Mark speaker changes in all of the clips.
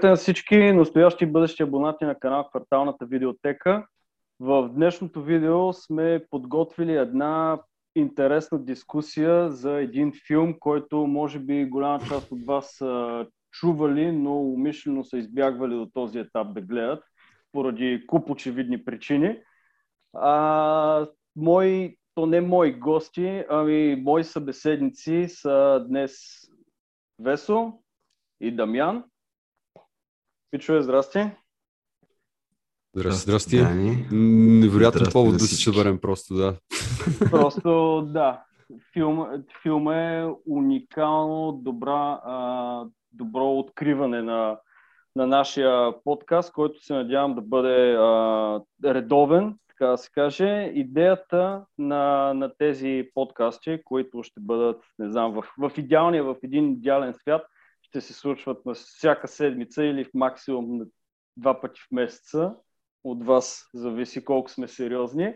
Speaker 1: Здравейте на всички настоящи и бъдещи абонати на канал Кварталната видеотека. В днешното видео сме подготвили една интересна дискусия за един филм, който може би голяма част от вас са чували, но умишлено са избягвали до този етап да гледат, поради куп очевидни причини. А, мои, то не мои гости, ами мои събеседници са днес Весо и Дамян. Пичове, здрасти.
Speaker 2: Здрасти, здрасти. Невероятно повод да се съберем просто, да.
Speaker 1: Просто, да. Филм, филм е уникално добра, а, добро откриване на, на нашия подкаст, който се надявам да бъде а, редовен, така да се каже. Идеята на, на тези подкасти, които ще бъдат, не знам, в, в идеалния, в един идеален свят – ще се случват на всяка седмица или в максимум два пъти в месеца. От вас зависи колко сме сериозни.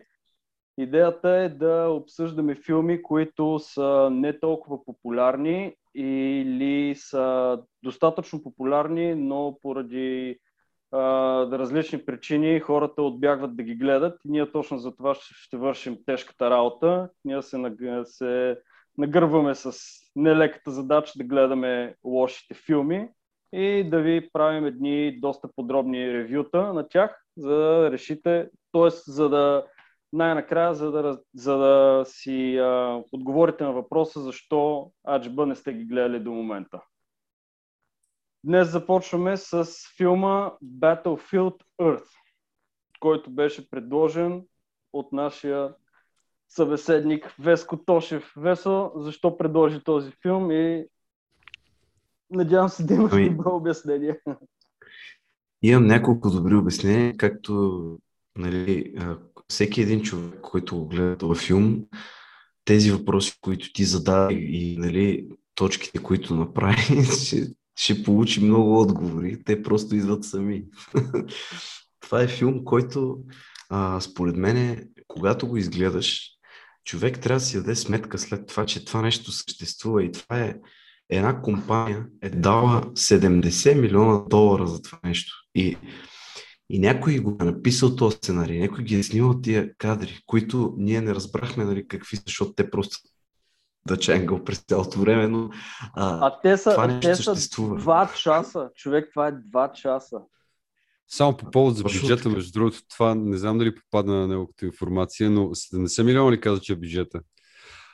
Speaker 1: Идеята е да обсъждаме филми, които са не толкова популярни или са достатъчно популярни, но поради а, различни причини хората отбягват да ги гледат. Ние точно за това ще, ще вършим тежката работа. Ние се, се нагърваме с нелеката задача да гледаме лошите филми и да ви правим едни доста подробни ревюта на тях, за да решите, т.е. за да най-накрая, за да, за да си а, отговорите на въпроса защо Аджба не сте ги гледали до момента. Днес започваме с филма Battlefield Earth, който беше предложен от нашия събеседник Веско Тошев. Весо, защо предложи този филм и надявам се да имаш ами... добро обяснение.
Speaker 3: Имам няколко добри обяснения, както нали, всеки един човек, който го гледа този филм, тези въпроси, които ти зададе и нали, точките, които направи, ще, ще получи много отговори. Те просто идват сами. Това е филм, който а, според мен, когато го изгледаш, човек трябва да си даде сметка след това, че това нещо съществува и това е една компания е дала 70 милиона долара за това нещо. И, и някой го е написал този сценарий, някой ги е снимал тия кадри, които ние не разбрахме нали, какви, защото те просто да ченгъл през цялото време, но
Speaker 1: а, а те са, това нещо те са съществува. два часа. Човек, това е два часа.
Speaker 2: Само по повод за бюджета, между другото, това не знам дали попадна на него като информация, но 70 милиона ли каза, че е бюджета?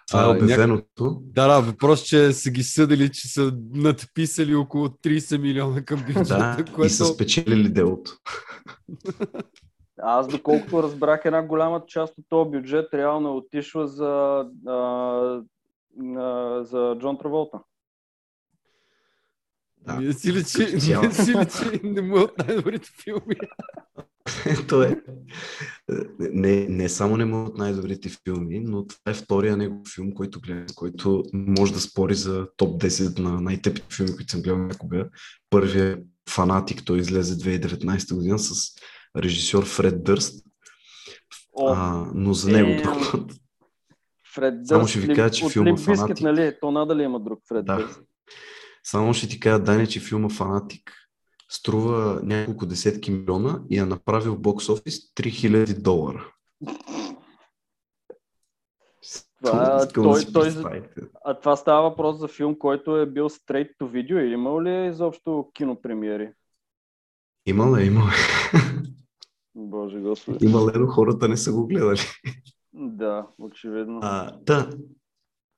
Speaker 3: Това е обявеното. Няк...
Speaker 2: Да, да, въпрос, че са ги съдили, че са надписали около 30 милиона към бюджета.
Speaker 3: Да, което... и са спечелили делото.
Speaker 1: Аз доколкото разбрах, една голяма част от този бюджет реално е отишла за, а, а, за Джон Траволта.
Speaker 2: Да. Не си личи, не си личи, не му е от най-добрите филми.
Speaker 3: То е. Не, не само не му е от най-добрите филми, но това е втория негов филм, който гледам, който може да спори за топ 10 на най-тъпите филми, които съм гледал някога. Първият Фанатик, той излезе 2019 година с режисьор Фред Дърст. О, а, но за него е...
Speaker 1: Фред Дърст.
Speaker 3: Само ще ви кажа, че филма
Speaker 1: Фанатик... нали? То надали има друг Фред
Speaker 3: да.
Speaker 1: Дърст.
Speaker 3: Само ще ти кажа, Дани, че филма Фанатик струва няколко десетки милиона и е направил бокс офис 3000 долара.
Speaker 1: Това, той, той, а това става въпрос за филм, който е бил straight to video или имал ли е изобщо кинопремиери?
Speaker 3: Имал е, имал е.
Speaker 1: Боже господи.
Speaker 3: Имал е, но хората не са го гледали.
Speaker 1: Да, очевидно.
Speaker 3: А, да,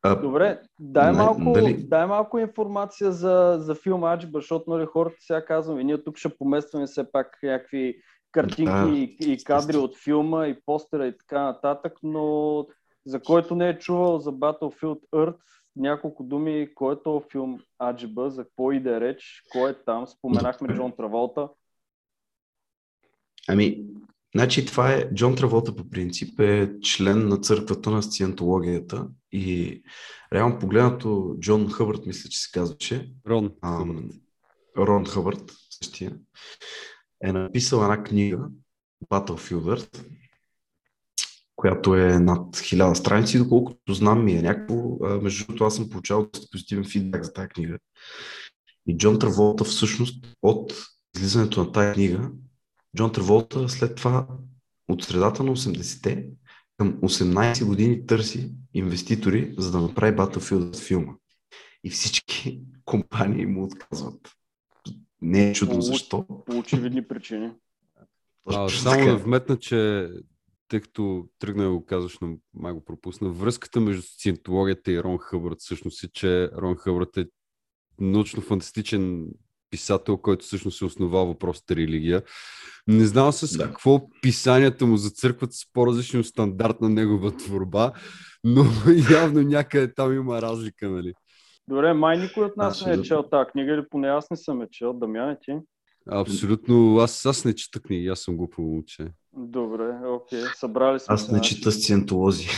Speaker 1: а, Добре, дай, малко, дали... дай малко информация за, за филма Аджиба, защото нали, хората сега казвам и ние тук ще поместваме все пак някакви картинки да, и, и кадри от филма и постера и така нататък, но за който не е чувал за Battlefield Earth, няколко думи, кой е този филм Аджиба, за какво иде реч, кой е там, споменахме Джон Траволта.
Speaker 3: Ами, Значи това е, Джон Траволта по принцип е член на църквата на сциентологията и реално погледнато Джон Хъбърт, мисля, че се казваше.
Speaker 2: Рон
Speaker 3: Хъбърт. Рон Хъбърт, същия, е написал една книга, Battlefield Earth, която е над хиляда страници, доколкото знам ми е някакво. Между другото, аз съм получавал позитивен фидбак за тази книга. И Джон Траволта всъщност от излизането на тая книга, Джон Траволта след това от средата на 80-те към 18 години търси инвеститори, за да направи Battlefield филма. И всички компании му отказват. Не е чудно защо.
Speaker 1: По очевидни причини.
Speaker 2: А, само да вметна, че тъй като тръгна го казваш, но май го пропусна, връзката между сциентологията и Рон Хъбърт всъщност е, че Рон Хъбърт е научно-фантастичен писател, който всъщност се основава въпросата религия. Не знам с да. какво писанията му зацъркват с по-различни от стандарт на негова творба, но явно някъде там има разлика, нали?
Speaker 1: Добре, май никой от нас а, не е чел тази книга, или поне аз не съм е чел. Дамяне ти?
Speaker 2: Абсолютно. Аз, аз не чета книги, аз съм глупо момче.
Speaker 1: Добре, окей. Събрали сме.
Speaker 3: Аз не чета сциентолози.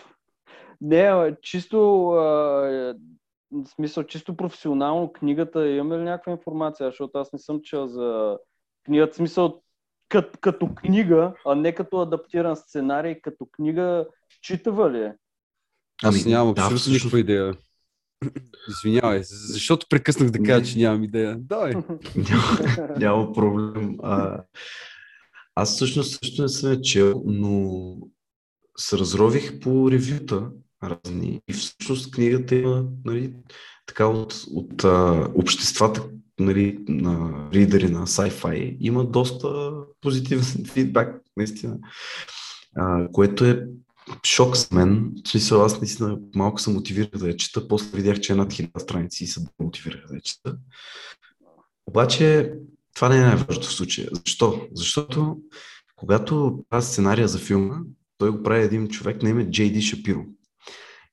Speaker 1: не, чисто а, в смисъл, чисто професионално книгата, имаме ли някаква информация, защото аз не съм чел за книгата, в смисъл, кът, като книга, а не като адаптиран сценарий, като книга, читава ли е?
Speaker 2: Аз ами, нямам да, абсолютно никаква идея. Извинявай, защото прекъснах да кажа, че нямам идея. Давай.
Speaker 3: няма, няма проблем. А, аз всъщност също не съм чел, но се разрових по ревюта разни. И всъщност книгата има нали, така от, от а, обществата нали, на ридери на sci-fi има доста позитивен фидбак, наистина. А, което е шок за мен. В смисъл, аз наистина малко съм мотивиран да я чета, после видях, че е над хиляда страници и се мотивирах да я чета. Обаче, това не е най-важното в случая. Защо? Защото, когато правя сценария за филма, той го прави един човек на име Джей Ди Шапиро.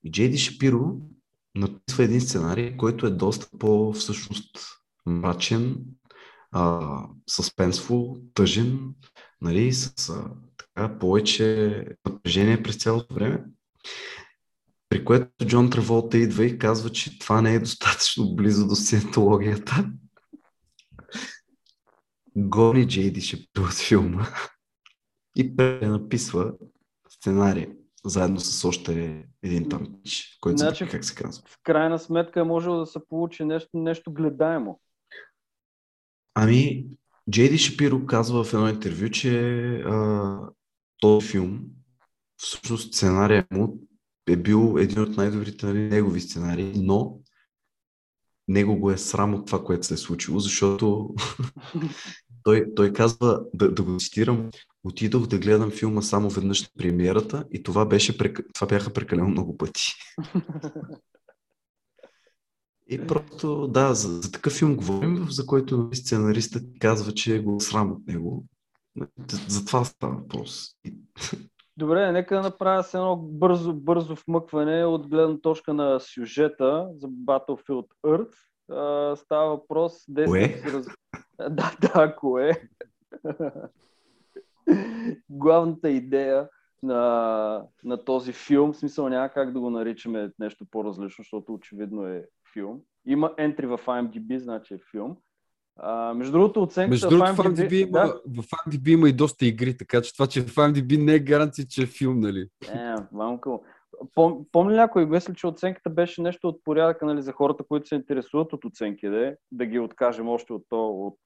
Speaker 3: И Джейди Шапиро написва един сценарий, който е доста по-всъщност мрачен, а, съспенсво, тъжен, нали, с а, така, повече напрежение през цялото време. При което Джон Траволта идва и казва, че това не е достатъчно близо до сиентологията. Гони Джейди Шапиро от филма и пренаписва сценария заедно с още един там, който значи, как се казва.
Speaker 1: В крайна сметка е можело да се получи нещо, нещо гледаемо.
Speaker 3: Ами, Джейди Шапиро казва в едно интервю, че а, този филм, всъщност сценария му е бил един от най-добрите нали, негови сценарии, но него го е срам от това, което се е случило, защото той, той казва, да, да го цитирам, отидох да гледам филма само веднъж на премиерата и това, беше, това бяха прекалено много пъти. И просто, да, за, за такъв филм говорим, за който нали, сценаристът казва, че е го срам от него. За това става въпрос.
Speaker 1: Добре, нека да направя с едно бързо, бързо вмъкване от гледна точка на сюжета за Battlefield Earth. Uh, става въпрос...
Speaker 3: Кое? Раз...
Speaker 1: да, да, кое? главната идея на, на този филм, в смисъл няма как да го наричаме нещо по-различно, защото очевидно е филм. Има entry в IMDb, значи е филм. А, между другото, оценката
Speaker 2: между другото, в, IMDb, в, IMDb има, да? в IMDb има и доста игри, така че това, че в IMDb не е гаранция, че е филм, нали?
Speaker 1: Е, малко. Пом, помня някой, мисля, че оценката беше нещо от порядъка нали, за хората, които се интересуват от оценки, да, да ги откажем още от, то, от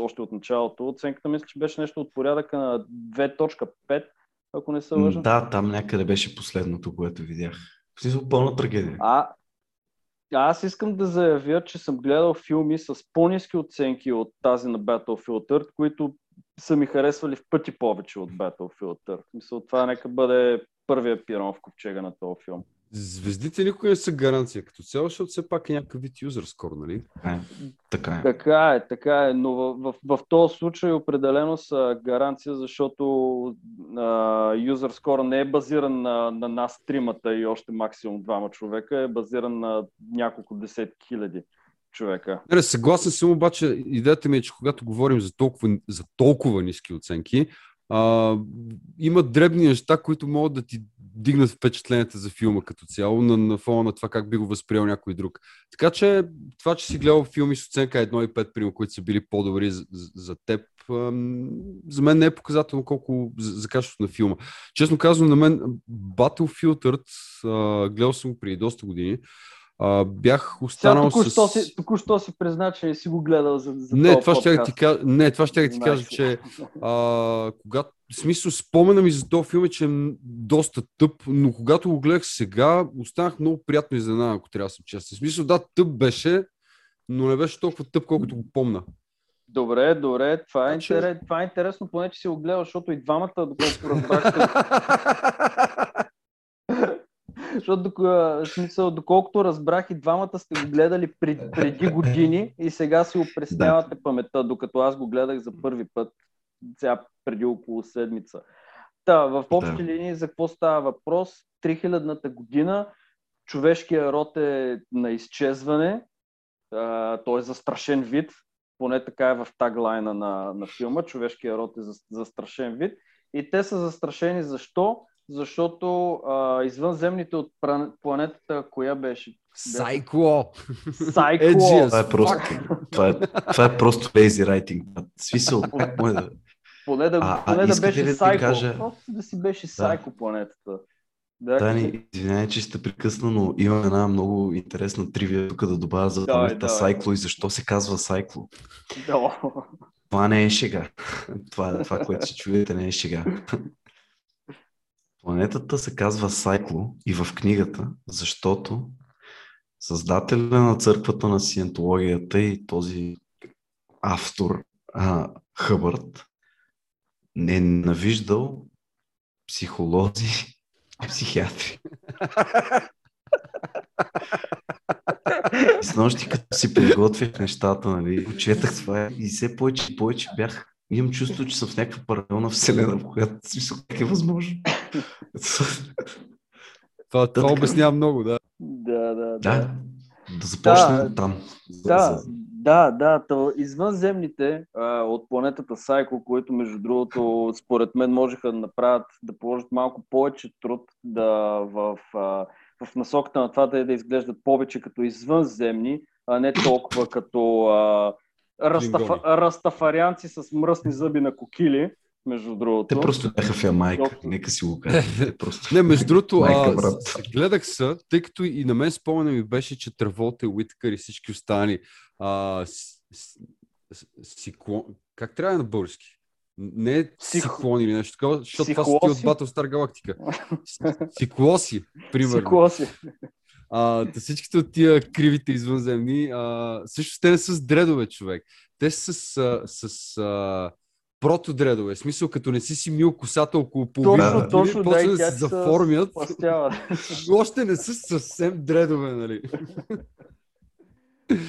Speaker 1: още от началото. Оценката мисля, че беше нещо от порядъка на 2.5, ако не се лъжа.
Speaker 3: Да, там някъде беше последното, което видях. В смисъл пълна трагедия.
Speaker 1: А, аз искам да заявя, че съм гледал филми с по-низки оценки от тази на Battlefield Earth, които са ми харесвали в пъти повече от Battlefield Earth. Мисля, това нека бъде първия пирон в ковчега на този филм.
Speaker 2: Звездите никога не са гаранция като цяло, защото все пак е някакъв вид юзър скоро, нали?
Speaker 3: Е, така е.
Speaker 1: Така е, така е, но в, в, в, в този случай определено са гаранция, защото юзър скоро не е базиран на, на нас тримата и още максимум двама човека, е базиран на няколко десетки хиляди човека.
Speaker 2: Не, съгласен съм, обаче идеята ми е, че когато говорим за толкова, за толкова ниски оценки, а, има дребни неща, които могат да ти дигнат впечатленията за филма като цяло, на, на фона на това как би го възприел някой друг. Така че това, че си гледал филми с оценка 1,5, примерно, които са били по-добри за, за теб, за мен не е показателно колко за, за качеството на филма. Честно казвам, на мен Battlefield гледал съм го преди доста години, а, бях останал
Speaker 1: току-що
Speaker 2: с...
Speaker 1: Си, току-що си призна, че си го гледал за, за
Speaker 2: не,
Speaker 1: това
Speaker 2: ще ти кажа, не, това ще ти кажа, че а, когато, в смисъл, спомена ми за този филм е, че е доста тъп, но когато го гледах сега, останах много приятно изненадан, ако трябва да съм честен. В смисъл, да, тъп беше, но не беше толкова тъп, колкото го помна.
Speaker 1: Добре, добре, това е,
Speaker 2: Значи-
Speaker 1: интерес, това е интересно, поне че си го гледал, защото и двамата, доколкото разбрах, защото смисъл, доколкото разбрах и двамата сте го гледали пред, преди години и сега си опреснявате паметта, докато аз го гледах за първи път, сега преди около седмица. Та, в общи
Speaker 3: Да.
Speaker 1: линии за какво става въпрос? 3000-та година човешкият род е на изчезване, а, той е застрашен вид, поне така е в таглайна на, на филма, човешкият род е за- застрашен вид. И те са застрашени защо? Защото а, извънземните от планетата, коя беше?
Speaker 2: Сайкло!
Speaker 1: Сайкло!
Speaker 2: Edgy
Speaker 3: Това е просто, това е, това е просто lazy writing. Смисъл, как може да...
Speaker 1: Поне да,
Speaker 3: А- а
Speaker 1: поне да беше
Speaker 3: да
Speaker 1: Сайко.
Speaker 3: кажа-
Speaker 1: Просто да си беше Сайко планетата. Да,
Speaker 3: Дани, извинявай, че ще прекъсна, но имам една много интересна тривия тук да добавя за
Speaker 1: Давай,
Speaker 3: планета
Speaker 1: давай.
Speaker 3: Сайкло и защо се казва Сайкло.
Speaker 1: да.
Speaker 3: Това не е шега. Това, това което ще чуете, не е шега. Планетата се казва Сайкло и в книгата, защото създателя на църквата на сиентологията и този автор а, Хъбърт не е ненавиждал психолози и психиатри. С нощи, като си приготвях нещата, нали, го четах това и все повече и повече бях. Имам чувство, че съм в някаква паралелна вселена, в която смисъл как е възможно.
Speaker 2: Това, това
Speaker 3: така.
Speaker 2: обяснява много, да.
Speaker 1: да, да,
Speaker 3: да, да започнем
Speaker 1: Да,
Speaker 3: там.
Speaker 1: Да, да, да. То, извънземните а, от планетата Сайко, които между другото според мен можеха да направят, да положат малко повече труд да в, а, в насоката на това да, да изглеждат повече като извънземни, а не толкова като а, растафа, растафарианци с мръсни зъби на кокили, между другото.
Speaker 3: Те просто бяха в Ямайка, нека си го просто...
Speaker 2: Не, между другото,
Speaker 3: Майка,
Speaker 2: а, гледах се, тъй като и на мен спомена ми беше, че Траволта, Уиткър и всички останали а, с, с, с, сиклон... Как трябва да на български? Не е сиклон или нещо такова, защото това са ти от Battlestar Galactica. С- Сиклоси, примерно.
Speaker 1: Сиклоси.
Speaker 2: А, всичките от тия кривите извънземни, а, също те не са с дредове, човек. Те са с, а, с а, протодредове. В смисъл, като не си си мил косата около половина,
Speaker 1: Точно,
Speaker 3: Да.
Speaker 1: точно, да, и
Speaker 2: да се заформят. Още не са съвсем дредове, нали?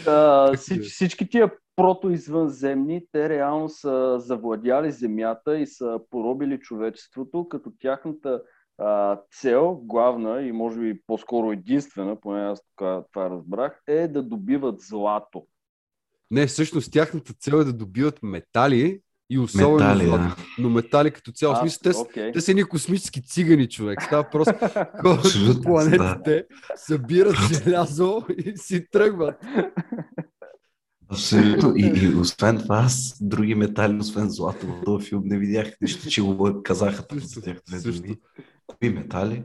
Speaker 2: Как
Speaker 1: всич, всички тия прото-извънземни, те реално са завладяли земята и са поробили човечеството, като тяхната а, цел, главна и може би по-скоро единствена, поне аз това, това разбрах, е да добиват злато.
Speaker 2: Не, всъщност тяхната цел е да добиват метали и особено
Speaker 3: Метали,
Speaker 2: злато.
Speaker 3: да.
Speaker 2: Но метали като цяло.
Speaker 1: А,
Speaker 2: смисъл, те, са-
Speaker 1: окей.
Speaker 2: те са едни космически цигани, човек. Става просто по планетите, събират желязо и си тръгват.
Speaker 3: Абсолютно. И, и освен това, аз други метали, освен злато в този филм не видях нищо, че го казаха за тях две думи. Кои метали?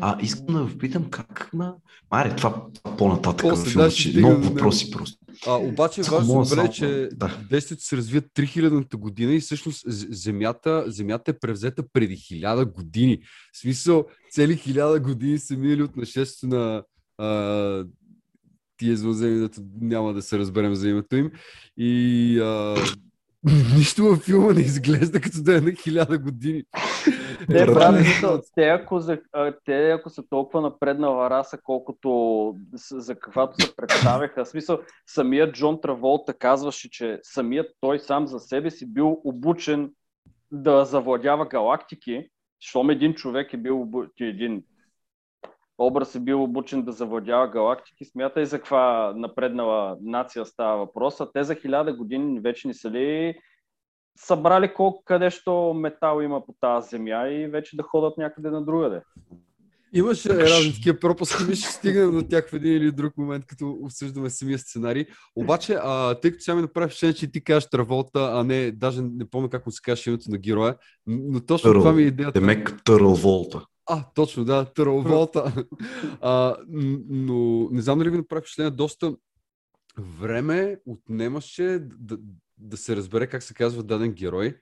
Speaker 3: А искам да ви питам как на... Маре, това по-нататък
Speaker 2: После,
Speaker 3: в филма, че много въпроси просто.
Speaker 2: А, обаче важно бъде,
Speaker 3: само-
Speaker 2: че
Speaker 3: да.
Speaker 2: действието се развива 3000-та година и всъщност земята, земята е превзета преди 1000 години. В смисъл, цели 1000 години са минали от нашествието на тия извънземни, дето няма да се разберем за името им. И а, нищо във филма не изглежда като да е на 1000 години.
Speaker 1: Те,
Speaker 3: Брат,
Speaker 1: брат,
Speaker 3: не.
Speaker 1: смисъл, те, ако, за, те ако са толкова напреднала раса, колкото за каквато се представяха, в смисъл, самият Джон Траволта казваше, че самият той сам за себе си бил обучен да завладява галактики, щом един човек е бил обу- един образ е бил обучен да завладява галактики, смятай за каква напреднала нация става въпрос, а те за хиляда години вече не са ли събрали колко къдещо метал има по тази земя и вече да ходят някъде на другаде.
Speaker 2: Имаше разни такива пропуски, ми ще стигнем до тях в един или друг момент, като обсъждаме самия сценарий. Обаче, а, тъй като сега ми направи впечатление, че ти кажеш Траволта, а не, даже не помня как му се казваше името на героя, но точно
Speaker 3: Търл.
Speaker 2: това ми е идеята.
Speaker 3: Демек Търл Волта.
Speaker 2: А, точно, да, Траволта. а, но не знам дали ви направи впечатление, доста време отнемаше да, да се разбере как се казва даден герой.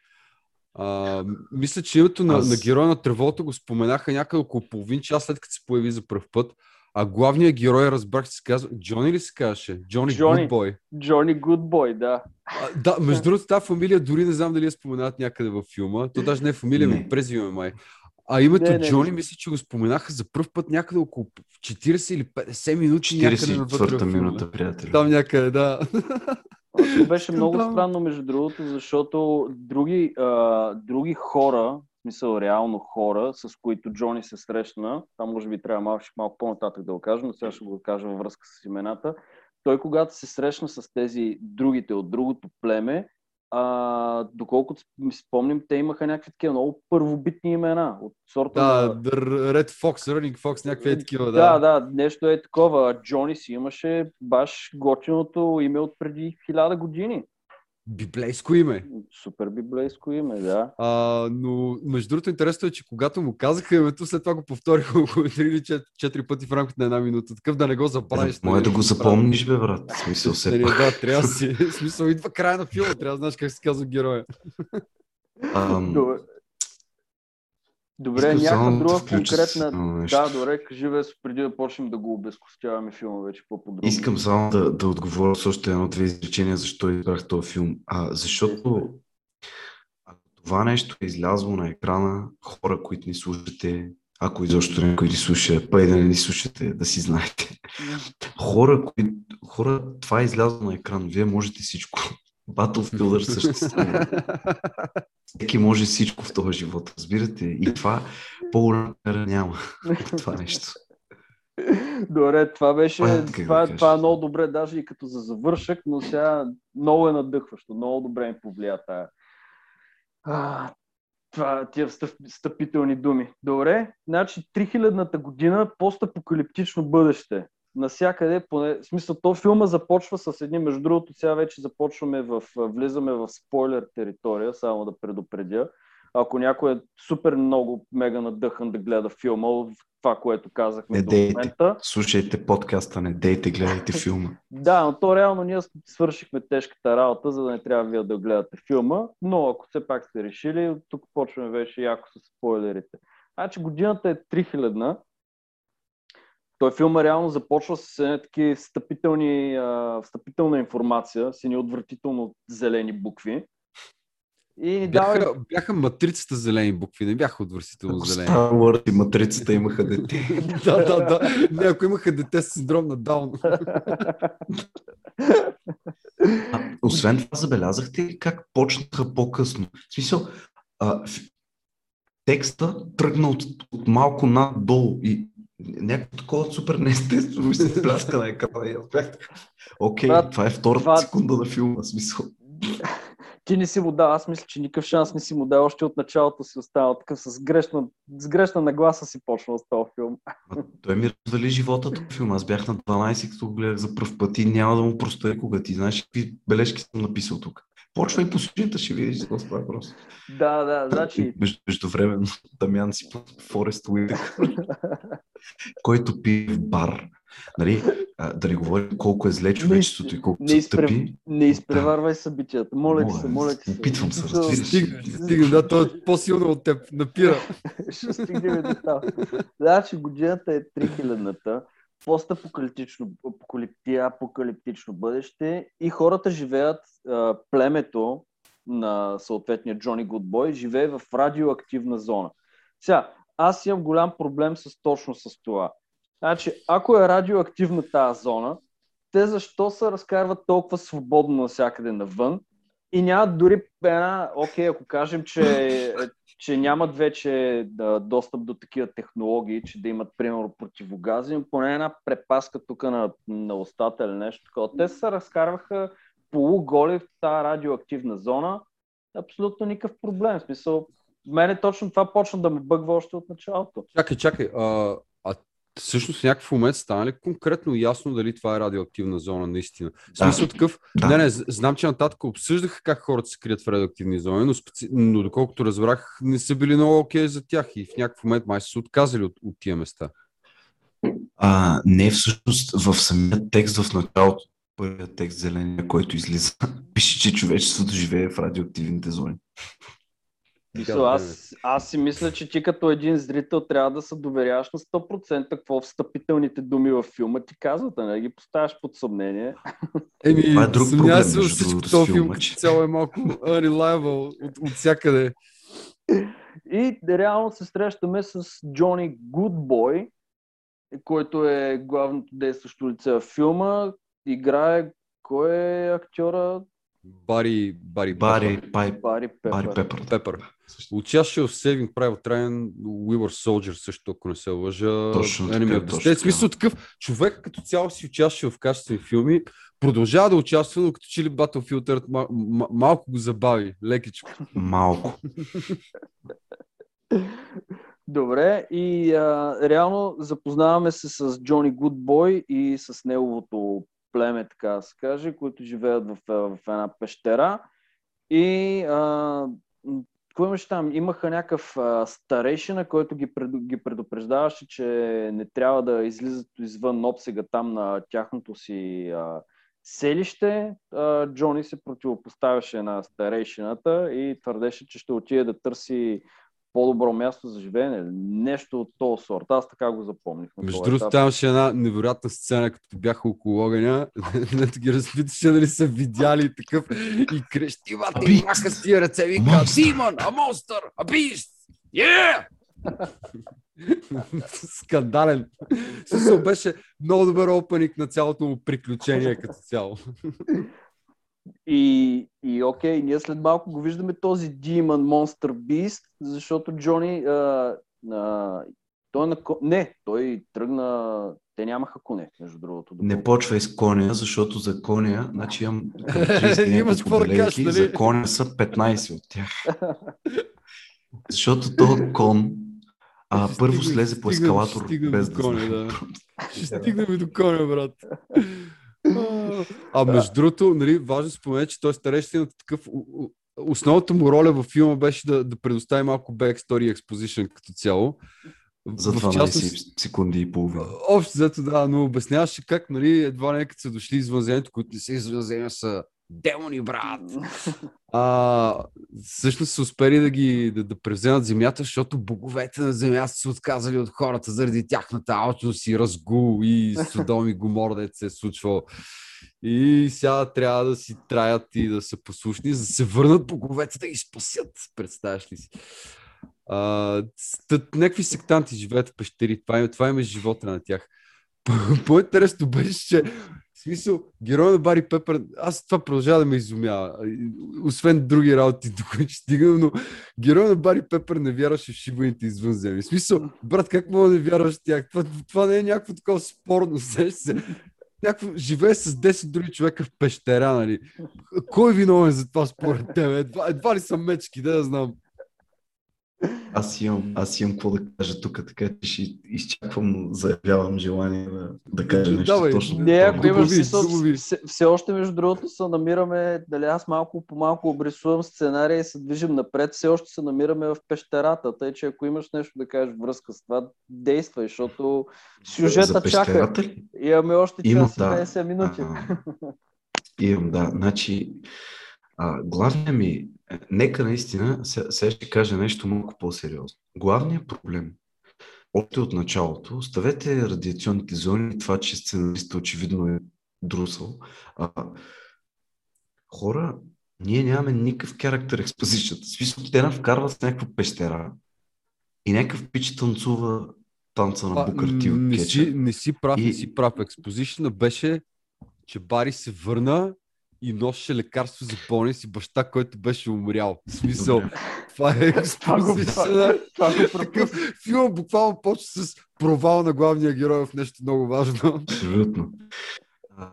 Speaker 2: А, мисля, че името на, Аз... на героя на Треволта го споменаха някъде около половин час след като се появи за първ път. А главният герой, разбрах, се казва Джони ли се казваше? Джони Гудбой.
Speaker 1: Джони Гудбой, да.
Speaker 2: А, да, между другото, тази фамилия дори не знам дали я споменават някъде във филма. То даже не е фамилия, ми презиме май. А името не, не, Джони, не. мисля, че го споменаха за първ път някъде около 40 или 50 минути.
Speaker 3: 44-та минута, приятели.
Speaker 2: Там някъде, да.
Speaker 1: Това беше много странно, между другото, защото други, а, други хора, в смисъл реално хора, с които Джони се срещна, там може би трябва малко, малко по-нататък да го кажа, но сега ще го кажа във връзка с имената, той когато се срещна с тези другите от другото племе, а, доколкото ми спомням, те имаха някакви такива много първобитни имена. От сорта
Speaker 2: да, на... Red Fox, Running Fox, някакви е такива,
Speaker 1: да. Да, да, нещо е такова. Джони си имаше баш готиното име от преди хиляда години.
Speaker 2: Библейско име.
Speaker 1: Супер библейско име, да.
Speaker 2: А, но между другото интересно е, че когато му казаха името, след това го повториха около 3 или 4, 4 пъти в рамките на една минута. Такъв да не го забравиш.
Speaker 3: Е, може да го запомниш, бе, брат. Смисъл се.
Speaker 2: Не, да, трябва си. Смисъл идва края на филма, трябва да знаеш как се казва героя.
Speaker 1: Um, Добре, някаква друга конкретна... Да, добре, кажи бе, преди да почнем да го обезкостяваме филма вече по-подробно.
Speaker 3: Искам само да, да отговоря с още едно-две изречения, защо избрах този филм. А, защото това нещо е излязло на екрана, хора, които ни слушате, ако изобщо някой ни слуша, па и да не ни слушате, да си знаете. Хора, кои, хора, това е излязло на екран, вие можете всичко. Battlefield съществува. Всеки може всичко в този живот, разбирате? И това по няма това нещо.
Speaker 1: Добре, това беше, това, това, да това е много добре, даже и като за завършък, но сега много е надъхващо, много добре ми повлия тая. А, това, тия встъпителни думи. Добре, значи 3000-та година постапокалиптично бъдеще насякъде, поне, в смисъл, то филма започва с едни, между другото, сега вече започваме в, влизаме в спойлер територия, само да предупредя. Ако някой е супер много мега надъхан да гледа филма, това, което казахме
Speaker 3: не до дейте. момента. Слушайте подкаста, не дейте, гледайте филма.
Speaker 1: да, но то реално ние свършихме тежката работа, за да не трябва вие да гледате филма, но ако все пак сте решили, тук почваме вече яко с спойлерите. Значи годината е 3000 той филма реално започва с едни такива встъпителни, а, встъпителна информация, с едни отвратително зелени букви.
Speaker 2: И бяха, дава... бяха матрицата зелени букви, не бяха отвратително зелени.
Speaker 3: Star Wars и матрицата имаха дете.
Speaker 2: да, да, да. Не, ако имаха дете с синдром на Даун.
Speaker 3: освен това, забелязахте как почнаха по-късно. В смисъл, а, текста тръгна от, от малко надолу и някакво такова супер неестествено ми се пляска на екрана и аз бях Окей, okay, това е втората това... секунда на филма, смисъл.
Speaker 1: Ти не си му дал, аз мисля, че никакъв шанс не си му дал, още от началото си останал такъв с грешна, с грешна нагласа си почнал с този филм.
Speaker 3: А, той ми развали живота този филм. Аз бях на 12, като го гледах за първ път и няма да му простя кога ти знаеш какви бележки съм написал тук. Почва и по сюжета, ще видиш за това въпрос.
Speaker 1: Да, да, значи...
Speaker 3: Между, междувременно Дамян си Форест Уитък, който пи в бар. Нали, а, да не говорим колко е зле човечеството и колко не, изпрев... тъпи.
Speaker 1: Не изпреварвай да. събитията. Моля ти се, моля ти се.
Speaker 3: Опитвам се, разбираш.
Speaker 2: Стига, стига, да, той е по-силно от теб. Напира.
Speaker 1: Ще стигнем до това. Значи годината е 3000-та постапокалиптично апокалиптично бъдеще и хората живеят, а, племето на съответния Джони Гудбой живее в радиоактивна зона. Сега, аз имам голям проблем с точно с това. Значи, ако е радиоактивна тази зона, те защо се разкарват толкова свободно навсякъде навън и нямат дори една, окей, ако кажем, че, че нямат вече да, достъп до такива технологии, че да имат, примерно, противогази, но поне една препаска тук на, на устата или нещо такова. Те се разкарваха полуголи в тази радиоактивна зона. Абсолютно никакъв проблем. В смисъл, мене точно това почна да ме бъгва още от началото.
Speaker 2: Чакай, чакай. А, а всъщност в някакъв момент стана ли конкретно ясно дали това е радиоактивна зона наистина? В
Speaker 3: Да.
Speaker 2: смисъл такъв,
Speaker 3: Да.
Speaker 2: не, не, знам, че нататък обсъждаха как хората се крият в радиоактивни зони, но, специ... но доколкото разбрах, не са били много окей за тях и в някакъв момент май са се отказали от, от тия места.
Speaker 3: А, не, всъщност в самия текст в началото, първият текст зеления, който излиза, пише, че човечеството живее в радиоактивните зони.
Speaker 1: Мисъл, аз, аз си мисля, че ти като един зрител трябва да се доверяваш на 100% какво встъпителните думи във филма ти казват, а не ги поставяш под съмнение.
Speaker 2: Еми,
Speaker 3: Това е друг проблем,
Speaker 2: се, всичко този филм
Speaker 3: че-
Speaker 2: цяло е малко unreliable от, от всякъде.
Speaker 1: И реално се срещаме с Джони Гудбой, който е главното действащо лице в филма. Играе кой е актьора?
Speaker 2: Бари, Бари,
Speaker 3: Бари,
Speaker 1: Бари Пепър.
Speaker 3: Бари Пепър.
Speaker 2: Пепър. Участваше в Saving Private Ryan, We Were Soldier също, ако не се лъжа.
Speaker 3: Точно така,
Speaker 2: the
Speaker 3: точно
Speaker 2: State. В
Speaker 3: така.
Speaker 2: смисъл такъв, човек като цяло си участваше в качествени филми, продължава да участва, но като че ли Battlefield Earth мал, мал, малко го забави, лекичко.
Speaker 3: Малко.
Speaker 1: Добре, и а, реално запознаваме се с Джони Гудбой и с неговото племе, така да се каже, които живеят в, в една пещера. И а, какво имаше там? Имаха някакъв а, старейшина, който ги, пред, ги предупреждаваше, че не трябва да излизат извън обсега там на тяхното си а, селище. А, Джони се противопоставяше на старейшината и твърдеше, че ще отиде да търси по-добро място за живеене. Нещо от този сорт. Аз така го запомних.
Speaker 2: Между другото, там имаше една невероятна сцена, като бяха около огъня, дето ги разпиташе дали са видяли и такъв и крещи, мати,
Speaker 3: Beast!
Speaker 2: маха с тия ръце, вика! Демон, а монстър, а бист! Yeah! Скандален. Смисъл беше много добър опеник на цялото му приключение като цяло.
Speaker 1: И, и окей, ние след малко го виждаме този Demon Monster Beast, защото Джони а, а, той е на, ко- не, той тръгна, те нямаха коне, между другото.
Speaker 3: Не почвай с коня, защото за коня, значи имам 30
Speaker 2: Имаш какво да кажеш, нали?
Speaker 3: за коня са 15 от тях. Защото този кон а,
Speaker 2: Ще
Speaker 3: първо
Speaker 2: стигнем-
Speaker 3: слезе по ескалатор,
Speaker 2: ще стигнем
Speaker 3: без
Speaker 2: до
Speaker 3: да
Speaker 2: коня,
Speaker 3: знае.
Speaker 2: да. Ще стигнем и до коня, брат. А между другото, нали, важно да спомена, че той старещината такъв... у- у- Основната му роля във филма беше да, да предостави малко backstory exposition като цяло.
Speaker 3: За
Speaker 2: В
Speaker 3: 12
Speaker 2: частност,
Speaker 3: секунди и половина.
Speaker 2: Общо взето, да, но обясняваше как, нали, едва не като са дошли извънземето, които не са извънземя, са демони, брат. А, всъщност са успели да ги да, да превземат земята, защото боговете на земята са се отказали от хората заради тяхната алчност и разгул и Содом и Гомор, дето се е случвало. И сега трябва да си траят и да са послушни, за да се върнат боговете да ги спасят. Представяш ли си? А, тът, някакви сектанти живеят в пещери. Това, им- това им е живота на тях. По-интересно беше, че в смисъл, героя на Бари Пепър, аз това продължава да ме изумява. Освен други работи, до които стигам, но героя на Бари Пепър не вярваше в шибаните извънземни. В смисъл, брат, как мога да вярваш в тях? Това, това не е някакво такова спорно. се. Някакво, живее с 10 други човека в пещера, нали? Кой е виновен за това според теб? Едва, едва ли са мечки, да я знам.
Speaker 3: Аз имам, аз имам какво да кажа тук, така че ще изчаквам, заявявам желание да, да кажа нещо
Speaker 2: Давай.
Speaker 3: точно.
Speaker 1: Не, ако имаш смисъл, все, все още между другото се намираме, дали аз малко по малко обрисувам сценария и се движим напред, все още се намираме в пещерата, тъй че ако имаш нещо да кажеш връзка с това, действай, защото сюжета
Speaker 3: За
Speaker 1: чака.
Speaker 3: ли?
Speaker 1: Имаме още
Speaker 3: Има,
Speaker 1: час и
Speaker 3: да.
Speaker 1: 50 минути.
Speaker 3: А, Имам, да. Значи, а, главният ми, нека наистина, се- сега ще кажа нещо малко по-сериозно. Главният проблем, още от началото, оставете радиационните зони, това, че сценаристът очевидно е друсъл. А, хора, ние нямаме никакъв характер експозицията. В смисъл, те нам вкарват в някаква пещера и някакъв пич танцува танца на
Speaker 2: А,
Speaker 3: Букартил
Speaker 2: не, си, не си прав, не
Speaker 3: И-
Speaker 2: си прав. Експозишна беше, че Бари се върна и носеше лекарство за болест и баща, който беше умрял. В смисъл,
Speaker 3: Добре.
Speaker 2: това е
Speaker 1: го
Speaker 2: Такъв филм буквално почва с провал на главния герой в нещо много важно.
Speaker 3: Абсолютно.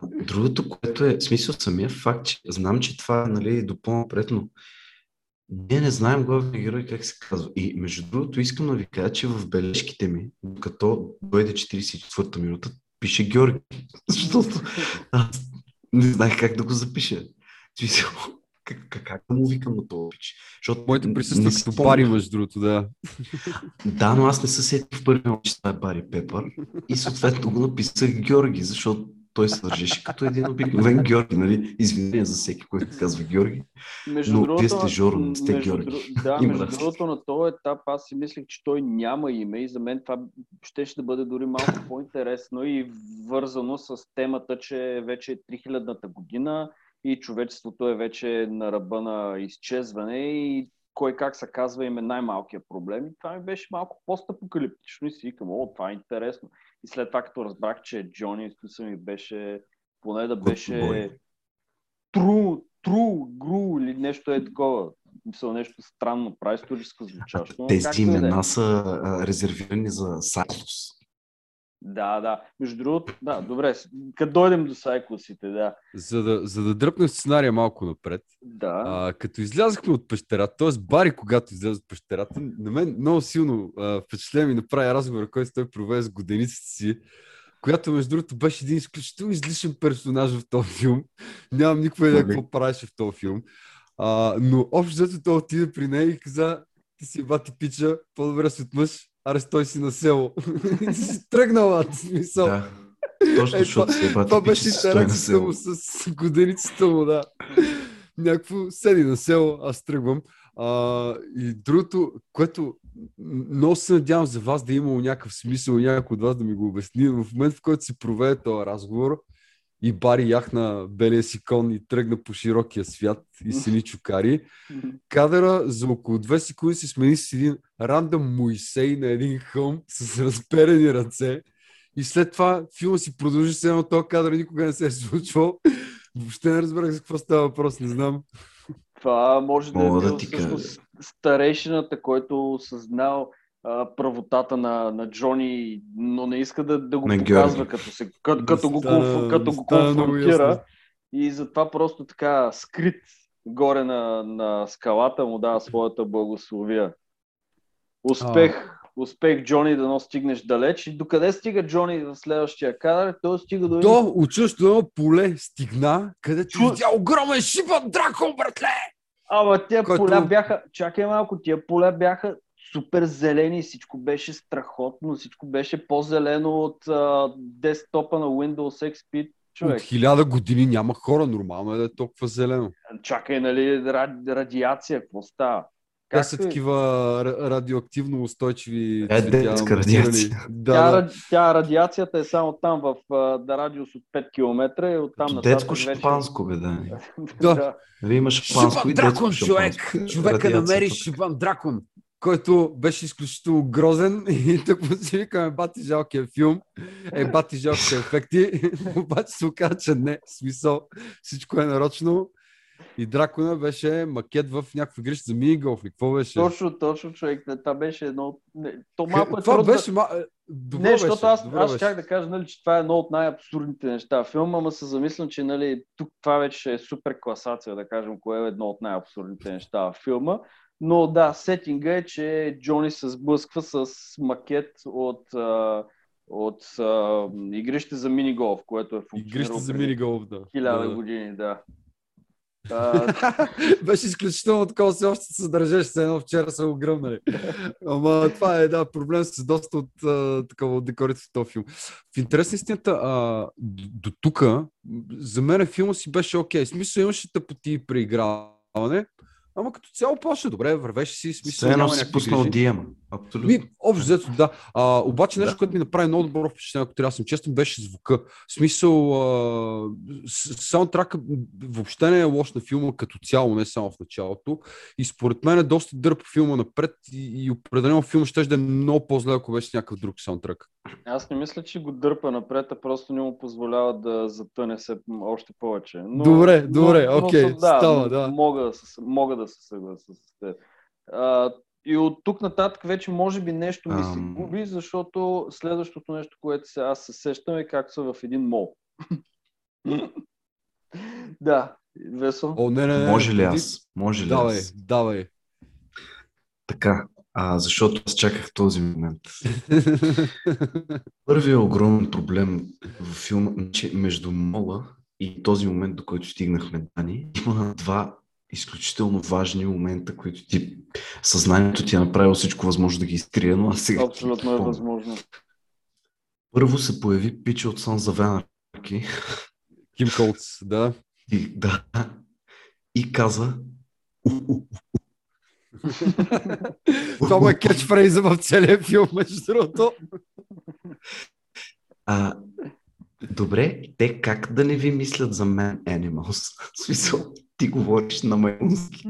Speaker 3: Другото, което е, смисъл самия факт, че знам, че това е нали, до по-напред, но ние не знаем главния герой как се казва. И между другото искам да ви кажа, че в бележките ми, докато дойде 44-та минута, пише Георги. Защото аз не знаех как да го запиша. Как, как, как да му викам на този пич?
Speaker 2: Защото Моите присъства като Бари, между другото, да.
Speaker 3: Да, но аз не се сетих в първи момент, че това е Бари Пепър. И съответно го написах Георги, защото той се държеше като един обикновен Георги, нали? Извинение за всеки, който казва Георги. Между но другото, вие сте Жорно, сте между, Георги.
Speaker 1: Да, Има между другото на този етап аз си мислех, че той няма име и за мен това ще, ще бъде дори малко по-интересно и вързано с темата, че вече е 3000-та година и човечеството е вече на ръба на изчезване и кой как се казва им е най-малкият проблем. И това ми беше малко постапокалиптично и си викам, о, това е интересно. И след това, като разбрах, че Джони Стюсън ми беше, поне да беше тру, тру, гру или нещо е такова. Мисля, нещо странно, прави историческо звучащо.
Speaker 3: Тези имена са резервирани за Сайлос.
Speaker 1: Да, да. Между другото, да, добре. Като дойдем до сайклосите, да.
Speaker 2: За да, за да дръпнем сценария малко напред.
Speaker 1: Да.
Speaker 2: А, като излязахме от пещерата, т.е. Бари, когато излезе от пещерата, на мен много силно а, впечатление ми направи разговора, който той проведе с годениците си, която между другото беше един изключително излишен персонаж в този филм. Нямам никаква идея какво правеше в този филм. А, но общо взето той отиде при нея и каза, ти си бати пича, по-добре си от мъж, аре стой си на село. и си тръгнала, смисъл. Да.
Speaker 3: Точно, е, защото
Speaker 2: това, това беше интеракцията му с годеницата му, да. Някакво седи на село, аз тръгвам. А, и другото, което много се надявам за вас да е имало някакъв смисъл някой от вас да ми го обясни, в момента в който се проведе този разговор и Бари яхна белия си кон и тръгна по широкия свят и се ни чукари, кадъра за около две секунди се смени с един рандъм Моисей на един хълм с разперени ръце. И след това филма си продължи с едно този кадър никога не се е случвал. Въобще не разбрах за какво става въпрос, не знам.
Speaker 1: Това може да е бил да всъщност старейшината, който осъзнал а, правотата на, на Джони, но не иска да, да го на показва, като, се, като, като, го, стана, като го конфронтира. И затова просто така скрит горе на, на скалата му дава своята благословия. Успех, а. успех Джони да стигнеш далеч. И докъде стига Джони в следващия кадър? Той стига до...
Speaker 2: До учащо едно поле стигна, където Чу... видя огромен шипан дракон, братле!
Speaker 1: Ама тия Който... поля бяха, чакай малко, тия поля бяха супер зелени, всичко беше страхотно, всичко беше по-зелено от а, десктопа на Windows XP. Човек.
Speaker 2: От хиляда години няма хора, нормално е да е толкова зелено.
Speaker 1: Чакай, нали, радиация, какво става?
Speaker 2: Те са е? такива радиоактивно устойчиви
Speaker 3: е, детска радиация.
Speaker 1: Да, тя, да. тя, радиацията е само там в да, радиус от 5 км и оттам
Speaker 3: на Детско шампанско, бе, да.
Speaker 2: да. да.
Speaker 3: Нали, има шампанско
Speaker 2: и дракон, човек! Човека намери Шибан Дракон, който беше изключително грозен и му си викаме бати жалкия филм, е бати жалките ефекти, обаче се оказа, че не, смисъл, всичко е нарочно и Дракона беше макет в някаква игрище за мини голф. Какво беше?
Speaker 1: Точно, точно, човек. Това беше едно... Не, то малко
Speaker 2: е това беше... Ма... Добро не, защото
Speaker 1: аз, Добро аз щях да кажа, нали, че това е едно от най-абсурдните неща в филма, ама се замислям, че нали, тук това вече е супер класация, да кажем, кое е едно от най-абсурдните неща в филма. Но да, сетинга е, че Джони се сблъсква с макет от, а, от а, игрище за мини-голф, което е
Speaker 2: функционирало Игрище за мини-голф, да.
Speaker 1: Хиляда
Speaker 2: да.
Speaker 1: години, да.
Speaker 2: Беше изключително такова, все още се държеше, се едно вчера са го гръмнали. Ама това е да, проблем с доста от а, такова от декорите в този филм. В интерес истината, а, до тук, за мен филма си беше окей. Okay. Смисъл имаше тъпоти при играване, Ама като цяло почна добре, вървеше си, смисъл.
Speaker 3: Все едно си пуснал диема. Абсолютно.
Speaker 2: Ми, общо взето, да. А, обаче нещо, да. което ми направи много добро впечатление, ако трябва да съм честен, беше звука. В смисъл, а, саундтрака въобще не е лош на филма като цяло, не само в началото. И според мен е доста дърпа филма напред и, и определено филма ще да е много по-зле, ако беше някакъв друг саундтрак.
Speaker 1: Аз не мисля, че го дърпа напред, а просто не му позволява да затъне се още повече. Но,
Speaker 2: добре, добре, окей, okay, да, става, да.
Speaker 1: Мога, мога да се съглася с теб. А, и от тук нататък вече може би нещо ми се губи, защото следващото нещо, което се, аз се сещам е както са в един мол. да, Весо.
Speaker 3: О, не, не, не. Може ли аз? Може ли
Speaker 2: давай,
Speaker 3: аз?
Speaker 2: Давай,
Speaker 3: Така, а, защото аз чаках този момент. Първият огромен проблем в филма, че между Мола и този момент, до който стигнахме, Дани, има два изключително важни момента, които ти съзнанието ти е направило всичко възможно да ги изтрие, но аз сега...
Speaker 1: Абсолютно е възможно.
Speaker 3: Първо се появи пича от Сан Завенарки.
Speaker 2: Ким Колц, да.
Speaker 3: И, да. И каза
Speaker 2: Това му е кетчфрейза в целия филм, между другото.
Speaker 3: А, добре, те как да не ви мислят за мен Animals? В смисъл, ти говориш на маймунски.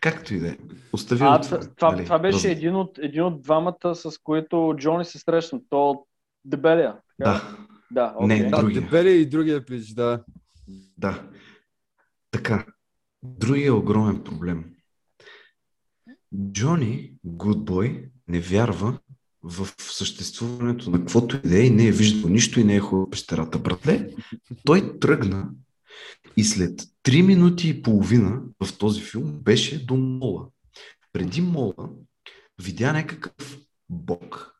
Speaker 3: Както и да е. Остави
Speaker 1: а,
Speaker 3: това,
Speaker 1: това,
Speaker 3: нали,
Speaker 1: това беше
Speaker 3: раз...
Speaker 1: един от, един от двамата, с които Джони се срещна. То от Дебелия. Така?
Speaker 3: Да.
Speaker 1: Да,
Speaker 3: Не,
Speaker 1: окей.
Speaker 2: Да,
Speaker 3: другия.
Speaker 2: Дебели и другия пич, да.
Speaker 3: Да. Така. Другия огромен проблем. Джони, Гудбой, не вярва в съществуването на каквото и да е и не е виждал нищо и не е ходил в пещерата. Братле, той тръгна и след 3 минути и половина в този филм беше до мола. Преди мола видя някакъв бог,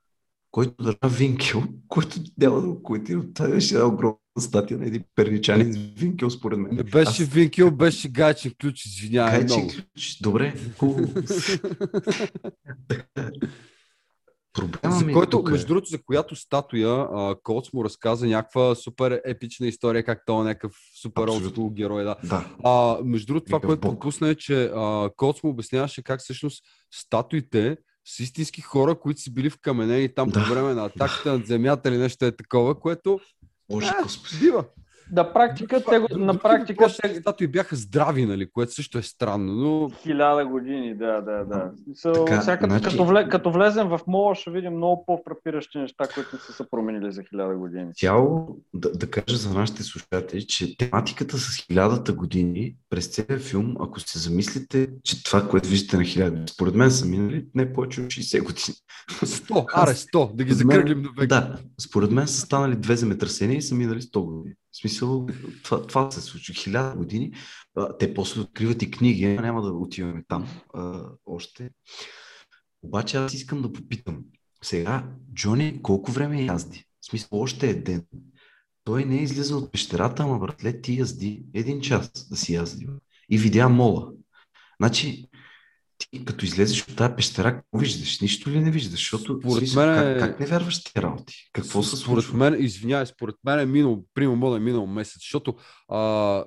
Speaker 3: който държа винкел, който няма да го коментирам. Това беше една огромна статия на един перничанин с винкел, според мен.
Speaker 2: Не беше
Speaker 3: Аз-
Speaker 2: Винкил, беше гайчен ключ, извинявай
Speaker 3: Гайче ключ. Добре, хубаво. Проблема
Speaker 2: За
Speaker 3: ми
Speaker 2: който,
Speaker 3: тук е-
Speaker 2: между другото, за която статуя Коц му разказа някаква супер епична история, как той е някакъв супер олдскул герой. Да.
Speaker 3: Да,
Speaker 2: А, между другото, това, което пропусна е, че а, Коц му обясняваше как всъщност статуите са истински хора, които са били вкаменени там
Speaker 3: Да.
Speaker 2: по време на атаката над земята или нещо е такова, което
Speaker 3: Боже
Speaker 2: А,
Speaker 3: господи.
Speaker 2: бива.
Speaker 1: На практика, те, го- на практика
Speaker 2: Те... Статуи бяха здрави, нали, което също е странно, но
Speaker 1: хиляда години, да, да, да. Смисъл,
Speaker 3: Така,
Speaker 1: сега, като,
Speaker 3: значи-
Speaker 1: като, вле, като влезем в мола, ще видим много по-фрапиращи неща, които не са се променили за хиляда години.
Speaker 3: Цяло да, да кажа за нашите слушатели, че тематиката с хилядата години през целия филм, ако се замислите, че това, което виждате на хиляда, според мен са минали не повече от 60 години.
Speaker 2: 100, аре 100, да ги закръглим на век.
Speaker 3: Да, според мен са станали две земетресения и са минали 100 години. В смисъл, това, това се случи. Хиляда години. Те после откриват и книги, няма да отиваме там а, още. Обаче аз искам да попитам. Сега, Джони колко време язди? В смисъл, още е ден. Той не е излизал от пещерата, ама братле, ти язди един час да си язди. И видя мола. Значи, ти като излезеш от тази пещера, какво виждаш? Нищо ли не виждаш? Защото,
Speaker 2: Според
Speaker 3: смисъл,
Speaker 2: мен
Speaker 3: как,
Speaker 2: е-
Speaker 3: как не вярваш тези работи? Какво се
Speaker 2: според
Speaker 3: случва?
Speaker 2: мен, извинявай, според мен е минал, примерно е минал месец, защото а,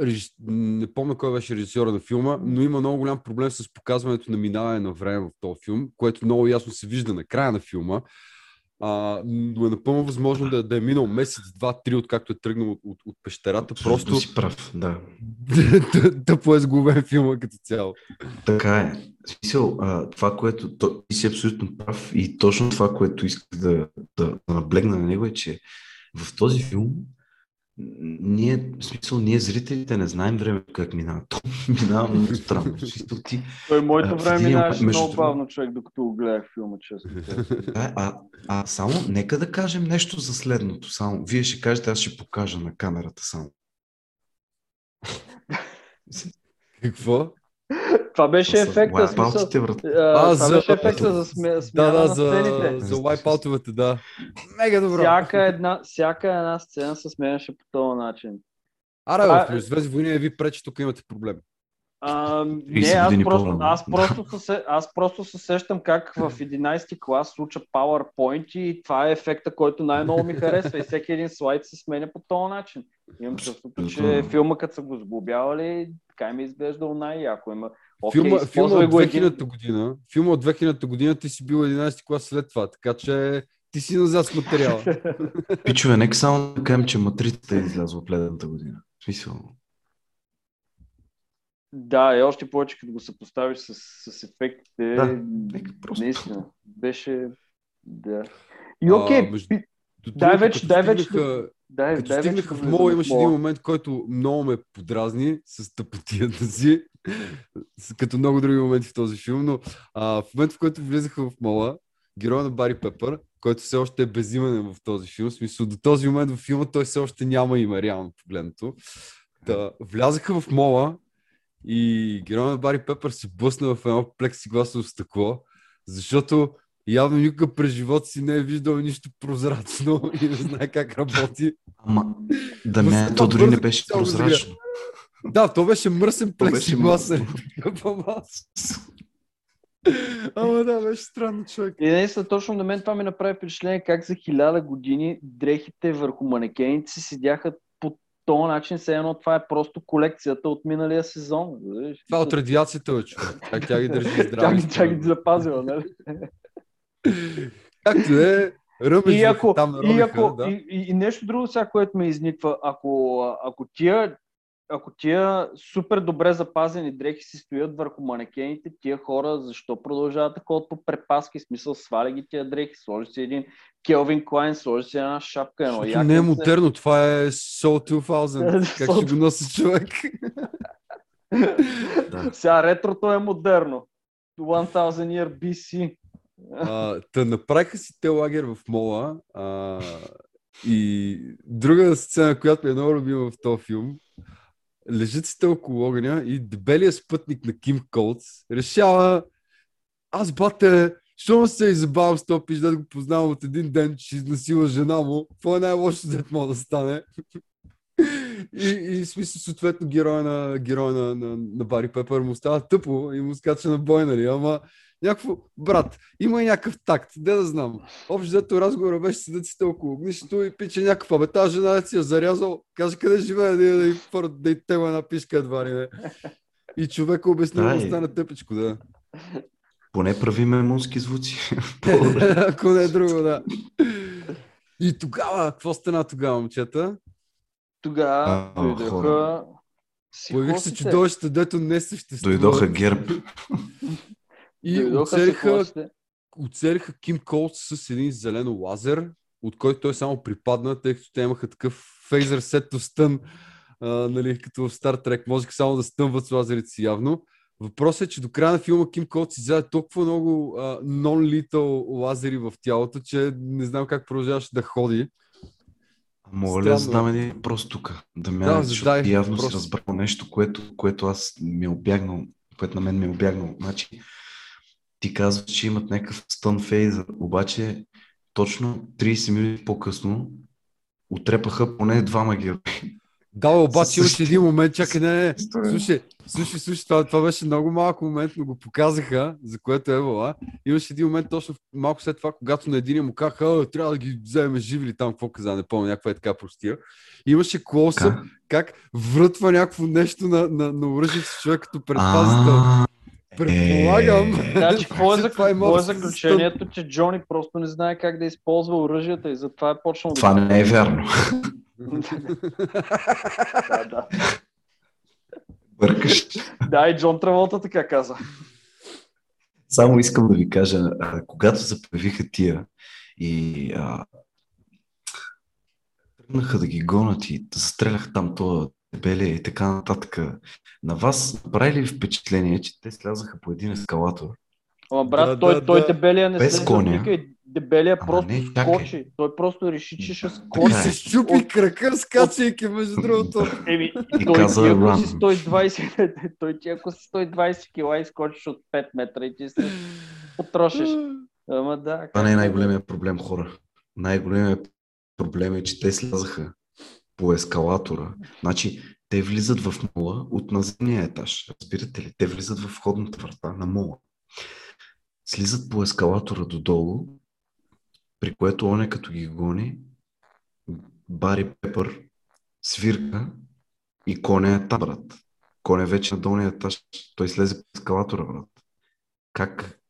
Speaker 2: реж... не помня кой беше режисьора на филма, но има много голям проблем с показването на минаване на време в този филм, което много ясно се вижда на края на филма. А, но е напълно възможно да, да е минал месец, два, три, откакто е тръгнал от, от, от пещерата.
Speaker 3: Абсолютно
Speaker 2: Просто
Speaker 3: си прав, да.
Speaker 2: тъпо е сгубен филма като цяло.
Speaker 3: Така е. В смисъл, а, това, което то, ти си абсолютно прав и точно това, което исках да, да, да наблегна на него е, че в този филм ние, в смисъл, ние зрителите не знаем времето как минава. То минава много странно. Ти,
Speaker 1: Той моето време
Speaker 3: един
Speaker 1: минаваше
Speaker 3: между
Speaker 1: много бавно човек, докато го гледах филма, честно.
Speaker 3: а, а, а само, нека да кажем нещо за следното. Само, вие ще кажете, аз ще покажа на камерата само.
Speaker 2: Какво?
Speaker 1: Това беше ефекта, смисъл. А,
Speaker 2: А,
Speaker 1: това
Speaker 2: за-
Speaker 1: беше ефекта за сме,
Speaker 2: Да,
Speaker 1: смяна
Speaker 2: да,
Speaker 1: на
Speaker 2: за,
Speaker 1: сцените.
Speaker 2: за лайпаутовете, да. Мега добро.
Speaker 1: Всяка една, всяка една сцена се сменяше по този начин.
Speaker 2: Аре,
Speaker 1: Това
Speaker 2: в Междузвездни войни не ви пречи, тук имате проблем.
Speaker 1: А, не,
Speaker 3: 30
Speaker 1: аз просто, аз, просто се, аз просто се сещам как в 11 клас случа PowerPoint и това е ефекта, който най-много ми харесва и всеки един слайд се сменя по този начин. Имам чувството, че филма, като са го сглобявали, така ми е изглеждал най-яко. Има, окей,
Speaker 2: Филма, филма от
Speaker 1: го един...
Speaker 2: 2000 година. Филма от 2000 година ти си бил 11 клас след това, така че ти си назад с материала.
Speaker 3: Пичове, нека само да кажем, че матрицата е излязла предната година. В смисъл,
Speaker 1: Да, и още повече, като го съпоставиш с, с ефектите,
Speaker 3: Да, просто.
Speaker 1: наистина, беше... Да. И окей,
Speaker 2: А, между-
Speaker 1: Дай вече- дай вече
Speaker 2: стигнаха-
Speaker 1: дай,
Speaker 2: Като
Speaker 1: дай
Speaker 2: стигнаха в мола, имаше един момент, който много ме подразни с тъпотията си, като много други моменти в този филм, но а, в момента, в който влизаха в мола, героя на Бари Пепър, който все още е безименен в този филм, в смисъл до този момент в филма той все още няма име, реално погледнато. Да, влязаха в мола и героя на Бари Пепър се блъсна в едно плексигласово стъкло, защото явно никога през живота си не е виждал нищо прозрачно и не знае как работи.
Speaker 3: Ама, да не, то дори не беше прозрачно.
Speaker 2: Да, то беше мръсен плексиглас. Ама да, беше странно човек.
Speaker 1: И наистина точно на мен това ми направи впечатление как за хиляда години дрехите върху манекените си седяха този начин, все едно това е просто колекцията от миналия сезон.
Speaker 2: Това е от радиацията, човек. Как тя ги държи здрави.
Speaker 1: Тя, тя ги запазила, нали?
Speaker 2: Както е, ръмеш
Speaker 1: и ако,
Speaker 2: там
Speaker 1: и, ако, да. и, и, и, нещо друго сега, което ме изниква, ако, ако тия ако тия супер добре запазени дрехи си стоят върху манекените, тия хора защо продължават ходят по препаски? Смисъл, сваля ги тия дрехи, сложи си един Келвин Клайн, сложи си една шапка, едно
Speaker 2: якенце. Не е модерно, това е Soul 2000. как ще го носи човек?
Speaker 1: да. Сега ретрото е модерно. 1000 year BC.
Speaker 2: А, та направиха си те лагер в мола а, и друга сцена, която е много любима в този филм, си около огъня и дебелият спътник на Ким Колц решава аз, бате, що се избавам с този да го познавам от един ден, че изнасила жена му. Това е най-лошо, дет мога да стане. и, и смисъл, съответно, героя на, героя на, на, на Бари Пепър му става тъпо и му скача на бой, нали? Ама някакво, брат, има и някакъв такт, де да знам. Общо взето разговора беше седат си толкова огнището и пича някаква, бе, тази жена си я зарязал, каже къде живее, да, да, да, да и тема една пишка едва ли не. И човек обясни, да стане тъпичко, да.
Speaker 3: Поне прави мемунски звуци.
Speaker 2: Ако не е друго, да. И тогава, какво стана тогава, момчета?
Speaker 1: Тогава дойдоха
Speaker 2: Появих се чудовищата, дето не съществуват.
Speaker 3: Дойдоха герб.
Speaker 2: И оцелиха, оцелиха Ким Колц с един зелен лазер, от който той само припадна, тъй като те имаха такъв фейзър сет стън, а, нали, като в Star Trek, можеха само да стънват с лазерите си явно. Въпросът е, че до края на филма Ким Колц изяде толкова много non-lethal лазери в тялото, че не знам как продължаваше да ходи.
Speaker 3: Мога ли да задам един въпрос тук? Да ме да, защото явно си разбрал нещо, което, което аз ми е обягнал, което на мен ми е обягнал. Значи, ти казваш, че имат някакъв стън фейзър, обаче точно 30 минути по-късно отрепаха поне двама герои.
Speaker 2: Да, обаче имаше един момент, чакай, не, не, слушай, слушай, слушай, това, това беше много малко момент, но го показаха, за което е била. Имаше един момент точно малко след това, когато на един му казаха, трябва да ги вземем живи ли там, какво каза, не помня, някаква е така простия. Имаше клоуса, как врътва някакво нещо на, на, на оръжието си човек като предпазител. Предполагам.
Speaker 1: Е... Значи, какво е, за, какво е заключението, че Джони просто не знае как да използва оръжията и затова е почнал
Speaker 3: Това да... не е вярно.
Speaker 1: да, да.
Speaker 3: Бъркаш.
Speaker 1: Да, и Джон Траволта така каза.
Speaker 3: Само искам да ви кажа, когато се появиха тия и а, тръгнаха да ги гонат и да стреляха там това дебелия и така нататък. На вас прави ли впечатление, че те слязаха по един ескалатор?
Speaker 1: Ама брат, да, той, да, той да. дебелия не
Speaker 3: Без коня.
Speaker 1: Дебелия Ама просто не, скочи. Той просто реши, че ще скочи.
Speaker 2: Се щупи крака, скачайки между другото.
Speaker 1: Еми, и той каза, ти ако си 120, той ти ако си 120 кила и скочиш от 5 метра и ти се потрошиш. Ама да.
Speaker 3: Това не е най-големият проблем, хора. Най-големият проблем е, че те слязаха по ескалатора. Значи, те влизат в мола от наземния етаж. Разбирате ли? Те влизат в входната врата на мола. Слизат по ескалатора додолу, при което он е като ги гони, Бари Пепър свирка и коня е там, брат. Коня е вече на долния етаж. Той слезе по ескалатора, брат. Как?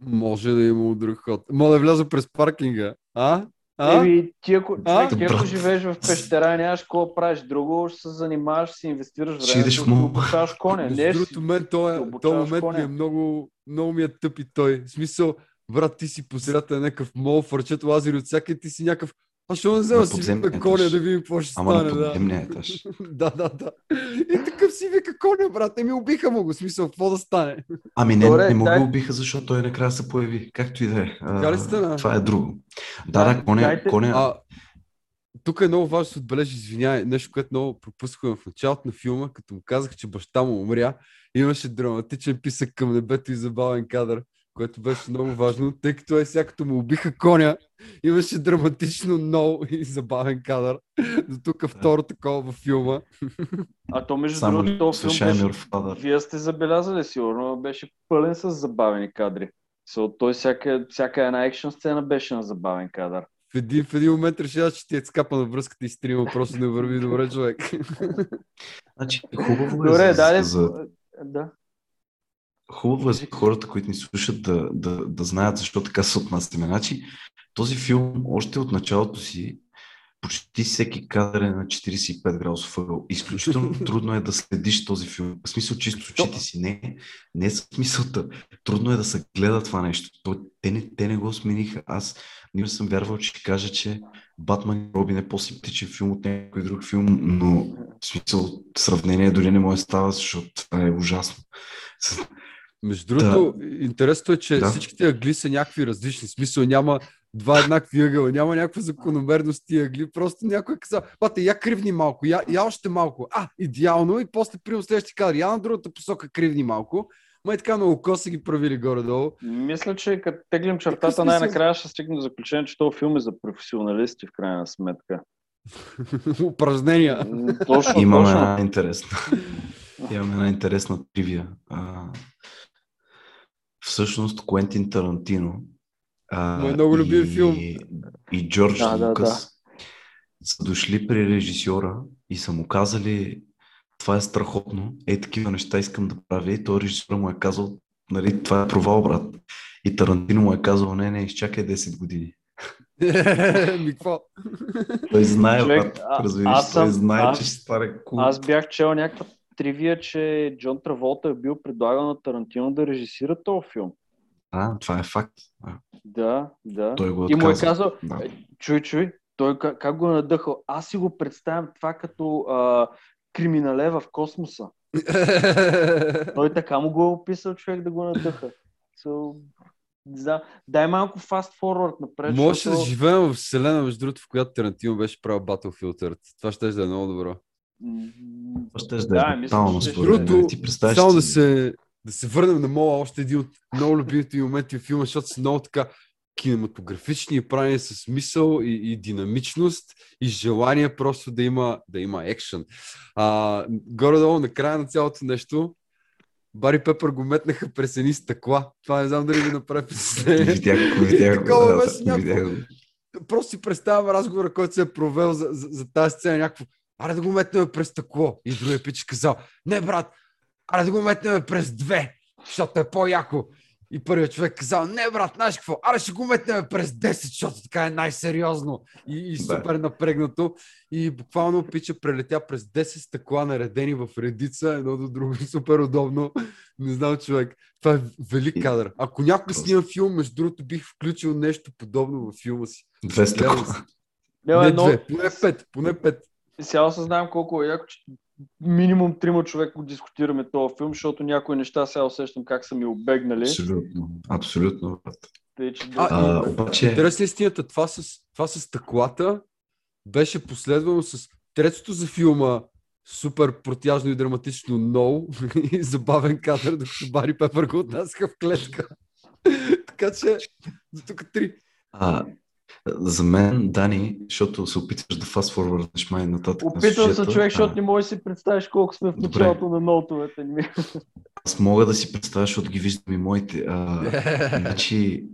Speaker 2: Може да има ход. Може да вляза през паркинга. А? А?
Speaker 1: Еми, ти ако, а? човек, ти ако живееш в пещера и нямаш какво правиш друго, ще се занимаваш, си инвестираш време,
Speaker 3: да му...
Speaker 1: обучаваш коня.
Speaker 2: Не, другото мен, той, е, той момент ми е много, много ми е тъп и той. В смисъл, брат, ти си посредата на някакъв мол, фърчат лазери от всяка ти си някакъв а що не взема си вика коня да видим какво ще
Speaker 3: Ама
Speaker 2: стане.
Speaker 3: Ама на етаж.
Speaker 2: да, да, да. И такъв си вика коня, брат. Еми убиха му го, смисъл, какво да стане?
Speaker 3: Ами не, Добре, не му го убиха, защото той накрая се появи. Както и да е.
Speaker 2: Това е друго.
Speaker 3: Да, да, коня, коня,
Speaker 2: а... тук е много важно да се отбележи, извинявай, нещо, което много пропускахме в началото на филма, като му казах, че баща му умря, имаше драматичен писък към небето и забавен кадър, което беше много важно, тъй като е сега като му убиха коня, имаше драматично нов и забавен кадър. До тук второ такова във филма.
Speaker 1: А то между
Speaker 3: Само
Speaker 1: другото, този филм беше, вие сте забелязали сигурно, беше пълен с забавени кадри. So, той всяка, всяка една екшен сцена беше на забавен кадър.
Speaker 2: В един, в един момент решава, че ти е скапа на връзката и стрима просто не върви добре човек.
Speaker 3: Значи, хубаво е
Speaker 1: Добре,
Speaker 3: за,
Speaker 1: дай
Speaker 3: за,
Speaker 1: да.
Speaker 3: Хубаво е за хората, които ни слушат, да, да, да знаят защо така се отнасяме. Значи, този филм още от началото си почти всеки кадър е на 45 градусов ъгъл. Изключително трудно е да следиш този филм. В смисъл, чисто очите си. Не, не е смисълта. Трудно е да се гледа това нещо. То, те, не, те не го смениха. Аз не съм вярвал, че ще кажа, че Батман и Робин е по-симпатичен филм от някой друг филм, но в смисъл сравнение дори не може да става, защото това е ужасно.
Speaker 2: Между другото, интересното е, че
Speaker 3: Да.
Speaker 2: всичките ъгли са някакви различни. В смисъл няма два еднакви ъгъла, няма някаква закономерност тия ъгли. Просто някой е казал, пате, я кривни малко, я, я още малко. А, идеално. И после прием следващия кадър, я на другата посока кривни малко. Ма и така много коса ги правили горе-долу.
Speaker 1: Мисля, че като теглим чертата, най-накрая ще стигнем до заключение, че този филм е за професионалисти в крайна сметка.
Speaker 2: Упражнения.
Speaker 1: Точно,
Speaker 3: Имаме
Speaker 1: точно.
Speaker 3: една интересна. Имаме една интересна тривия. А, всъщност Куентин Тарантино а,
Speaker 2: Мой много любим
Speaker 3: и,
Speaker 2: филм.
Speaker 3: и Джордж
Speaker 1: Да, да,
Speaker 3: Лукас са дошли при режисьора и са му казали това е страхотно, е такива неща искам да правя и той режисьора му е казал нали, това е провал, брат. И Тарантино му е казал, не, не, изчакай 10 години.
Speaker 2: Ми, какво?
Speaker 3: Той знае,
Speaker 1: Човек,
Speaker 3: брат, разбираш,
Speaker 1: аз
Speaker 3: той знае,
Speaker 1: аз-
Speaker 3: че ще стане кул.
Speaker 1: Аз бях чел някаква тривия, че Джон Траволта е бил предлагал на Тарантино да режисира този филм.
Speaker 3: А, това е факт.
Speaker 1: Да, да.
Speaker 3: той го
Speaker 1: И му е
Speaker 3: отказа.
Speaker 1: казал,
Speaker 3: Да.
Speaker 1: Е, Чуй, чуй, той как, как го е надъхал? Аз си го представям това като а, криминале в космоса. Той така му го е описал човек да го надъха. So, не знам. Дай малко fast forward напред.
Speaker 2: Може да
Speaker 1: защото-
Speaker 2: живеем в вселена, между другото, в която Тарантино беше правил Battlefield Earth. Това ще да е много добро.
Speaker 3: Това ще да,
Speaker 1: Да,
Speaker 3: е
Speaker 1: мисля,
Speaker 3: брутално, според мен. Ти представяш
Speaker 2: Само да се, да се върнем на мола, още един от много любимите ми моменти в филма, защото са много така кинематографични и правени с смисъл и, и динамичност и желание просто да има, да има екшен. А, горе-долу на края на цялото нещо Бари Пепър го метнаха през едни стъкла. Това не знам дали ви направи впечатление.
Speaker 3: Видях го, видях го.
Speaker 2: Просто си представям разговора, който се е провел за, за, за тази сцена. Някакво, аре да го метнем през стъкло. И другия пич казал, не брат, аре да го метнем през две, защото е по-яко. И първият човек казал, не брат, знаеш какво, аре ще го метнем през 10, защото така е най-сериозно и, и супер напрегнато. И буквално пича прелетя през 10 стъкла наредени в редица, едно до друго, супер удобно. Не знам човек. Това е велик кадър. Ако някой снима филм, между другото, бих включил нещо подобно във филма си.
Speaker 3: Две стъкла.
Speaker 1: Не,
Speaker 2: поне пет, поне пет.
Speaker 1: Сега осъзнавам колко е яко, че минимум трима човека го дискутираме този филм, защото някои неща сега усещам как са ми обегнали.
Speaker 3: Абсолютно. Абсолютно.
Speaker 1: Тъй, че
Speaker 2: А,
Speaker 3: А,
Speaker 2: и-
Speaker 3: обаче,
Speaker 2: Интересна е истината, това с, това с стъклата беше последвано с третото за филма супер протяжно и драматично ноу и забавен кадър, докато Бари Пепър го отнасяха в клетка. така че, до тук три.
Speaker 3: а, за мен, Дани, защото се опитваш да фастфорварднеш май нататък на
Speaker 1: Опитвам се
Speaker 3: сюжета,
Speaker 1: човек, защото
Speaker 3: а,
Speaker 1: не можеш да си представиш колко сме в
Speaker 3: Добре.
Speaker 1: началото на нотовете ни.
Speaker 3: Аз мога да си представя, защото ги виждам и моите. А, значи,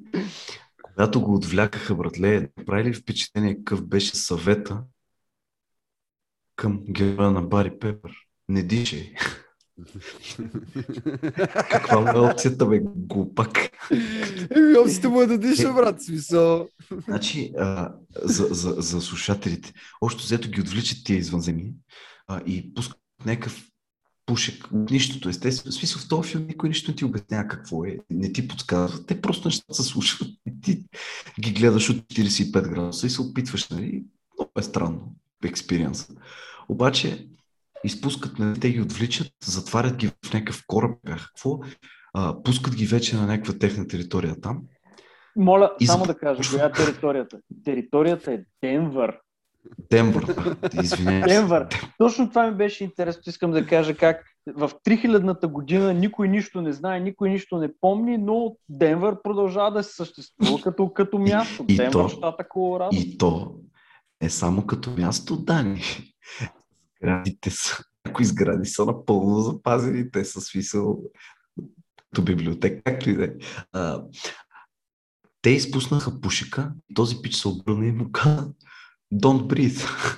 Speaker 3: когато го отвлякаха, братле, направи ли впечатление какъв беше съвета към героя на Бари Пепър? Не дишай. Каква е опцията, бе, глупак?
Speaker 2: Еми, опцията му е да диша, брат, в смисъл.
Speaker 3: Значи, а, за, за, за слушателите, още взето ги отвличат тия извънземни а, и пускат някакъв пушек от нищото. Естествено, в смисъл в този филм никой нищо не ти обяснява какво е, не ти подсказва. Те просто нещата се случват и ти ги гледаш от 45 градуса и се опитваш, нали? Много е странно експириенс. Обаче, изпускат, нали, те ги отвличат, затварят ги в някакъв кораб, какво, а, пускат ги вече на някаква техна територия там
Speaker 1: Моля,
Speaker 3: И
Speaker 1: само
Speaker 3: за-
Speaker 1: да кажа, коя е територията? Територията е Денвър.
Speaker 3: Денвър. Извинявай.
Speaker 1: Денвър. Точно това ми беше интересно. Искам да кажа как в 3000-та година никой нищо не знае, никой нищо не помни, но Денвър продължава да се съществува като, като място.
Speaker 3: И
Speaker 1: Денвър,
Speaker 3: то-
Speaker 1: щата Колорадо.
Speaker 3: И то е само като място, Дани. Сградите са, някои сгради са напълно запазени, те са смисъл като библиотека, както и да е. Те изпуснаха пушека и този пич се обърна и му каза Don't breathe.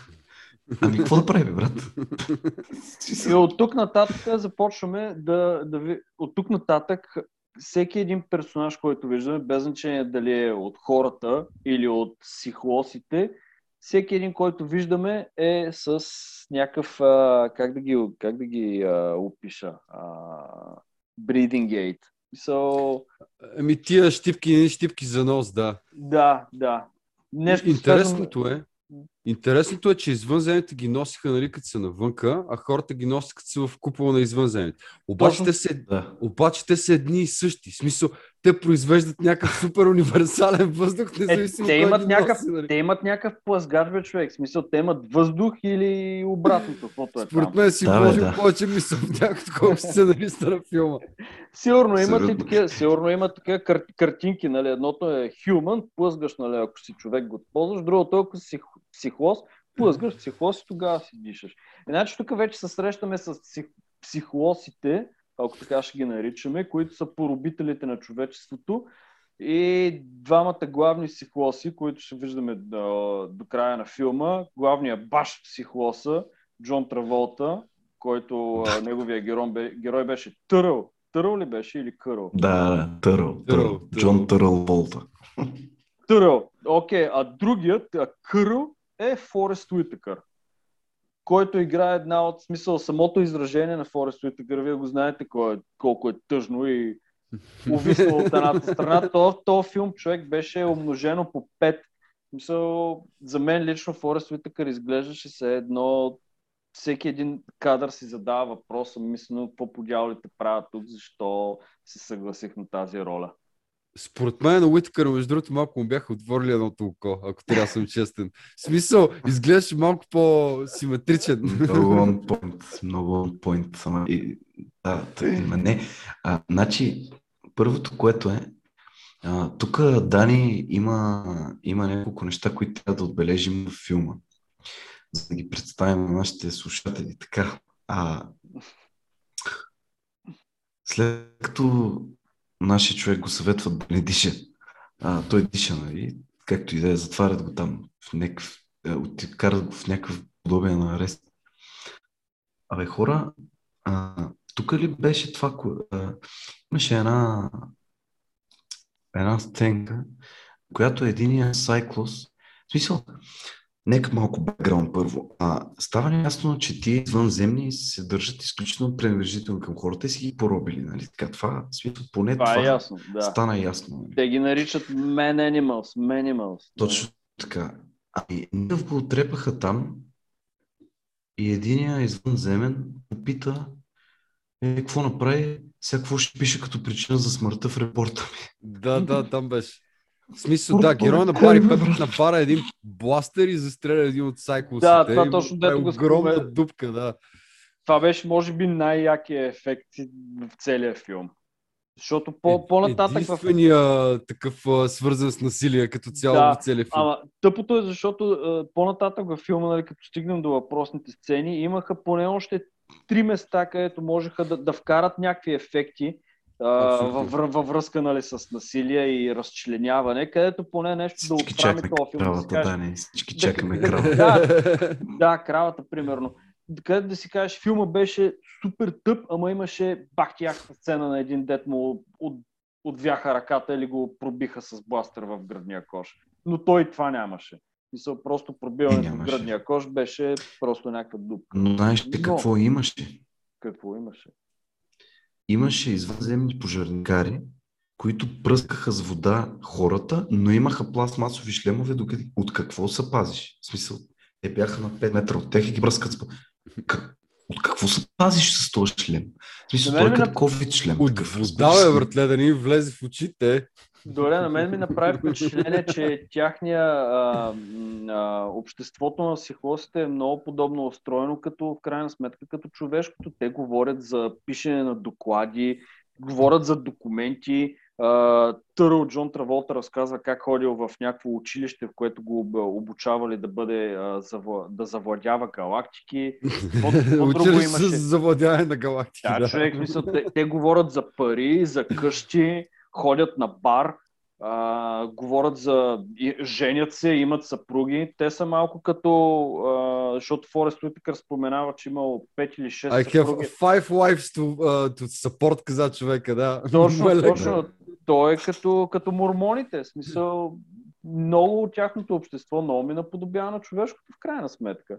Speaker 3: Ами какво да прави, бе, брат?
Speaker 1: И от тук нататък започваме да, да ви... От тук нататък всеки един персонаж, който виждаме, без значение дали е от хората или от психолосите, всеки един, който виждаме е с някакъв, а, как да ги, как да ги а, опиша, а, breathing gate. So,
Speaker 2: Ами тия щипки, щипки за нос, да.
Speaker 1: да, да. Нещо
Speaker 2: Интересното е, интересното е, че извънземните ги носиха, нали, като са навънка, а хората ги носят като са в купола на извънземните. Обаче те, са,
Speaker 3: Да.
Speaker 2: обаче те са едни и същи. В смисъл, те произвеждат някакъв супер универсален въздух,
Speaker 1: Е,
Speaker 2: независимо
Speaker 1: те,
Speaker 2: кой
Speaker 1: имат някакъв,
Speaker 2: носи, нали.
Speaker 1: те имат някакъв плъзгач, бе, човек. В смисъл, те имат въздух или обратното, каквото е
Speaker 2: Според мен си
Speaker 3: Да, бе,
Speaker 2: вложил
Speaker 3: да.
Speaker 2: повече мисъл в някакво такова сценариста на филма.
Speaker 1: Сигурно имат и такива, сигурно имат такива кар, картинки, нали? Едното е human, плъзгаш, нали, ако си човек го ползваш, другото ако си псих- психолоз, плъзгаш психолоз и тогава си дишаш. Иначе тук вече се срещаме с псих, психолозите, ако така ще ги наричаме, които са поробителите на човечеството и двамата главни психолози, които ще виждаме до, до края на филма. Главният баш психолоса, Джон Траволта, който а, неговия герой, герой беше Търъл. Търъл ли беше или Къръл?
Speaker 3: Да, да, Търъл.
Speaker 2: Търъл.
Speaker 3: Джон Търъл Волта.
Speaker 1: Търъл. Окей, а другият, а Къръл, е Форест Уитъкър, който играе една от смисъл самото изражение на Форест Уитъкър. Вие го знаете кой е, колко е тъжно и увиснал от едната страна. То, то филм човек беше умножено по 5. Мисъл, за мен лично Форест Уитъкър изглеждаше се едно всеки един кадър си задава въпроса, мисля, какво по дяволите правят тук, защо се съгласих на тази роля.
Speaker 2: Според мен на Уиткър, между другото, малко му бяха отворили едното око, ако трябва да съм честен. В смисъл, изглеждаше малко по-симетричен.
Speaker 3: Много on point, много on point. Сама. И, да, тъй, не. А, значи, първото, което е, тук Дани има, има няколко неща, които трябва да отбележим в филма, за да ги представим на нашите слушатели. Така, а, след като нашия човек го съветва да не диша, а, той диша, нали? Както и да е, затварят го там в някакъв, е, карат го в някакъв подобие на арест. Абе, хора, а, тук ли беше това, а, имаше една, една сценка, която единия Сайклос, в смисъл, нека малко бекграунд първо. А, става ясно, че тия извънземни се държат изключително пренебрежително към хората и си ги поробили, нали? Така, това, смисъл, поне
Speaker 1: Това
Speaker 3: това,
Speaker 1: е ясно, да.
Speaker 3: стана ясно. Нали?
Speaker 1: Те ги наричат man animals, manimals.
Speaker 3: Точно така. Ами, Нив го отрепаха там и единия извънземен попита е, какво направи, сега какво ще пише като причина за смъртта в репорта ми.
Speaker 2: Да, да, там беше. В смисъл, да, герой на Бари
Speaker 3: брат?
Speaker 2: напара един бластер и застреля един от сайклосите.
Speaker 1: Да, това
Speaker 2: И
Speaker 1: точно дето го
Speaker 2: Огромна
Speaker 1: спомен-
Speaker 2: дупка, да.
Speaker 1: Това беше, може би, най-якия ефект в целия филм. Защото по,
Speaker 2: Е-
Speaker 1: по-нататък в...
Speaker 2: Единствения такъв а, свързан с насилие като цяло
Speaker 1: Да,
Speaker 2: в целия филм.
Speaker 1: Ама тъпото е, защото а, по-нататък във филма, нали, като стигнем до въпросните сцени, имаха поне още три места, където можеха да, да вкарат някакви ефекти. Във, във, връзка нали, с насилие и разчленяване, където поне нещо да
Speaker 3: Всички
Speaker 1: отправи
Speaker 3: чакаме
Speaker 1: този филм. Да, си кажеш,
Speaker 3: да, не, всички
Speaker 1: Да,
Speaker 3: чакаме
Speaker 1: да,
Speaker 3: крава.
Speaker 1: да, да, кравата, примерно. Където да си кажеш, филма беше супер тъп, ама имаше бах яхта сцена на един дет му от, отвяха ръката или го пробиха с бластър в гръдния кош. Но той това нямаше. Мисъл, просто пробиването в гръдния кош беше просто някаква дупка.
Speaker 3: Но знаеш ли какво имаше?
Speaker 1: Какво имаше?
Speaker 3: Имаше извънземни пожарникари, които пръскаха с вода хората, но имаха пластмасови шлемове, докъде от какво се пазиш? В смисъл, те бяха на 5 метра от тях и ги бръскат с... Как... От какво се пазиш с този шлем? В смисъл,
Speaker 1: На
Speaker 3: той е
Speaker 1: ми
Speaker 3: като COVID шлем.
Speaker 2: От
Speaker 3: такъв,
Speaker 2: вода, бе, братле, да ни влезе в очите.
Speaker 1: Добре, на мен ми направи впечатление, че тяхния а, а, обществото на психолозите е много подобно устроено, като в крайна сметка като човешкото. Те говорят за пишене на доклади, говорят за документи. Търл Джон Траволта разказва как ходил в някакво училище, в което го обучавали да бъде да завладява галактики.
Speaker 2: Училище за завладяване на галактики.
Speaker 1: Да, да. човек, мисля, те, те говорят за пари, за къщи, ходят на бар, а, говорят за... женят се, имат съпруги. Те са малко като... А, защото Форест Уитъкър споменава, че имал 5 или 6 I
Speaker 2: съпруги. have five wives to, uh, to support, каза човека, да.
Speaker 1: Точно, точно. Той е като, като мормоните. В смисъл, много от тяхното общество много ми наподобява на човешкото в крайна сметка.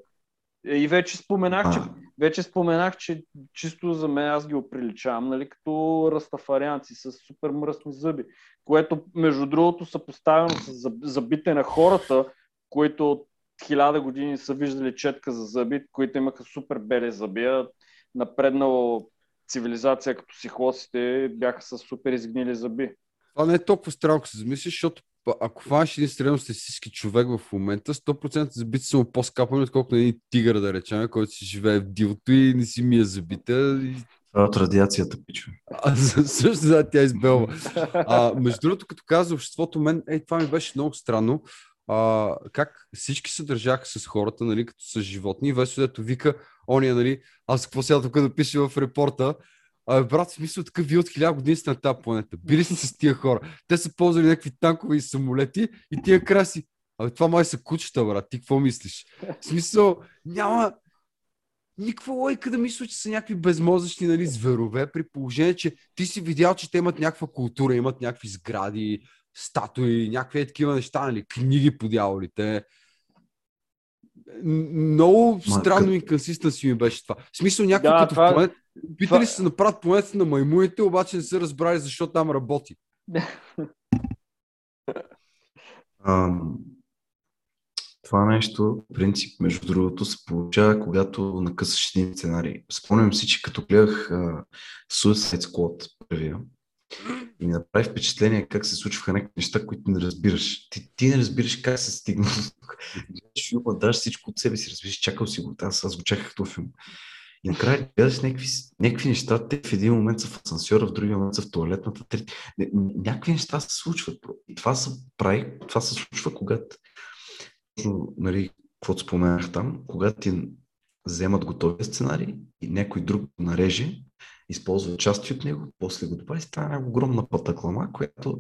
Speaker 1: И вече споменах, че, вече споменах, че чисто за мен аз ги оприличавам, нали, като растафарианци с супер мръсни зъби, което между другото са поставено с забите на хората, които от хиляда години са виждали четка за зъби, които имаха супер бели зъби, а напреднала цивилизация като сихлосите бяха с супер изгнили зъби.
Speaker 2: Това не е толкова странно, се замислиш, защото ако фанеш един средностатистически човек в момента, 100% забити са му по-скапани, отколкото на един тигър, да речем, който си живее в дивото и не си мия забита. И...
Speaker 3: Това от радиацията, пичо.
Speaker 2: А, също да, тя избелва. А, между другото, като каза обществото, мен, е, това ми беше много странно. А, как всички се държаха с хората, нали, като са животни. Весо, дето вика, ония, нали, аз какво сега тук да пише в репорта, Абе, брат, смисъл така, вие от хиляда години сте на тази планета. Били сте с тия хора. Те са ползвали някакви танкове и самолети и тия краси. Абе, това май са кучета, брат. Ти какво мислиш? В смисъл, няма никаква лойка да мисля, че са някакви безмозъчни нали, зверове, при положение, че ти си видял, че те имат някаква култура, имат някакви сгради, статуи, някакви такива неща, нали, книги по дяволите. Много странно и си ми беше това. В смисъл, някакво да, като това... в планет... Питали се направят планета на маймуните, обаче не са разбрали защо там работи.
Speaker 3: Um, това нещо, принцип, между другото, се получава, когато накъсаш един сценарий. Спомням си, че като гледах uh, Suicide Squad първия, и ми направи впечатление как се случваха някакви неща, които не разбираш. Ти, ти не разбираш как се стигна. Гледаш филма, даш всичко от себе си, разбираш, чакал си го. Аз, аз го чаках като филм. И накрая гледаш някакви, някакви неща, те в един момент са в асансьора, в другия момент са в туалетната. Трети... Някакви неща се случват. И това се прави, това се случва, когато, нали, каквото споменах там, когато ти вземат готовия сценарий и някой друг нареже използва части от него, после го добави, става една огромна патаклама, която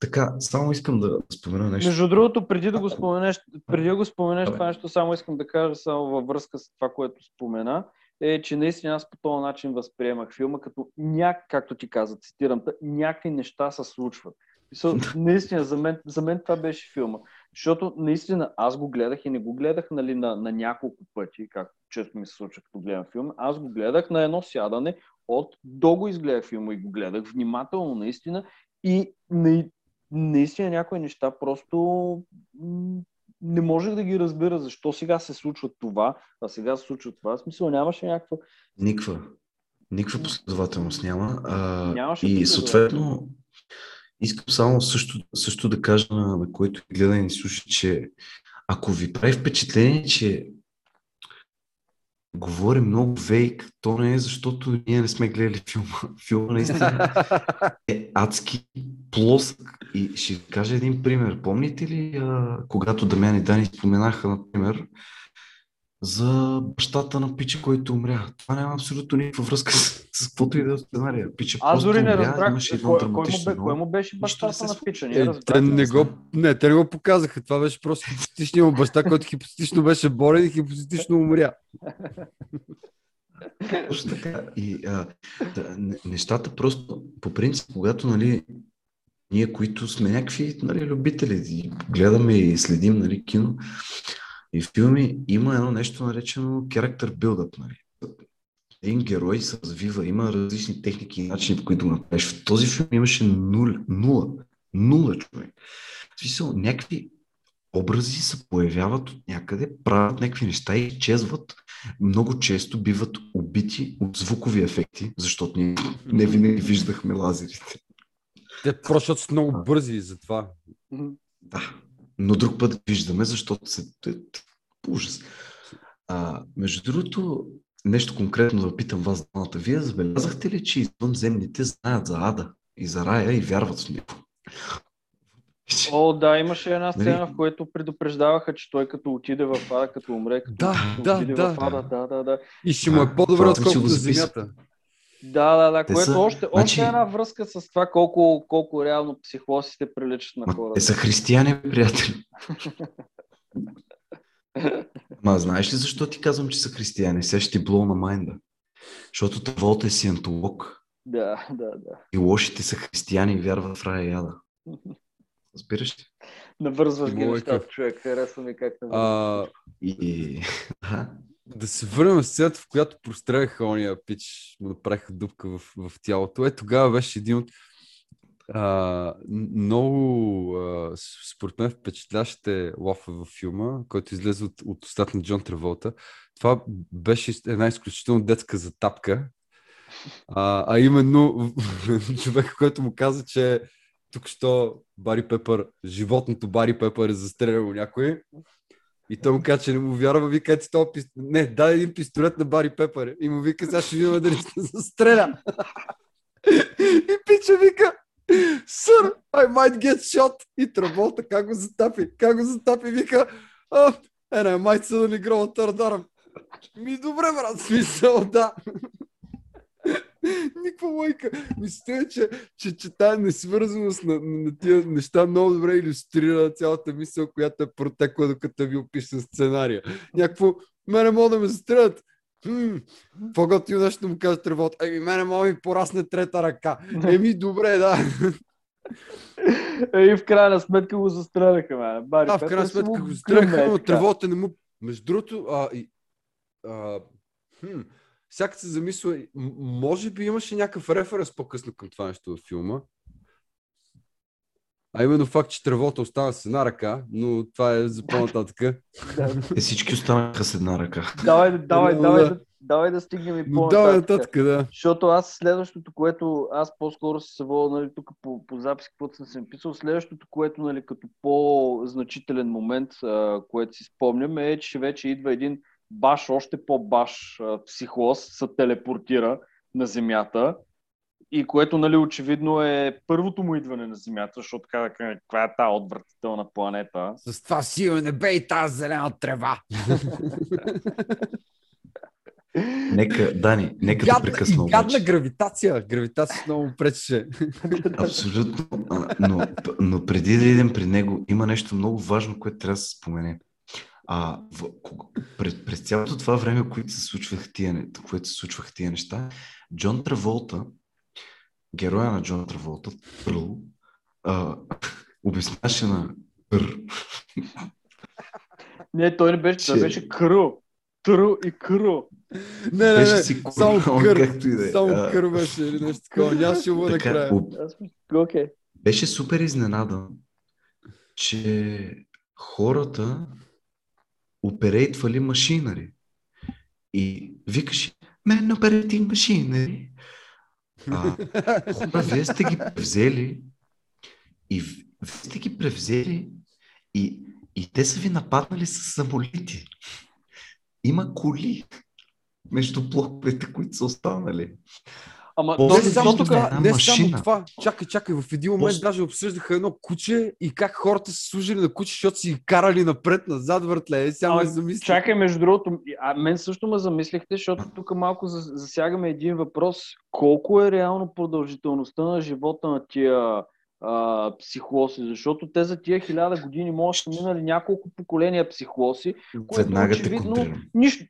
Speaker 3: така, само искам да спомена нещо.
Speaker 1: Между другото, преди да го споменеш, преди да го споменеш това нещо, само искам да кажа само във връзка с това, което спомена, е, че наистина аз по този начин възприемах филма, като няк, както ти каза, цитирам, някакви неща се случват. наистина, за мен, за мен това беше филма. Защото наистина аз го гледах и не го гледах нали, на, на няколко пъти, както често ми се случва, като гледам филм. Аз го гледах на едно сядане, от до го изгледах филма и го гледах внимателно наистина и наистина някои неща просто не можех да ги разбера защо сега се случва това, а сега се случва това. В смисъл нямаше някаква...
Speaker 3: Никва. Никаква последователност няма. А, нямаше и съответно искам само също, също да кажа на, на който гледа и ни слуша, че ако ви прави впечатление, че говори много вейк, то не е защото ние не сме гледали филма. Филма наистина е адски плосък. И ще ви кажа един пример. Помните ли, а, когато Дамян и Дани споменаха, например, за бащата на Пича, който умря. Това няма абсолютно никаква връзка с, с каквото и да е сценария. Пича
Speaker 1: Аз дори не разбрах кой, кой, му, бе, кой му беше бащата на Пича. Е,
Speaker 2: те, не го, не, те не го показаха. Това беше просто хипотетичния му баща, който хипотетично беше болен и хипотетично умря.
Speaker 3: Точно така. И а, да, нещата просто, по принцип, когато нали, ние, които сме някакви нали, любители гледаме и следим нали, кино, и филми има едно нещо наречено character build-up. Нали. Един герой се развива, има различни техники и начини, по които го направиш. В този филм имаше нула, нула, нула човек. В смисъл, някакви образи се появяват от някъде, правят някакви неща и изчезват. Много често биват убити от звукови ефекти, защото ние не винаги виждахме лазерите.
Speaker 2: Те просто са много бързи, затова.
Speaker 3: Да, но друг път виждаме, защото се... Ужас. А, между другото, нещо конкретно да питам вас двамата. Вие забелязахте ли, че извънземните знаят за Ада и за Рая и вярват в него?
Speaker 1: О, да, имаше една нали? сцена, в която предупреждаваха, че той като отиде в Ада, като умре, като
Speaker 2: да, да, да,
Speaker 1: в Ада, да, да, да.
Speaker 2: И ще му е по-добре, отколкото за земята.
Speaker 1: Да, да, да, Те което са... още, значи... още една връзка с това колко, колко реално психолозите приличат на хората.
Speaker 3: Те са християни, приятели. Ма знаеш ли защо ти казвам, че са християни? Сега ще ти блоу на майнда. Защото Таволта е сиентолог.
Speaker 1: Да, да, да.
Speaker 3: И лошите са християни и вярват в рая яда. Разбираш ли?
Speaker 1: Навързваш ги нещата, човек. Харесва ми как
Speaker 2: те а...
Speaker 3: И...
Speaker 2: Да се върнем в сцената, в която простреляха ония пич, му направиха дупка в, в тялото. Е, тогава беше един от а, много, а, според мен, впечатляващите лофа във филма, който излезе от, от устата на Джон Траволта. Това беше една изключително детска затапка, а, а именно човека, който му каза, че тук що Бари Пепър, животното Бари Пепър е застрелял някой. И той му каза, че не му вярва, вика, ти това пист... Не, дай един пистолет на Бари Пепър. И му вика, сега ще видим дали ще застреля. и пича вика, Сър, I might get shot. И Траволта как го затапи, как го затапи, вика, е, не, might suddenly grow a third. Ми добре, брат, смисъл, да. Никаква лойка. Мисля, че, че, че тази несвързаност на, на, тия неща много добре иллюстрира цялата мисъл, която е протекла, докато ви опиша сценария. Някакво, мене мога да ме застрелят. По-готино нещо му каже тревот. Еми, мене мога ми порасне трета ръка. Еми, добре, да.
Speaker 1: И в крайна сметка го застреляха, ме.
Speaker 2: Бари, да, в крайна сметка го застреляха, но тревота не му... Между другото, а, и, а, хм, всяка се замисля, може би имаше някакъв референс по-късно към това нещо във филма. А именно факт, че тревота остана с една ръка, но това е за по-нататък.
Speaker 3: Е, всички останаха с една ръка.
Speaker 1: Давай, давай, но, давай, да. давай да стигнем и по-нататък. Давай
Speaker 2: нататък, да.
Speaker 1: Защото аз следващото, което аз по-скоро се съвода, нали, тук по, по запис, каквото съм се писал, следващото, което нали, като по-значителен момент, а, което си спомням, е, че вече идва един баш, още по-баш психоз се телепортира на Земята и което, нали, очевидно е първото му идване на Земята, защото каза, каква е тази отвратителна планета.
Speaker 2: С това силно небе и тази зелена трева.
Speaker 3: Нека, Дани, нека гадна, да прекъсна
Speaker 2: обаче. Гадна гравитация. Гравитация много пречеше.
Speaker 3: Абсолютно. Но, но преди да идем при него, има нещо много важно, което трябва да се спомене. А, в, през, през цялото това време, което се случваха тия, което се случваха тия неща, Джон Траволта, героя на Джон Траволта, Пърл, а, обясняваше на Пър.
Speaker 1: Не, той не беше, че... той беше Кру. Тру и Кру.
Speaker 2: Не, не, не, си само кър, е. Само а... кър беше или нещо такова. Нямаше му накрая. Об...
Speaker 1: Okay.
Speaker 3: Беше супер изненадан, че хората оперейтвали машинари. И викаш, мен operating machinery. А, хора, вие сте ги превзели и вие сте ги превзели и, и те са ви нападнали с самолети. Има коли между блоковете, които са останали.
Speaker 2: Ама то, не само, тук, не само това. Чакай, чакай, в един момент Пост... даже обсъждаха едно куче и как хората са служили на куче, защото си карали напред-назад, въртле. Сега ме.
Speaker 1: Чакай, между другото, а мен също ме замислихте, защото тук малко засягаме един въпрос. Колко е реално продължителността на живота на тия а, психолози, защото те за тия хиляда години може да минали няколко поколения психолози,
Speaker 3: което очевидно
Speaker 1: нищо,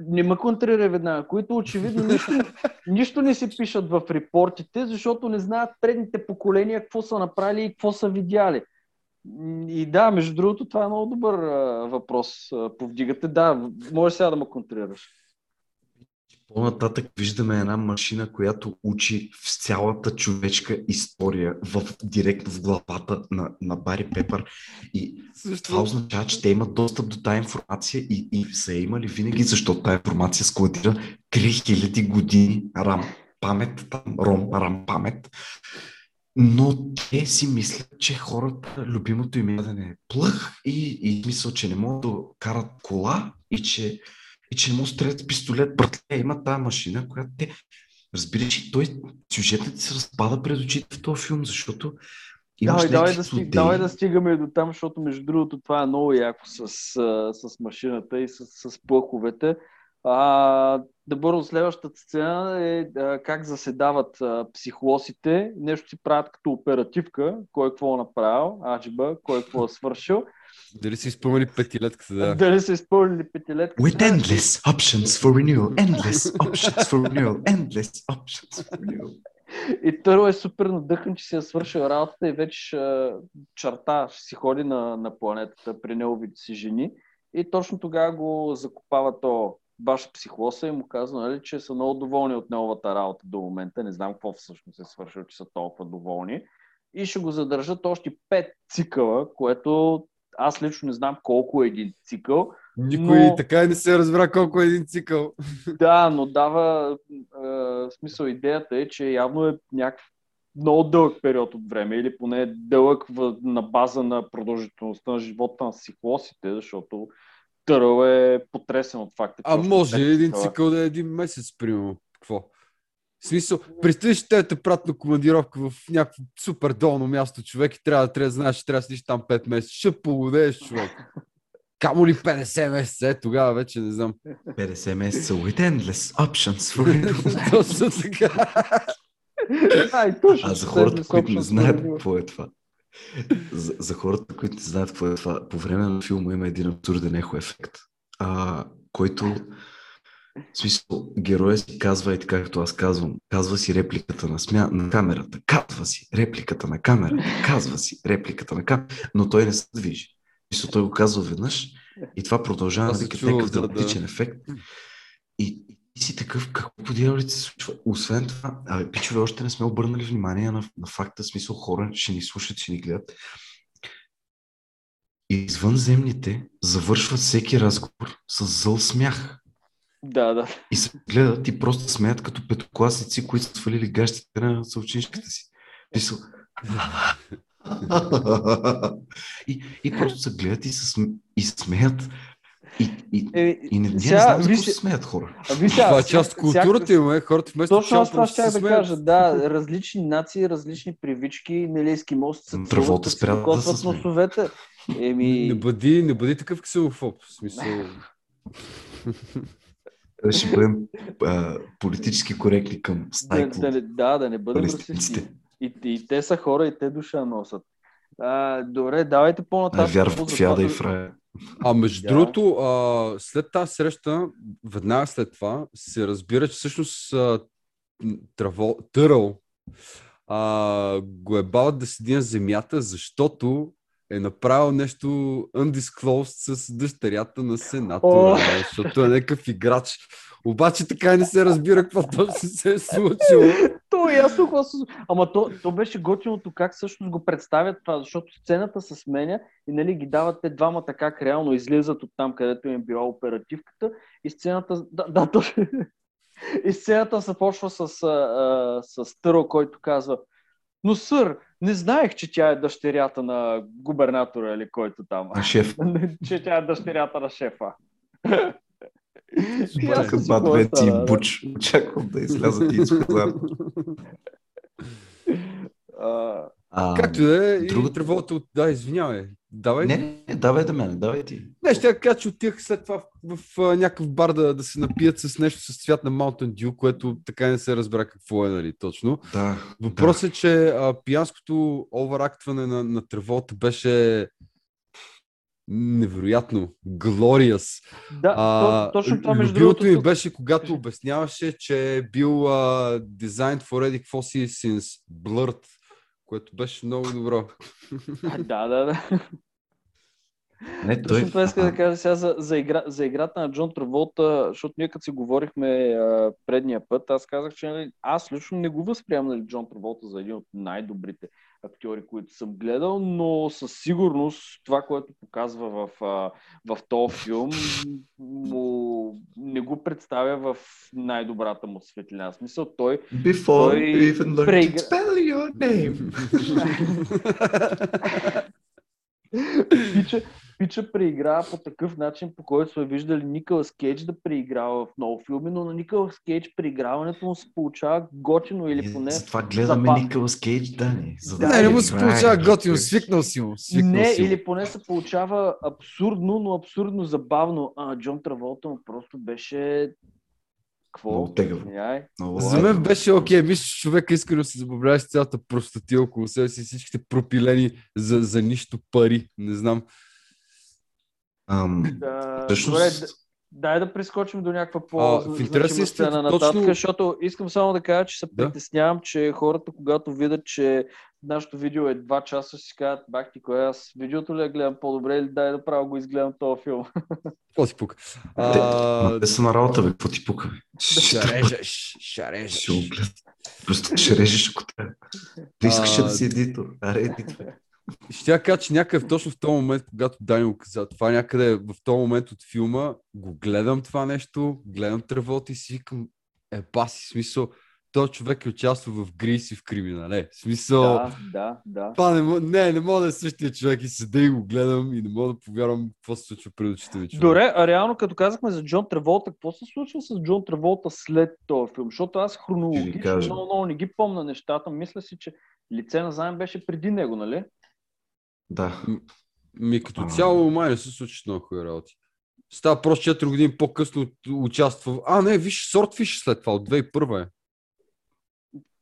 Speaker 1: не ме контрира веднага, които очевидно нищо, нищо не си пишат в репортите, защото не знаят предните поколения какво са направили и какво са видяли. И да, между другото, това е много добър а, въпрос. А, повдигате. Да, може сега да ме контрираш.
Speaker 3: По-нататък виждаме една машина, която учи в цялата човешка история в, директно в главата на, на Бари Пепър. И Също... това означава, че те имат достъп до тази информация и, и са имали винаги, защото тази информация складира 3000 години рам памет, там, ром, рам памет. но те си мислят, че хората, любимото им ядене е плъх и, и мисля, че не могат да карат кола и че, и че не да стрелят пистолет. Братле, има тази машина, която те... Разбираш, той сюжетът се разпада пред очите в този филм, защото
Speaker 1: Давай, давай, да стиг, давай да стигаме до там, защото между другото това е много яко с, с машината и с, с плъховете. А, да бързо следващата сцена е а, как заседават а, психолосите. Нещо си правят като оперативка, кой какво е направил, аджиба, кой какво е свършил.
Speaker 2: Дали си изпълнили петилетката, да.
Speaker 1: Дали са изпълнили петилетката.
Speaker 3: With endless options for renewal, endless options for renewal, endless options for renewal.
Speaker 1: И Търо е супер надъхан, че си е свършил работата и вече ще, чарта, ще си ходи на, на планетата при неговите си жени. И точно тогава го закопава то баш психолоса и му казва, нали, че са много доволни от неговата работа до момента. Не знам какво всъщност е свършил, че са толкова доволни. И ще го задържат още пет цикъла, което аз лично не знам колко е един цикъл.
Speaker 2: Никой но... така и не се разбра колко е един цикъл.
Speaker 1: Да, но дава е, смисъл. Идеята е, че явно е някакъв много дълъг период от време или поне дълъг в, на база на продължителността на живота на психолосите, защото Търъл е потресен от факта.
Speaker 2: А може един цикъл да е един месец, примерно. Какво? В смисъл, представиш, че те прат на командировка в някакво супер долно място, човек, и трябва, трябва да знаеш, че трябва да седиш там 5 месеца. Ще полудееш, човек. Камо ли 50 месеца? Е, тогава вече не знам.
Speaker 3: 50 месеца with endless options for
Speaker 2: Точно така.
Speaker 3: а за хората, които не знаят какво е това. За, за хората, които не знаят какво е това, по време на филма има един абсурден ехо ефект, а, който в смисъл, героя си казва и така, както аз казвам, казва си репликата на, смя... на камерата, казва си репликата на камерата, казва си репликата на камерата, но той не се движи. Мисля, той го казва веднъж и това продължава да като някакъв драматичен да. ефект. И, и си такъв, какво по дяволите се случва? Освен това, а, пичове, още не сме обърнали внимание на, на факта, смисъл хора ще ни слушат, ще ни гледат. Извънземните завършват всеки разговор с зъл смях.
Speaker 1: Да, да.
Speaker 3: И се гледат и просто смеят като петокласници, които са свалили гащите на съученичката си. Мисъл... и, и просто се гледат и, се, и смеят. И, и, е, и не, сега, не знам какво се смеят хора.
Speaker 2: Ви сега, това е част от културата им, е. хората вместо
Speaker 1: Точно аз това ще да кажа, да, различни нации, различни привички, нали, ескимосите
Speaker 3: се Травота спря да
Speaker 1: се носовете. Еми...
Speaker 2: Не бъди, не бъди такъв ксилофоб, в смисъл...
Speaker 3: ще бъдем а, политически коректни към стайко.
Speaker 1: Да, да, да, да не бъдем расисти. И, и, те са хора, и те душа носят. А, добре, давайте по-нататък.
Speaker 3: Вярват в Фяда и Фрая.
Speaker 2: А между да. другото, а, след тази среща, веднага след това, се разбира, че всъщност а, траво, Търъл а, го е бал да седи на земята, защото е направил нещо undisclosed с дъщерята на сенатора, oh. защото е някакъв играч. Обаче така и не се разбира какво точно се е случило.
Speaker 1: то е ясно какво се Ама то, то беше готиното как всъщност го представят това, защото сцената се сменя и нали ги дават те двамата как реално излизат от там, където им е била оперативката и сцената... Да, да точно. И сцената се почва с, а, с Търо, който казва но сър, не знаех, че тя е дъщерята на губернатора или който там.
Speaker 3: На шеф.
Speaker 1: че тя е дъщерята на шефа.
Speaker 3: Чакам Бадвет и Буч. Очаквам да излязат и изказвам.
Speaker 2: А, Както да е, друга... и тревогата от... Да, извинявай. Давай.
Speaker 3: Не, не, давай да мене, давай ти.
Speaker 2: Не, ще кажа, че отивах след това в, в, в някакъв бар да, да се напият с нещо с цвят на Mountain Dew, което така не се разбра какво е, нали, точно.
Speaker 3: Да.
Speaker 2: Въпросът
Speaker 3: да.
Speaker 2: е, че а, пиянското оверактване на, на тревогата беше невероятно, глориас.
Speaker 1: Да, а, точно това между
Speaker 2: другото. ми беше, когато обясняваше, че е бил uh, designed for Eddie Fossey since Blurred което беше много добро.
Speaker 1: да, да, да. Не, той... Точно това иска да кажа сега за, за, игра, за играта на Джон Траволта, защото ние като си говорихме а, предния път, аз казах, че нали, аз лично не го възприемам нали, Джон Траволта за един от най-добрите актьори, които съм гледал, но със сигурност това, което показва в, в този филм, му, не го представя в най-добрата му светлина. В смисъл той...
Speaker 3: Before
Speaker 1: Той
Speaker 3: even learn
Speaker 1: преигра-
Speaker 3: to spell your name.
Speaker 1: Пича, Пича преиграва по такъв начин, по който сме виждали Никълас Кейдж да преиграва в много филми, но на Никълас Кейдж преиграването му се получава готино или поне...
Speaker 3: Затова гледаме. Николас Кейдж, Дани. За
Speaker 1: Да,
Speaker 2: Не, не му се получава
Speaker 3: да
Speaker 2: готино, свикнал си му. Свикнал
Speaker 1: Не,
Speaker 2: си му.
Speaker 1: или поне се получава абсурдно, но абсурдно забавно. А, Джон Траволта му просто беше... Какво?
Speaker 3: Много тегаво.
Speaker 1: Яй.
Speaker 3: Много
Speaker 2: За мен беше окей. Мисля, че човек искрено се забавлява с цялата простотия около себе си, всичките пропилени за, за нищо пари. Не знам.
Speaker 3: Ам,
Speaker 1: Да,
Speaker 3: Всъщност,
Speaker 1: добре, дай да прескочим до някаква по-значима сцена нататък,
Speaker 2: точно-
Speaker 1: защото искам само да кажа, че се
Speaker 2: Да.
Speaker 1: притеснявам, че хората, когато видят, че нашето видео е 2 часа, си кажат, бах ти, кое аз видеото ли да гледам по-добре или дай да правя го изгледам този филм.
Speaker 2: Какво си пука? А,
Speaker 3: те са на работа, бе. Какво ти пука,
Speaker 2: ще режеш, ще.
Speaker 3: Просто ще режеш ако трябва. Ти искаш
Speaker 2: А,
Speaker 3: да си едитор. Аре, едитор.
Speaker 2: Ще я кажа, че някъде точно в този момент, когато Дани го каза, това някъде в този момент от филма, го гледам това нещо, гледам тревота и си викам, е баси, смисъл, този човек е участвал в Грис и в Криминале. Смисъл,
Speaker 1: Да, да, да.
Speaker 2: това не, не, не мога да е същия човек и седа и го гледам и не мога да повярвам какво се случва пред очите ми. човек.
Speaker 1: Добре, а реално като казахме за Джон Треволта, какво се случва с Джон Треволта след този филм? Защото аз хронологично много, много не ги помня нещата. Мисля си, че лице на заем беше преди него, нали?
Speaker 3: Да.
Speaker 2: Ми като
Speaker 3: А.
Speaker 2: цяло май не се случи много хубави работи. Става просто 4 години по-късно участва. А, не, виж, Сортфиш след това, от 2001 е.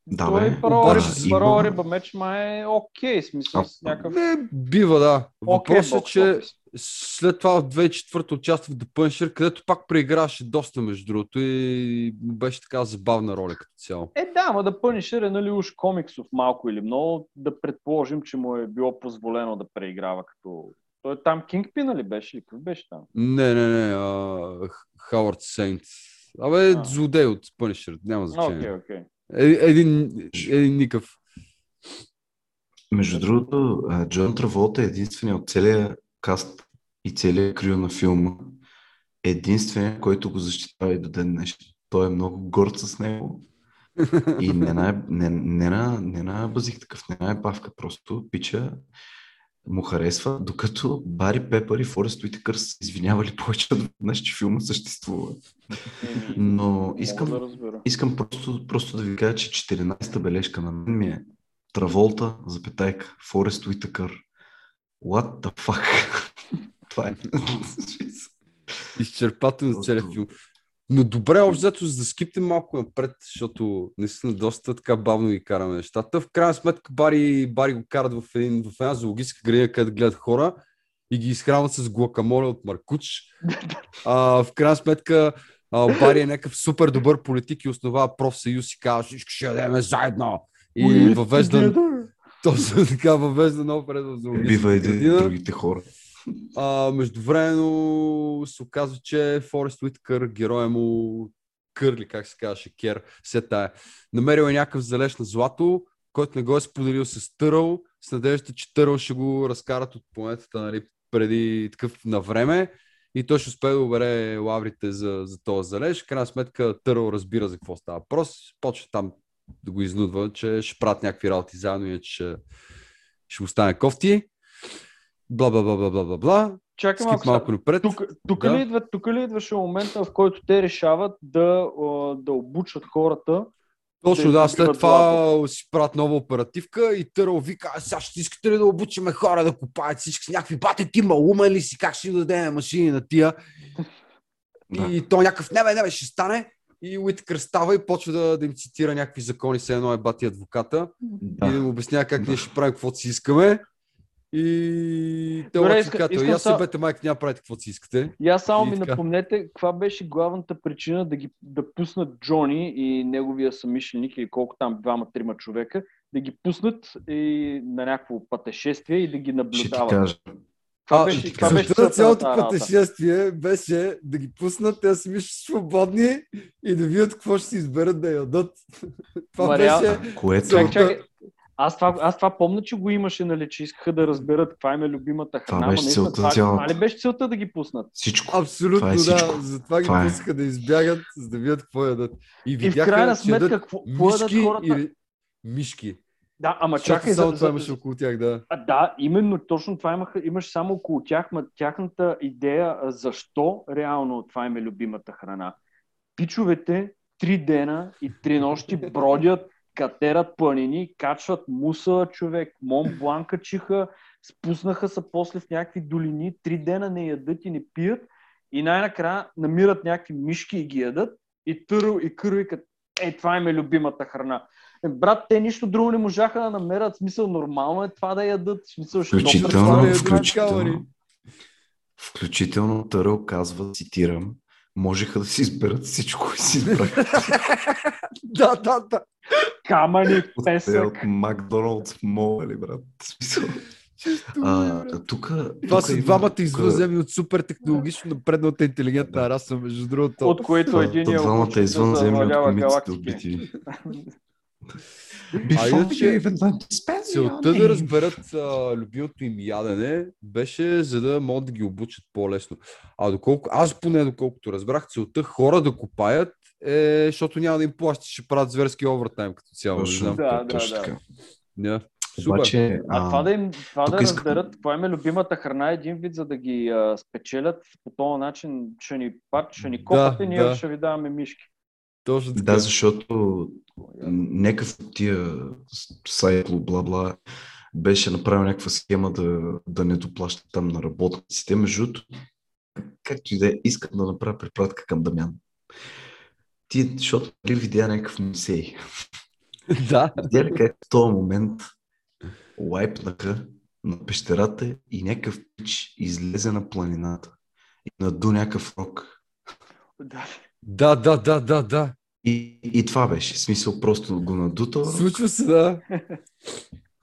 Speaker 3: Да,
Speaker 1: Той
Speaker 3: бе.
Speaker 1: парола,
Speaker 2: Обаче
Speaker 3: има-
Speaker 1: парола риба меч май е окей, смисъл с някакъв
Speaker 2: Не, бива, да. Въпросът е,
Speaker 1: бокс
Speaker 2: че
Speaker 1: офис.
Speaker 2: След това в 2004 участва в The Punisher, където пак преиграваше доста между другото и беше така забавна роля като цяло.
Speaker 1: Е, да, ама да Пънишър е, нали, уж комиксов малко или много, да предположим, че му е било позволено да преиграва като... Той там Кингпин ли беше или какъв беше там?
Speaker 2: Не, не, не, а, Х- Хауърд Сейнт. Абе,
Speaker 1: А.
Speaker 2: злодей от Punisher, няма значение.
Speaker 1: Окей, окей.
Speaker 2: Е, един, един никакъв.
Speaker 3: Между другото, Джон Траволта е единствения от целия каст и целия крил на филма. Единственият, който го защитава и до ден днешен. Той е много горд с него. И не на, не, не, на, не на базик такъв, не на бавка, просто пича му харесва, докато Бари Пепър и Форест Уитъкър са извинявали повече от веднъж, че филма съществува. Но искам,
Speaker 1: да.
Speaker 3: Искам просто, просто да ви кажа, че 14-та бележка на мен ми е Траволта, запетайка, Форест Уитъкър. What the fuck? Това е.
Speaker 2: Изчерпателно целият филм. Но добре, общо взето, за да скипнем малко напред, защото наистина доста така бавно ги караме нещата. В крайна сметка Бари, Бари го карат в, един, в една зоологическа градина, където гледат хора и ги изхранват с глакамоле от Маркуч. А, в крайна сметка а, Бари е някакъв супер добър политик и основава профсъюз и казва, всички ще ядеме заедно. И въвежда, точно така, въвежда нов ред в зоологическа
Speaker 3: Бива
Speaker 2: градина.
Speaker 3: другите хора.
Speaker 2: А, междувременно се оказва, че Форест Уиткър, героя му Кърли, как се казваше, Кер, се тая. Намерил е някакъв залеж на злато, който не го е споделил с Търъл, с надеждата, че Търъл ще го разкарат от планетата нали, преди такъв на време и той ще успее да обере лаврите за, за този залеж. В крайна сметка Търъл разбира за какво става въпрос, почва там да го изнудва, че ще правят някакви работи заедно, иначе ще, ще му стане кофти. Бла, бла, бла, бла, бла, бла, бла.
Speaker 1: Чакай малко.
Speaker 2: малко напред.
Speaker 1: Тук, тук,
Speaker 2: Да.
Speaker 1: ли идва, тук ли идваше момента, в който те решават да, да обучат хората?
Speaker 2: Точно
Speaker 1: да
Speaker 2: след това си правят нова оперативка и Търъл вика, сега ще искате ли да обучиме хора да копаят всички с някакви бате, ти малумен ли си, как ще дадем машини на тия?
Speaker 3: Да.
Speaker 2: И то някакъв, не бе, не бе, ще стане. И Уиткър става и почва да, да им цитира някакви закони, все едно е бати адвоката и да
Speaker 3: Да.
Speaker 2: му обяснява как
Speaker 3: Да.
Speaker 2: ние ще правим каквото си искаме. И те
Speaker 1: Добре, иска- искам
Speaker 2: и аз
Speaker 1: са-
Speaker 2: се бете майка, няма правите каквото си искате.
Speaker 1: И аз само
Speaker 2: И
Speaker 1: ми
Speaker 2: така.
Speaker 1: напомнете, каква беше главната причина да, ги, да пуснат Джони и неговия самишленик или колко там двама-трима човека, да ги пуснат и на някакво пътешествие и да ги
Speaker 3: Ще ти
Speaker 1: наблюдават.
Speaker 3: кажа.
Speaker 1: Това
Speaker 2: А,
Speaker 1: беше, това беше
Speaker 2: на цялото пътешествие беше да ги пуснат, те да са миш свободни и да видят какво ще си изберат да ядат. Това
Speaker 1: Ма,
Speaker 2: беше...
Speaker 3: Което
Speaker 1: Чакай, чакай. Аз това, аз това помня, че го имаше, нали, че искаха да разберат каква им е любимата храна.
Speaker 3: беше
Speaker 1: ама
Speaker 3: целта
Speaker 1: това,
Speaker 3: цялата.
Speaker 1: това ли беше целта да ги пуснат?
Speaker 3: Всичко.
Speaker 2: Абсолютно,
Speaker 3: Това е
Speaker 2: да.
Speaker 3: всичко.
Speaker 2: Затова ги
Speaker 3: Това е.
Speaker 2: пускаха да избягат, за да видят какво ядат. И
Speaker 1: И в
Speaker 2: видяха,
Speaker 1: крайна сметка, какво, какво ядат хората?
Speaker 2: и мишки.
Speaker 1: Да, ама
Speaker 2: Защото
Speaker 1: чакай,
Speaker 2: само
Speaker 1: за,
Speaker 2: това
Speaker 1: за,
Speaker 2: имаше около тях, да.
Speaker 1: А, да, именно точно това имаха, имаше само около тях, ма тяхната идея защо реално това им е любимата храна. Пичовете три дена и три нощи бродят, катерат планини, качват муса човек, Мон Блан качиха, спуснаха се после в някакви долини, три дена не ядат и не пият и най-накрая намират някакви мишки и ги ядат и търл и кърл и кат, е, това им е любимата храна. Брат, те нищо друго не можаха да намерят. Смисъл, нормално е това да ядат. Смисъл,
Speaker 3: Включително,
Speaker 2: не е
Speaker 3: включително, включително Търъл казва, цитирам, можеха да си изберат всичко и си избраха.
Speaker 2: Да, да, да.
Speaker 1: камъни, песък.
Speaker 3: от Макдоналдс мол, ли, брат? Смисъл.
Speaker 2: Чисто,
Speaker 3: А, тук,
Speaker 2: Това
Speaker 3: тук
Speaker 2: са
Speaker 3: има-
Speaker 2: двамата извънземни от супер технологично напредната интелигентна раса, между другото.
Speaker 1: От
Speaker 3: Това-
Speaker 1: един е
Speaker 3: двамата извънземни от комиците от. BTV.
Speaker 2: А
Speaker 3: you even spend
Speaker 2: Целта да разберат а, любимото им ядене беше за да могат да ги обучат по-лесно. А доколко, аз поне доколкото разбрах, целта хора да копаят е, защото няма да им плащат, ще правят зверски овертайм като цяло. Не
Speaker 3: Точно,
Speaker 2: знам.
Speaker 1: Да, да,
Speaker 3: точно
Speaker 1: да.
Speaker 3: така.
Speaker 2: Да. Супер.
Speaker 3: Обаче,
Speaker 1: А това да, им, това да
Speaker 3: искам-
Speaker 1: разберат им е любимата храна е един вид, за да ги а, спечелят по този начин, ще ни пат, ще ни копате, ние
Speaker 2: да.
Speaker 1: ще ви даваме мишки.
Speaker 2: Точно така.
Speaker 3: Да, защото някакъв тия сайкло, бла-бла, беше направил някаква схема да, да не доплаща там на работниците. Между другото, както и да е, искам да направя препратка към Дамян. Ти, защото ли видя някакъв мусей?
Speaker 2: да.
Speaker 3: Видя ли как в този момент лайпнаха на пещерата и някакъв пич излезе на планината и наду някакъв рок.
Speaker 1: Да.
Speaker 2: Да, да, да, да, да.
Speaker 3: И, и това беше. В смисъл просто го наду този рок.
Speaker 2: Случва се, да.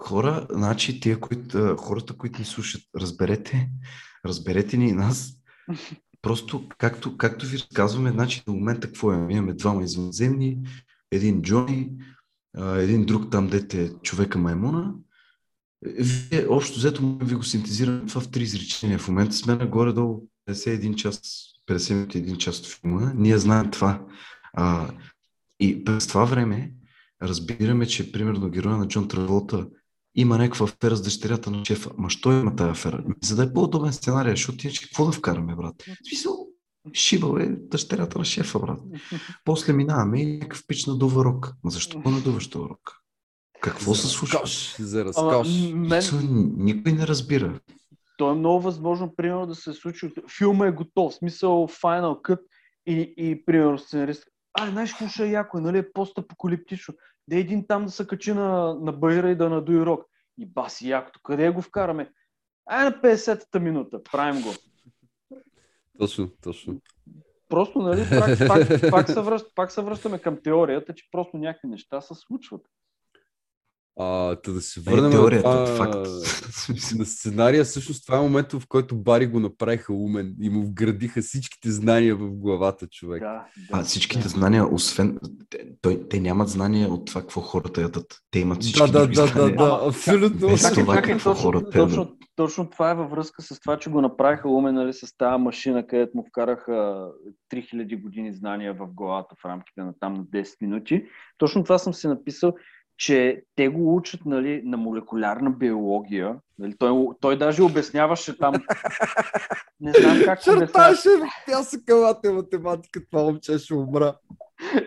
Speaker 3: Хора, значи тия, които, хората, които ни слушат, разберете, разберете ни и нас. Просто, както, както ви разказваме, значи до момента какво имаме? Имаме двама извънземни, един Джони, един друг там, дете човека маймуна. Вие, общо взето, ви го синтезираме това в три изречения. В момента сме на горе-долу 51 час, 50 минути, един час от филма. Ние знаем това. А, и през това време разбираме, че примерно героя на Джон Траволта има някаква афера с дъщерята на шефа. Ма що има тази афера? За да е по-удобен сценарий, защото иначе какво да вкараме, брат? В смисъл, шибал е дъщерята на шефа, брат. После минаваме и някакъв пич на дува рок. Ма защо не дуваш този рок? Какво се случва?
Speaker 2: За
Speaker 1: Ама,
Speaker 2: разкош.
Speaker 1: м- мен,
Speaker 3: никой не разбира.
Speaker 1: то е много възможно, примерно, да се случи. Филма е готов, в смисъл Final Cut и, и примерно сценарист. А, знаеш какво ще е яко, нали е постапокалиптично. Да е един там да се качи на, на байра и да надуи рок. И баси якото, къде го вкараме? Ай на 50-та минута, правим го.
Speaker 2: Точно, точно.
Speaker 1: Просто, нали, пак, пак, пак, се връщ, пак се връщаме към теорията, че просто някакви неща се случват.
Speaker 2: А, та да се
Speaker 3: Е,
Speaker 2: върнем на,
Speaker 3: теорията,
Speaker 2: това,
Speaker 3: факт. В смисъл,
Speaker 2: на сценария. Всъщност това е момента, в който Бари го направиха умен и му вградиха всичките знания в главата, човек.
Speaker 1: Да,
Speaker 3: А
Speaker 1: да.
Speaker 3: всичките знания, освен... Те, той, те нямат знания от това, какво хората ядат. Те имат всички
Speaker 2: Да, да, да, да, да, абсолютно.
Speaker 3: Без това
Speaker 1: чакай,
Speaker 3: какво
Speaker 1: точно,
Speaker 3: хората
Speaker 1: точно, точно това е във връзка с това, че го направиха умен нали, с тази машина, където му вкараха 3000 години знания в главата в рамките на там на 10 минути. Точно това съм си написал, че те го учат нали, на молекулярна биология. Нали, той, той даже обясняваше там. Не знам как.
Speaker 2: Черташе в пясъкавата математика, това момче ще умра.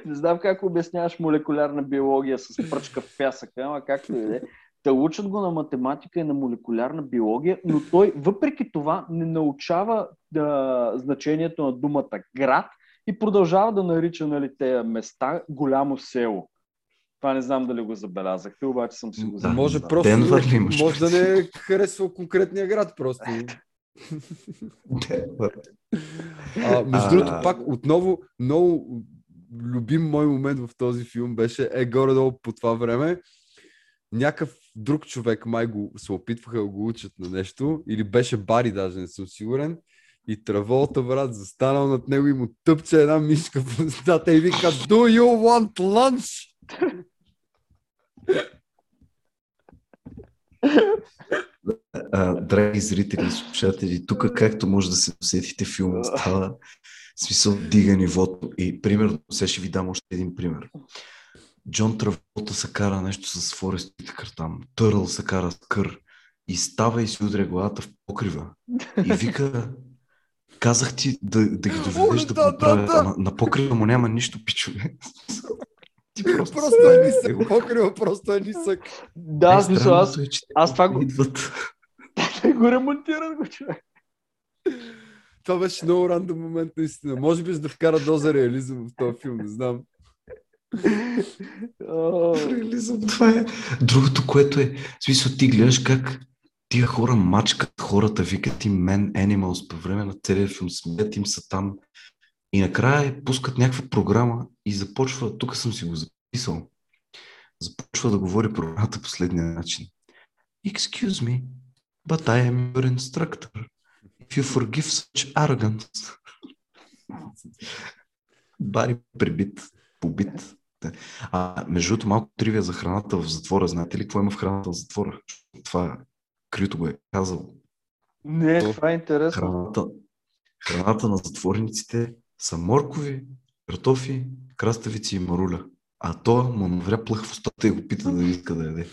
Speaker 1: Не знам как обясняваш молекулярна биология с пръчка в пясъка, ама както и да е. Те учат го на математика и на молекулярна биология, но той въпреки това не научава да, значението на думата град и продължава да нарича нали, тези места голямо село. Това не знам дали го забелязахте, обаче съм си го
Speaker 3: Да.
Speaker 2: Може просто
Speaker 3: Денвър ли имаш
Speaker 2: може да не е харесва конкретния град просто. А, между
Speaker 3: А.
Speaker 2: другото, пак отново много любим мой момент в този филм беше е горе-долу по това време. Някакъв друг човек май го се опитваха да го учат на нещо, или беше Бари, даже не съм сигурен. И Траволта, брат, застанал над него и му тъпче една мишка в устата и вика Do you want lunch?
Speaker 3: Драги зрители и слушатели, тук както може да се усетите, филмът става смисъл дига нивото. И примерно, сега ще ви дам още един пример. Джон Траволта се кара нещо с Форест Уитъкър там. Търл се кара с кър. И става и си удря главата в покрива. И вика, казах ти да, да ги доведеш да, да, поправят. Да, да. На, на покрива му няма нищо, пичове.
Speaker 2: Ти просто, просто е нисък, покрива просто е нисък.
Speaker 1: Да, е, смисъл, аз, е, аз това го... Идват. го ремонтират го, човек.
Speaker 2: Това беше много рандом момент, наистина. Може би за да вкара доза реализъм в този филм, не знам.
Speaker 3: Реализъм, това е. Другото, което е, в смисъл ти гледаш как тия хора мачкат хората, викат им мен Animals по време на целия филм, смеят им са там. И накрая пускат някаква програма и започва, тук съм си го записал, започва да говори програмата последния начин. Excuse me, but I am your instructor. If you forgive such arrogance. Бари прибит, побит. А, между другото, малко тривия за храната в затвора. Знаете ли какво има в храната в затвора? Това Крито го е казал.
Speaker 1: Не, То, това е интересно.
Speaker 3: Храната, храната на затворниците са моркови, картофи, краставици и маруля. А то му навря плъх в устата и го пита да иска да яде.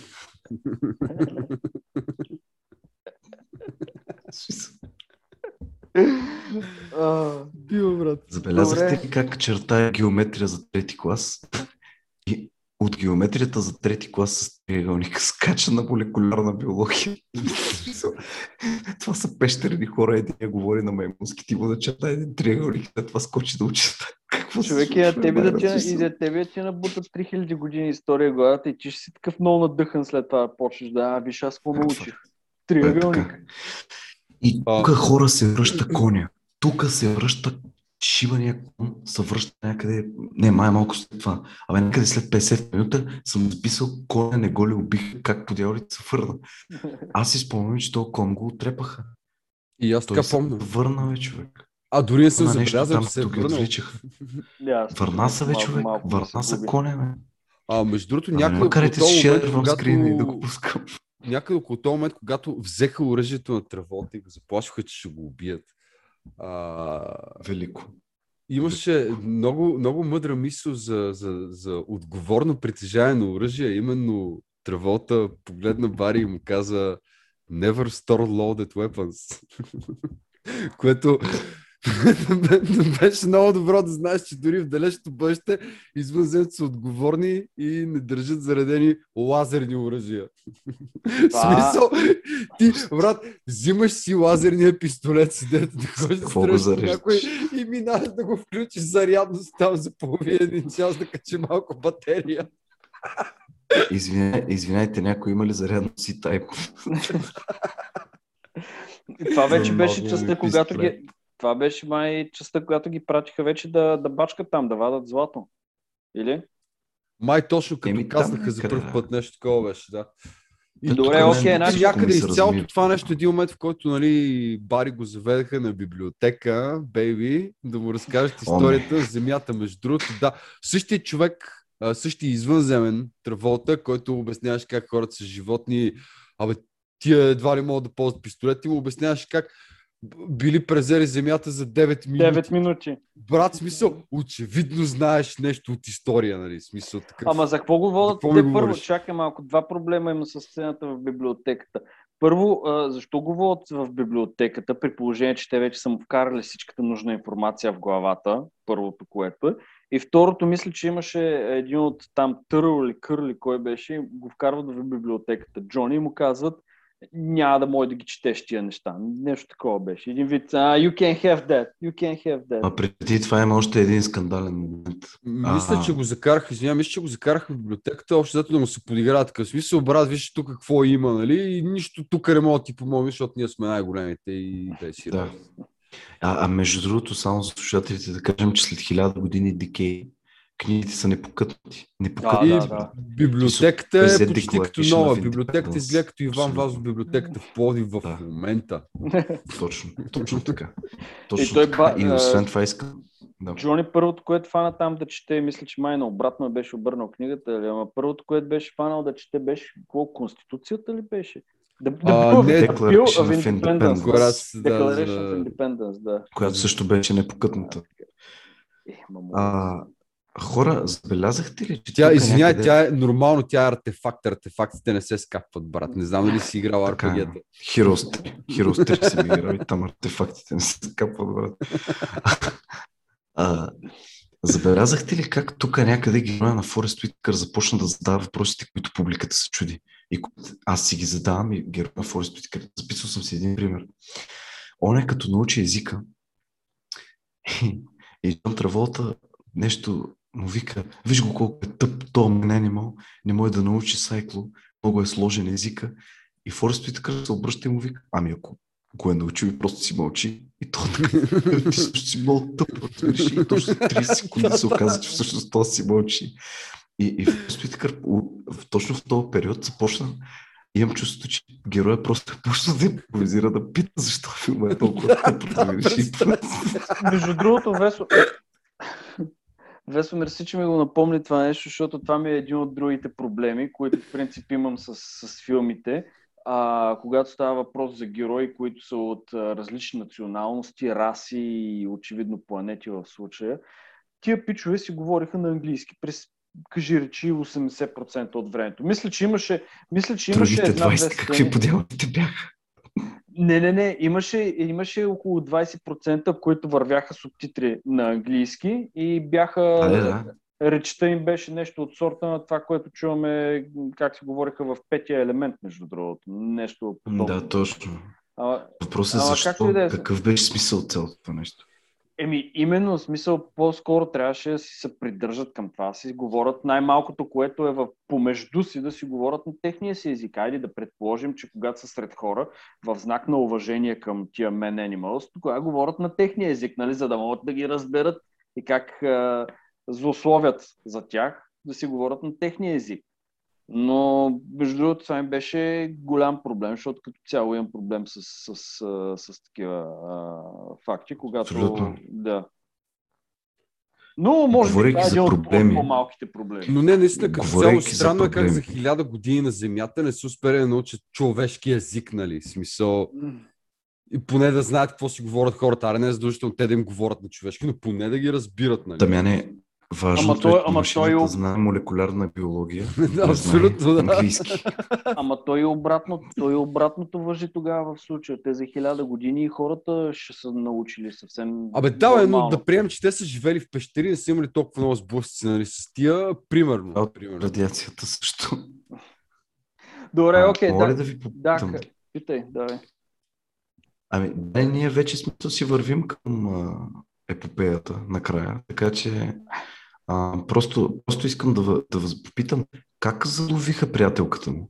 Speaker 1: Био, брат.
Speaker 3: Забелязахте ли как чертая геометрия за трети клас? И от геометрията за трети клас с триъгълник скача на молекулярна биология. това са пещерни хора. Един говори на маймунски, ти му да чета един триъгълник, след това скочи да учи.
Speaker 1: Какво Човек, и, а тебе да ти, и да тебе ти набутат 3000 години история главата и ти ще си такъв много надъхан след това почнеш да, а, виж аз какво научих. Триъгълник. Е
Speaker 3: и тук хора се връща коня. Тук се връща шибания кон се връща някъде, не, май малко след това, абе някъде след 50 минута съм записал коня не го ли убих, как по дяволите се върна. Аз си спомням, че този кон го отрепаха.
Speaker 2: И аз така помня.
Speaker 3: Върна, бе, човек.
Speaker 2: А дори не съм забелязал, че се е върнал.
Speaker 3: Върна се, бе, човек. Върна се коня, бе.
Speaker 2: А между другото, някъде
Speaker 3: около този момент, когато... и да го пускам.
Speaker 2: Някъде около този момент, когато взеха оръжието на тревота и го заплашваха, че ще го убият. А...
Speaker 3: Велико.
Speaker 2: Имаше много, много мъдра мисъл за, за, за отговорно притежание на оръжие. Именно Траволта погледна Бари и му каза Never store loaded weapons. Което Беше много добро да знаеш, че дори в далечното бъдеще извънземци са отговорни и не държат заредени лазерни оръжия. В смисъл, ти, брат, взимаш си лазерния пистолет, си дете да ходиш да някой и минаваш да го включиш зарядност там за половина един час да качи малко батерия.
Speaker 3: Извиня, извинайте, някой има ли зарядно си тайп?
Speaker 1: Това вече беше частта, когато ги, това беше май частта, която ги пратиха вече да, да бачкат там, да вадат злато. Или?
Speaker 2: Май точно като Еми, казаха за първ път нещо такова беше, да.
Speaker 1: И Добре, окей, значи...
Speaker 2: Някъде из цялото това нещо, един момент, в който нали, Бари го заведаха на библиотека, бейби, да му разкажат историята за земята. Между другото, да, същия човек, същия извънземен Траволта, който обясняваш как хората са животни, абе, тия едва ли могат да ползват пистолет, и му обясняваш как били презели земята за 9 минути.
Speaker 1: 9 минути.
Speaker 2: Брат, смисъл, очевидно знаеш нещо от история, нали? Смисъл такъв.
Speaker 1: Ама за какво го водят? Те първо, говориш? чакай малко, два проблема има с сцената в библиотеката. Първо, защо го водят в библиотеката, при положение, че те вече са му вкарали всичката нужна информация в главата, първото което е. И второто, мисля, че имаше един от там Търл или Кърли, кой беше, го вкарват в библиотеката. Джони и му казват, няма да може да ги четеш тия неща. Нещо такова беше. Един вид, uh, you can have that, you can have that.
Speaker 3: А преди това има още един скандален момент.
Speaker 2: Мисля, а... че го закарах, извинявам, мисля, че го закарах в библиотеката, още зато да му се подиграят такъв смисъл, брат, виж тук какво има, нали? И нищо тук не мога да ти помогне, защото ние сме най-големите и да си
Speaker 3: да. А, а между другото, само за слушателите да кажем, че след хиляда години Дикей книгите са непокътнати. непокътнати.
Speaker 2: Да, да, да. Библиотеката е почти като нова. Библиотеката изгледа като Иван Вазов библиотеката в Плодив в да. момента.
Speaker 3: Точно, точно така. Точно и, той така. Ба... и освен това искам,
Speaker 1: Да. Джони първото, което фана там да чете, мисля, че май наобратно беше обърнал книгата, или, ама първото, което беше фанал да чете, беше какво, Конституцията ли беше?
Speaker 2: Да, да, а, не,
Speaker 3: Declaration of Independence.
Speaker 1: Declaration of Independence, да.
Speaker 3: Която също беше непокътната.
Speaker 1: Е,
Speaker 3: а, хора, забелязахте ли,
Speaker 2: че тя, извиняй, някъде... тя е нормално, тя е артефакт, артефактите не се скапват, брат. Не знам дали си играл RPG-та.
Speaker 3: Heroes 3, Heroes 3 си играл и там артефактите не се скапват, брат. а, забелязахте ли как тук някъде героя на Форест Уиткър започна да задава въпросите, които публиката се чуди? И аз си ги задавам и героя на Форест Уиткър. Записал съм си един пример. Он е като научи езика. И Джон Траволта нещо му вика, виж го колко е тъп, то мен имал, не може да научи сайкло, много е сложен езика. И Форест така се обръща и му вика, ами ако го е научил и просто си мълчи, и то така, ти също си много тъп, разбираш, и точно 30 секунди се оказа, че всъщност то си мълчи. И, и Форест точно в този период започна имам чувството, че героя просто е почна да импровизира да пита защо филма е толкова
Speaker 1: Между другото, Весо, Весо, мерси, че ми го напомни това нещо, защото това ми е един от другите проблеми, които в принцип имам с, с филмите. А, когато става въпрос за герои, които са от а, различни националности, раси и очевидно планети в случая, тия пичове си говориха на английски през кажи речи 80% от времето. Мисля, че имаше, мисля, че имаше
Speaker 3: една 20, какви поделите бяха?
Speaker 1: Не, не, не. Имаше, имаше около 20%, които вървяха субтитри на английски и бяха...
Speaker 3: А, да.
Speaker 1: Речта им беше нещо от сорта на това, което чуваме, как се говориха в петия елемент, между другото. Нещо
Speaker 3: подобно. Да, точно. Въпросът е защо, да е... какъв беше смисъл цялото нещо?
Speaker 1: Еми, именно, в смисъл, по-скоро трябваше да си се придържат към това, си говорят най-малкото, което е в помежду си, да си говорят на техния си език. Айде да предположим, че когато са сред хора, в знак на уважение към тия men animals, тогава говорят на техния език, нали, за да могат да ги разберат и как е, злословят за тях, да си говорят на техния език. Но, между другото, това ми беше голям проблем, защото като цяло имам проблем с, с, с, с такива а, факти, когато... Абсолютно. Да. Но може би това е един от по-малките проблеми.
Speaker 2: Но не, наистина, като цяло странно е как за хиляда години на Земята не са успели да научат човешки език, нали? Смисъл... И поне да знаят какво си говорят хората, а не задължително те да им говорят на човешки, но поне да ги разбират, нали?
Speaker 3: Дамяне, Важното ама той, е, ама той... да знае молекулярна биология.
Speaker 2: да, абсолютно, да.
Speaker 3: Английски.
Speaker 1: ама той обратно, той обратното въжи тогава в случая. Те за хиляда години и хората ще са научили съвсем
Speaker 2: Абе да, но да приемем, че те са живели в пещери, не са имали толкова много сблъсъци нали, с тия, примерно.
Speaker 3: от
Speaker 2: примерно.
Speaker 3: радиацията също.
Speaker 1: Добре, окей,
Speaker 3: да. да ви попитам?
Speaker 1: Да, питай, давай.
Speaker 3: Ами, да, ние вече смисъл си вървим към а, епопеята накрая, така че а, просто, просто искам да, да попитам, как заловиха приятелката му?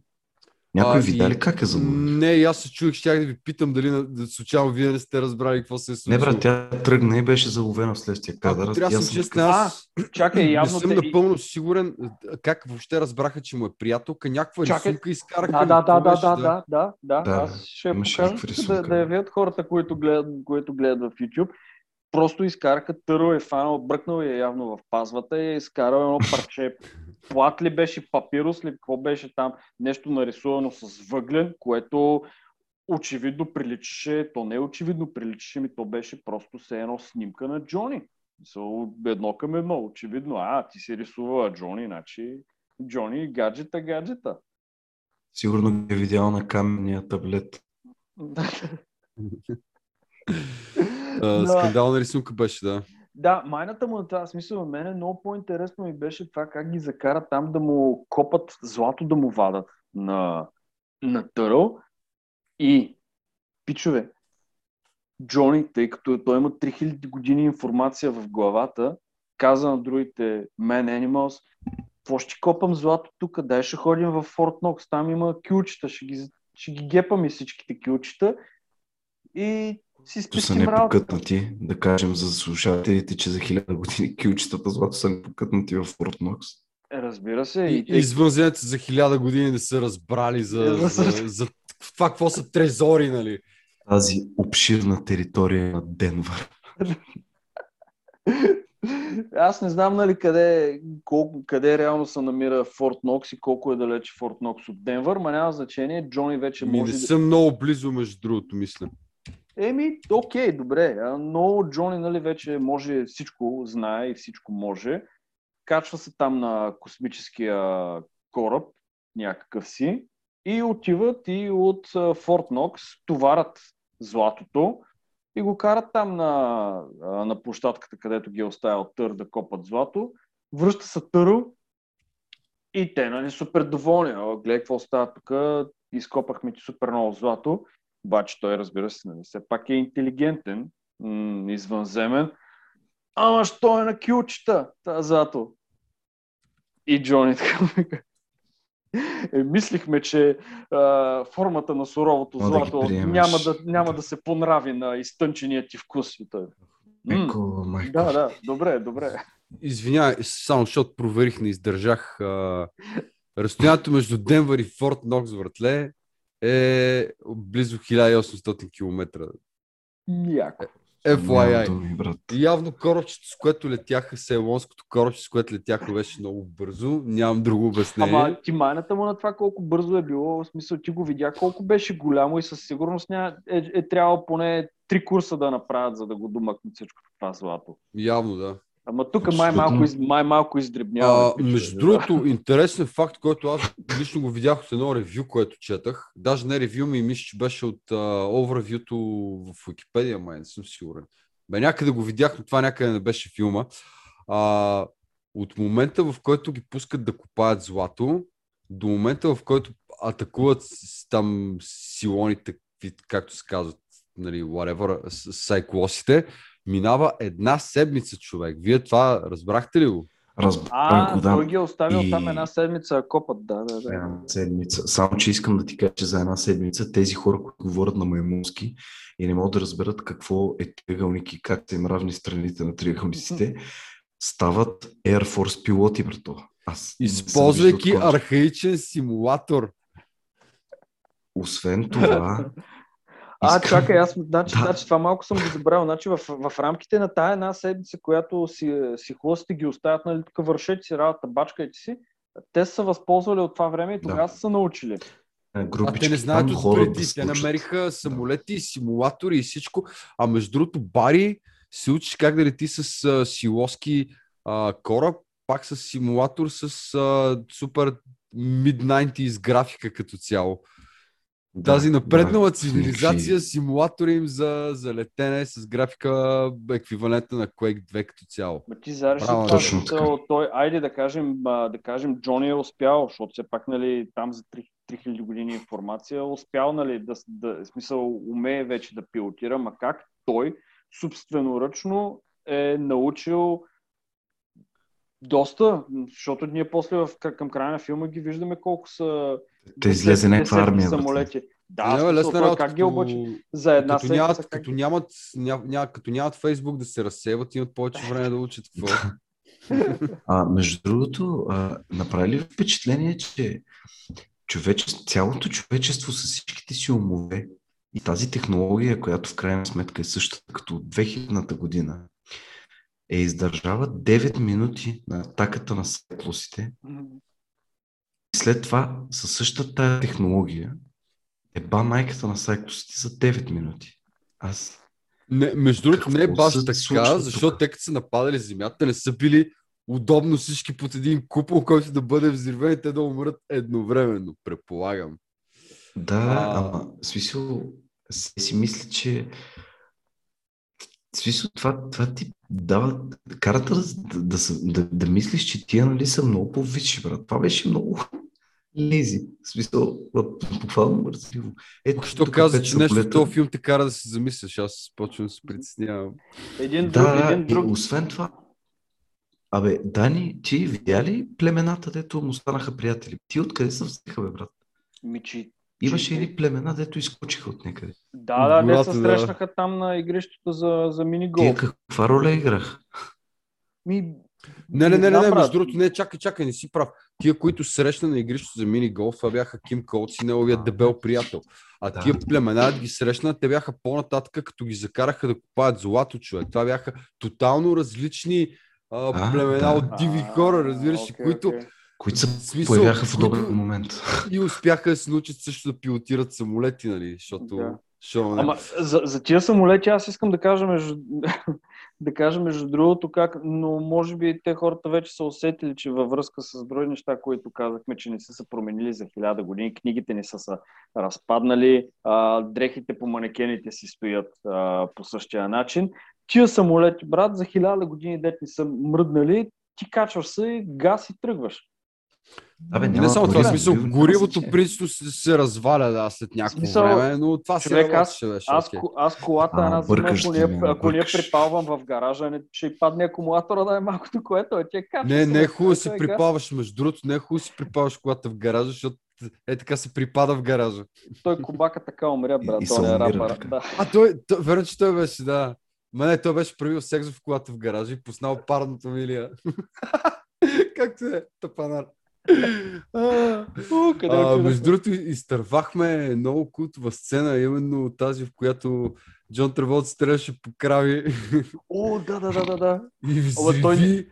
Speaker 3: Някой видя ли как е заловил?
Speaker 2: Не, аз се чуих, щях да ви питам дали да, случайно вие не сте разбрали какво се е случило.
Speaker 3: Не, брат, тя тръгна и беше заловена в следствие кадър.
Speaker 2: Трябва да съм честен, аз
Speaker 1: чакай, явно
Speaker 2: не съм те... напълно сигурен как въобще разбраха, че му е приятелка. Някаква чакай. рисунка изкараха.
Speaker 1: Да, да, да, да, да, да, да, да, Аз ще покажа да, да явят хората, които гледат, които гледат в YouTube просто изкараха търо е фанал, бръкнал е явно в пазвата и е изкарал едно парче. Плат ли беше, папирус ли, какво беше там, нещо нарисувано с въглен, което очевидно приличаше, то не е очевидно приличаше ми, то беше просто се едно снимка на Джони. Едно към едно, очевидно. А, ти си рисувала Джони, значи Джони гаджета, гаджета.
Speaker 3: Сигурно ги е видял на каменния таблет.
Speaker 2: Uh, скандална рисунка беше, да.
Speaker 1: Да, майната му на това смисъл, на мен е много по-интересно ми беше това как ги закарат там да му копат злато да му вадат на, на търъл. И, пичове, Джони, тъй като той има 3000 години информация в главата, каза на другите Man Animals, какво ще копам злато тук, дай ще ходим в Форт Нокс, там има кючета, ще ги, ще ги гепаме всичките кючета и си спестим
Speaker 3: са непокътнати, да кажем за слушателите, че за хиляда години килчетата злато са непокътнати в Форт Нокс.
Speaker 1: Е, разбира се.
Speaker 2: И, и извънземците за хиляда години не са разбрали за, за, за, за това какво са трезори, нали?
Speaker 3: Тази обширна територия на Денвър.
Speaker 1: Аз не знам нали къде, колко, къде реално се намира Форт Нокс и колко е далече Форт Нокс от Денвър, ма няма значение. Джони вече
Speaker 2: Ми
Speaker 1: може
Speaker 2: не
Speaker 1: да...
Speaker 2: съм много близо, между другото, мисля.
Speaker 1: Еми, окей, добре, но Джони нали, вече може всичко, знае и всичко може. Качва се там на космическия кораб, някакъв си, и отиват и от Форт Нокс товарят златото и го карат там на, на площадката, където ги е оставил Тър да копат злато. Връща се Търл и те, нали, супер доволни. Гледай какво става тук, изкопахме ти супер много злато. Обаче той, разбира се, нали, все пак е интелигентен, м- извънземен. Ама що е на кючета, тази злато? И Джони така е, мислихме, че а, формата на суровото
Speaker 3: Мога да
Speaker 1: злато
Speaker 3: приемеш.
Speaker 1: няма, да, няма да се понрави на изтънчения ти вкус. И той, м,
Speaker 3: Еко, майко.
Speaker 1: да, да, добре, добре.
Speaker 2: Извинявай, само защото проверих, не издържах. А... Разстоянието между Денвър и Форт Нокс, вратле, е близо 1800 км.
Speaker 1: Яко.
Speaker 3: Няма
Speaker 2: FYI.
Speaker 3: думи, брат.
Speaker 2: Явно корабчето, с което летяха, селонското корабче, с което летяха, беше много бързо. Нямам друго обяснение.
Speaker 1: Ама ти майната му на това колко бързо е било, в смисъл ти го видя колко беше голямо и със сигурност ня... е, е трябвало поне три курса да направят, за да го домъкнат всичко това злато.
Speaker 2: Явно, да.
Speaker 1: Ама тук май малко, из, май малко издребнява.
Speaker 2: А, между другото, интересен факт, който аз лично го видях от едно ревю, което четах. Даже не ревю ми, мисля, че беше от овервюто в Википедия, май не съм сигурен. Бе, някъде го видях, но това някъде не беше филма. А, от момента, в който ги пускат да копаят злато, до момента, в който атакуват там силоните, както се казват, нали, whatever, с- сайклосите, минава една седмица, човек. Вие това разбрахте ли го?
Speaker 3: Разбрах
Speaker 1: А,
Speaker 3: го, да.
Speaker 1: той ги е оставил
Speaker 3: И-
Speaker 1: там една седмица, копът, да, да, да.
Speaker 3: Една седмица. Само, че искам да ти кажа, че за една седмица тези хора, които говорят на маймунски и не могат да разберат какво е триъгълник и как са им равни страните на триъгълниците, стават Air Force пилоти, брато. Аз
Speaker 2: Използвайки
Speaker 3: виждал
Speaker 2: архаичен симулатор.
Speaker 3: Освен това,
Speaker 1: А,
Speaker 3: искам-
Speaker 1: чакай, аз значи,
Speaker 3: Да.
Speaker 1: значи, това малко съм го забравил. Значи, в, в рамките на тая една седмица, която си, си хлъсти ги оставят, нали, тук вършете си работа, бачкайте си, те са възползвали от това време и
Speaker 3: Да.
Speaker 1: тогава са се научили.
Speaker 2: А
Speaker 3: групички
Speaker 2: те не знаят от преди.
Speaker 3: да
Speaker 2: те намериха самолети, симулатори и всичко. А между другото, Бари се учиш как да лети с а, силоски а, кораб, пак с симулатор с а, супер mid-90s графика като цяло.
Speaker 3: Да,
Speaker 2: Тази напреднала
Speaker 3: да,
Speaker 2: цивилизация, симулатори им за, за летене с графика еквивалента на Quake 2 като цяло.
Speaker 1: Ма ти ли
Speaker 2: Браво,
Speaker 1: това,
Speaker 3: точно така.
Speaker 1: той, айде да кажем, да кажем, Джони е успял, защото все пак, нали, там за 3 3000 години информация, е успял, нали, да, да, смисъл, умее вече да пилотира, ма как той собственоръчно е научил доста, защото ние после в, към края на филма ги виждаме колко са
Speaker 3: Те излезе някаква армия.
Speaker 1: самолети. Да, смисъл,
Speaker 2: лесна работа,
Speaker 1: как ги обучи? За една
Speaker 2: като,
Speaker 1: седмица.
Speaker 2: нямат,
Speaker 1: как
Speaker 2: като, нямат, ня, ня, като нямат Фейсбук да се разсейват, имат повече време да учат какво.
Speaker 3: А, между другото, а, направи ли впечатление, че човече, цялото човечество с всичките си умове и тази технология, която в крайна сметка е същата като 2000-та година, е издържава 9 минути на атаката на светлосите. И след това със същата технология е ба майката на сайклосите за 9 минути. Аз
Speaker 2: Не, между другото, не е баш така,
Speaker 3: случва
Speaker 2: защото
Speaker 3: тук?
Speaker 2: те като са нападали земята, не са били удобно всички под един купол, който да бъде взривен и те да умрат едновременно, предполагам.
Speaker 3: Да,
Speaker 2: А.
Speaker 3: ама смисъл си, мисля, че смисъл това, това ти дава, карата да, да, да, да, да мислиш, че тия нали са много по-висши, брат. Това беше много лези. В смисъл, буквално мързливо. Ето,
Speaker 2: Що каза, че нещо в този филм те кара да се замисляш, аз почвам да се притеснявам.
Speaker 1: Един друг,
Speaker 3: Да,
Speaker 1: един
Speaker 3: и
Speaker 1: друг.
Speaker 3: освен това, абе, Дани, ти видя ли племената, дето му станаха приятели? Ти откъде се взеха, бе, брат?
Speaker 1: Мичи.
Speaker 3: Имаше едни племена, дето изкочиха от някъде.
Speaker 1: Да, да,
Speaker 2: Гората,
Speaker 1: те се
Speaker 2: да.
Speaker 1: срещнаха там на игрището за, за минигол.
Speaker 3: каква роля играх?
Speaker 1: Ми,
Speaker 2: Не, не, не, не, не, между другото, не, чакай, чакай, не си прав. Тия, които срещна на игрището за мини голф, това бяха Ким Колц и неговия дебел приятел. А да. тия племена ги срещна, те бяха по-нататък, като ги закараха да купаят злато човек. Това бяха тотално различни а, а, племена да. от диви хора, разбираш, okay, които okay
Speaker 3: които се смисъл, появяха в удобен които... момент.
Speaker 2: И успяха да се научат също да пилотират самолети, нали? Защото... Да. Шо,
Speaker 1: Ама за, за тия самолети аз искам да кажа между, да кажа между другото как, но може би те хората вече са усетили, че във връзка с други неща, които казахме, че не са се променили за хиляда години, книгите не са се разпаднали, а, дрехите по манекените си стоят а, по същия начин. Тия самолети, брат, за хиляда години дет не са мръднали, ти качваш се, газ и тръгваш.
Speaker 2: Абе, не само това, смисъл, горивото принципно се, се разваля да, след някакво смисъл, време, но това човек,
Speaker 1: се аз, аз, аз, аз колата една зима, ако, не, ако не я припалвам в гаража, не, ще падне акумулатора да е малкото, което е тя
Speaker 2: качва. Не, не е хубаво се припаваш, между другото, не е хубаво да си припаваш колата в гаража, защото е така се припада в гаража.
Speaker 1: Той кобака така умря, брат, той е рапър. Да.
Speaker 2: А той, той, верно, че той беше, да. Ма не, той беше правил секс в колата в гаража и пуснал парното милия. Както е, тъпанар а, между другото, изтървахме много култова сцена, именно тази, в която Джон Траволт стреляше по крави.
Speaker 1: О, да, да, да, да.
Speaker 2: И взриви той...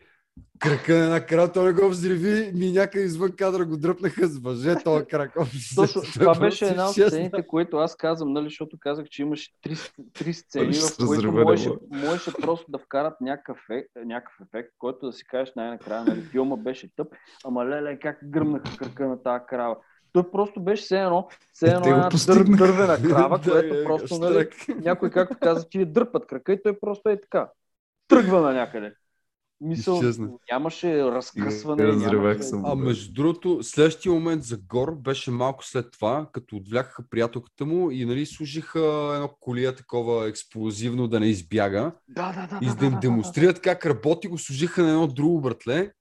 Speaker 2: крака на една крава, той не го взриви, ми някъде извън кадра го дръпнаха с въже, това крак.
Speaker 1: Точно, това беше една от сцените, които аз казвам, нали, защото казах, че имаше три, три сцени, в които можеше, можеше просто да вкарат някакъв ефект, някакъв ефект, който да си кажеш най-накрая, нали, филма беше тъп, ама леле, как гръмнаха кръка на тази крава. Той просто беше все едно, все едно една дър, дървена крава, която просто, нали, някой, както каза, ти дърпат крака и той просто е така. Тръгва на някъде. Мисъл, нямаше разкъсване. Нямаше...
Speaker 2: А между другото, следващия момент за Гор беше малко след това, като отвлякаха приятелката му и нали служиха едно колия такова експлозивно да не избяга.
Speaker 1: Да, да, да.
Speaker 2: И за да им да, демонстрират да, да. как работи, го служиха на едно друго братле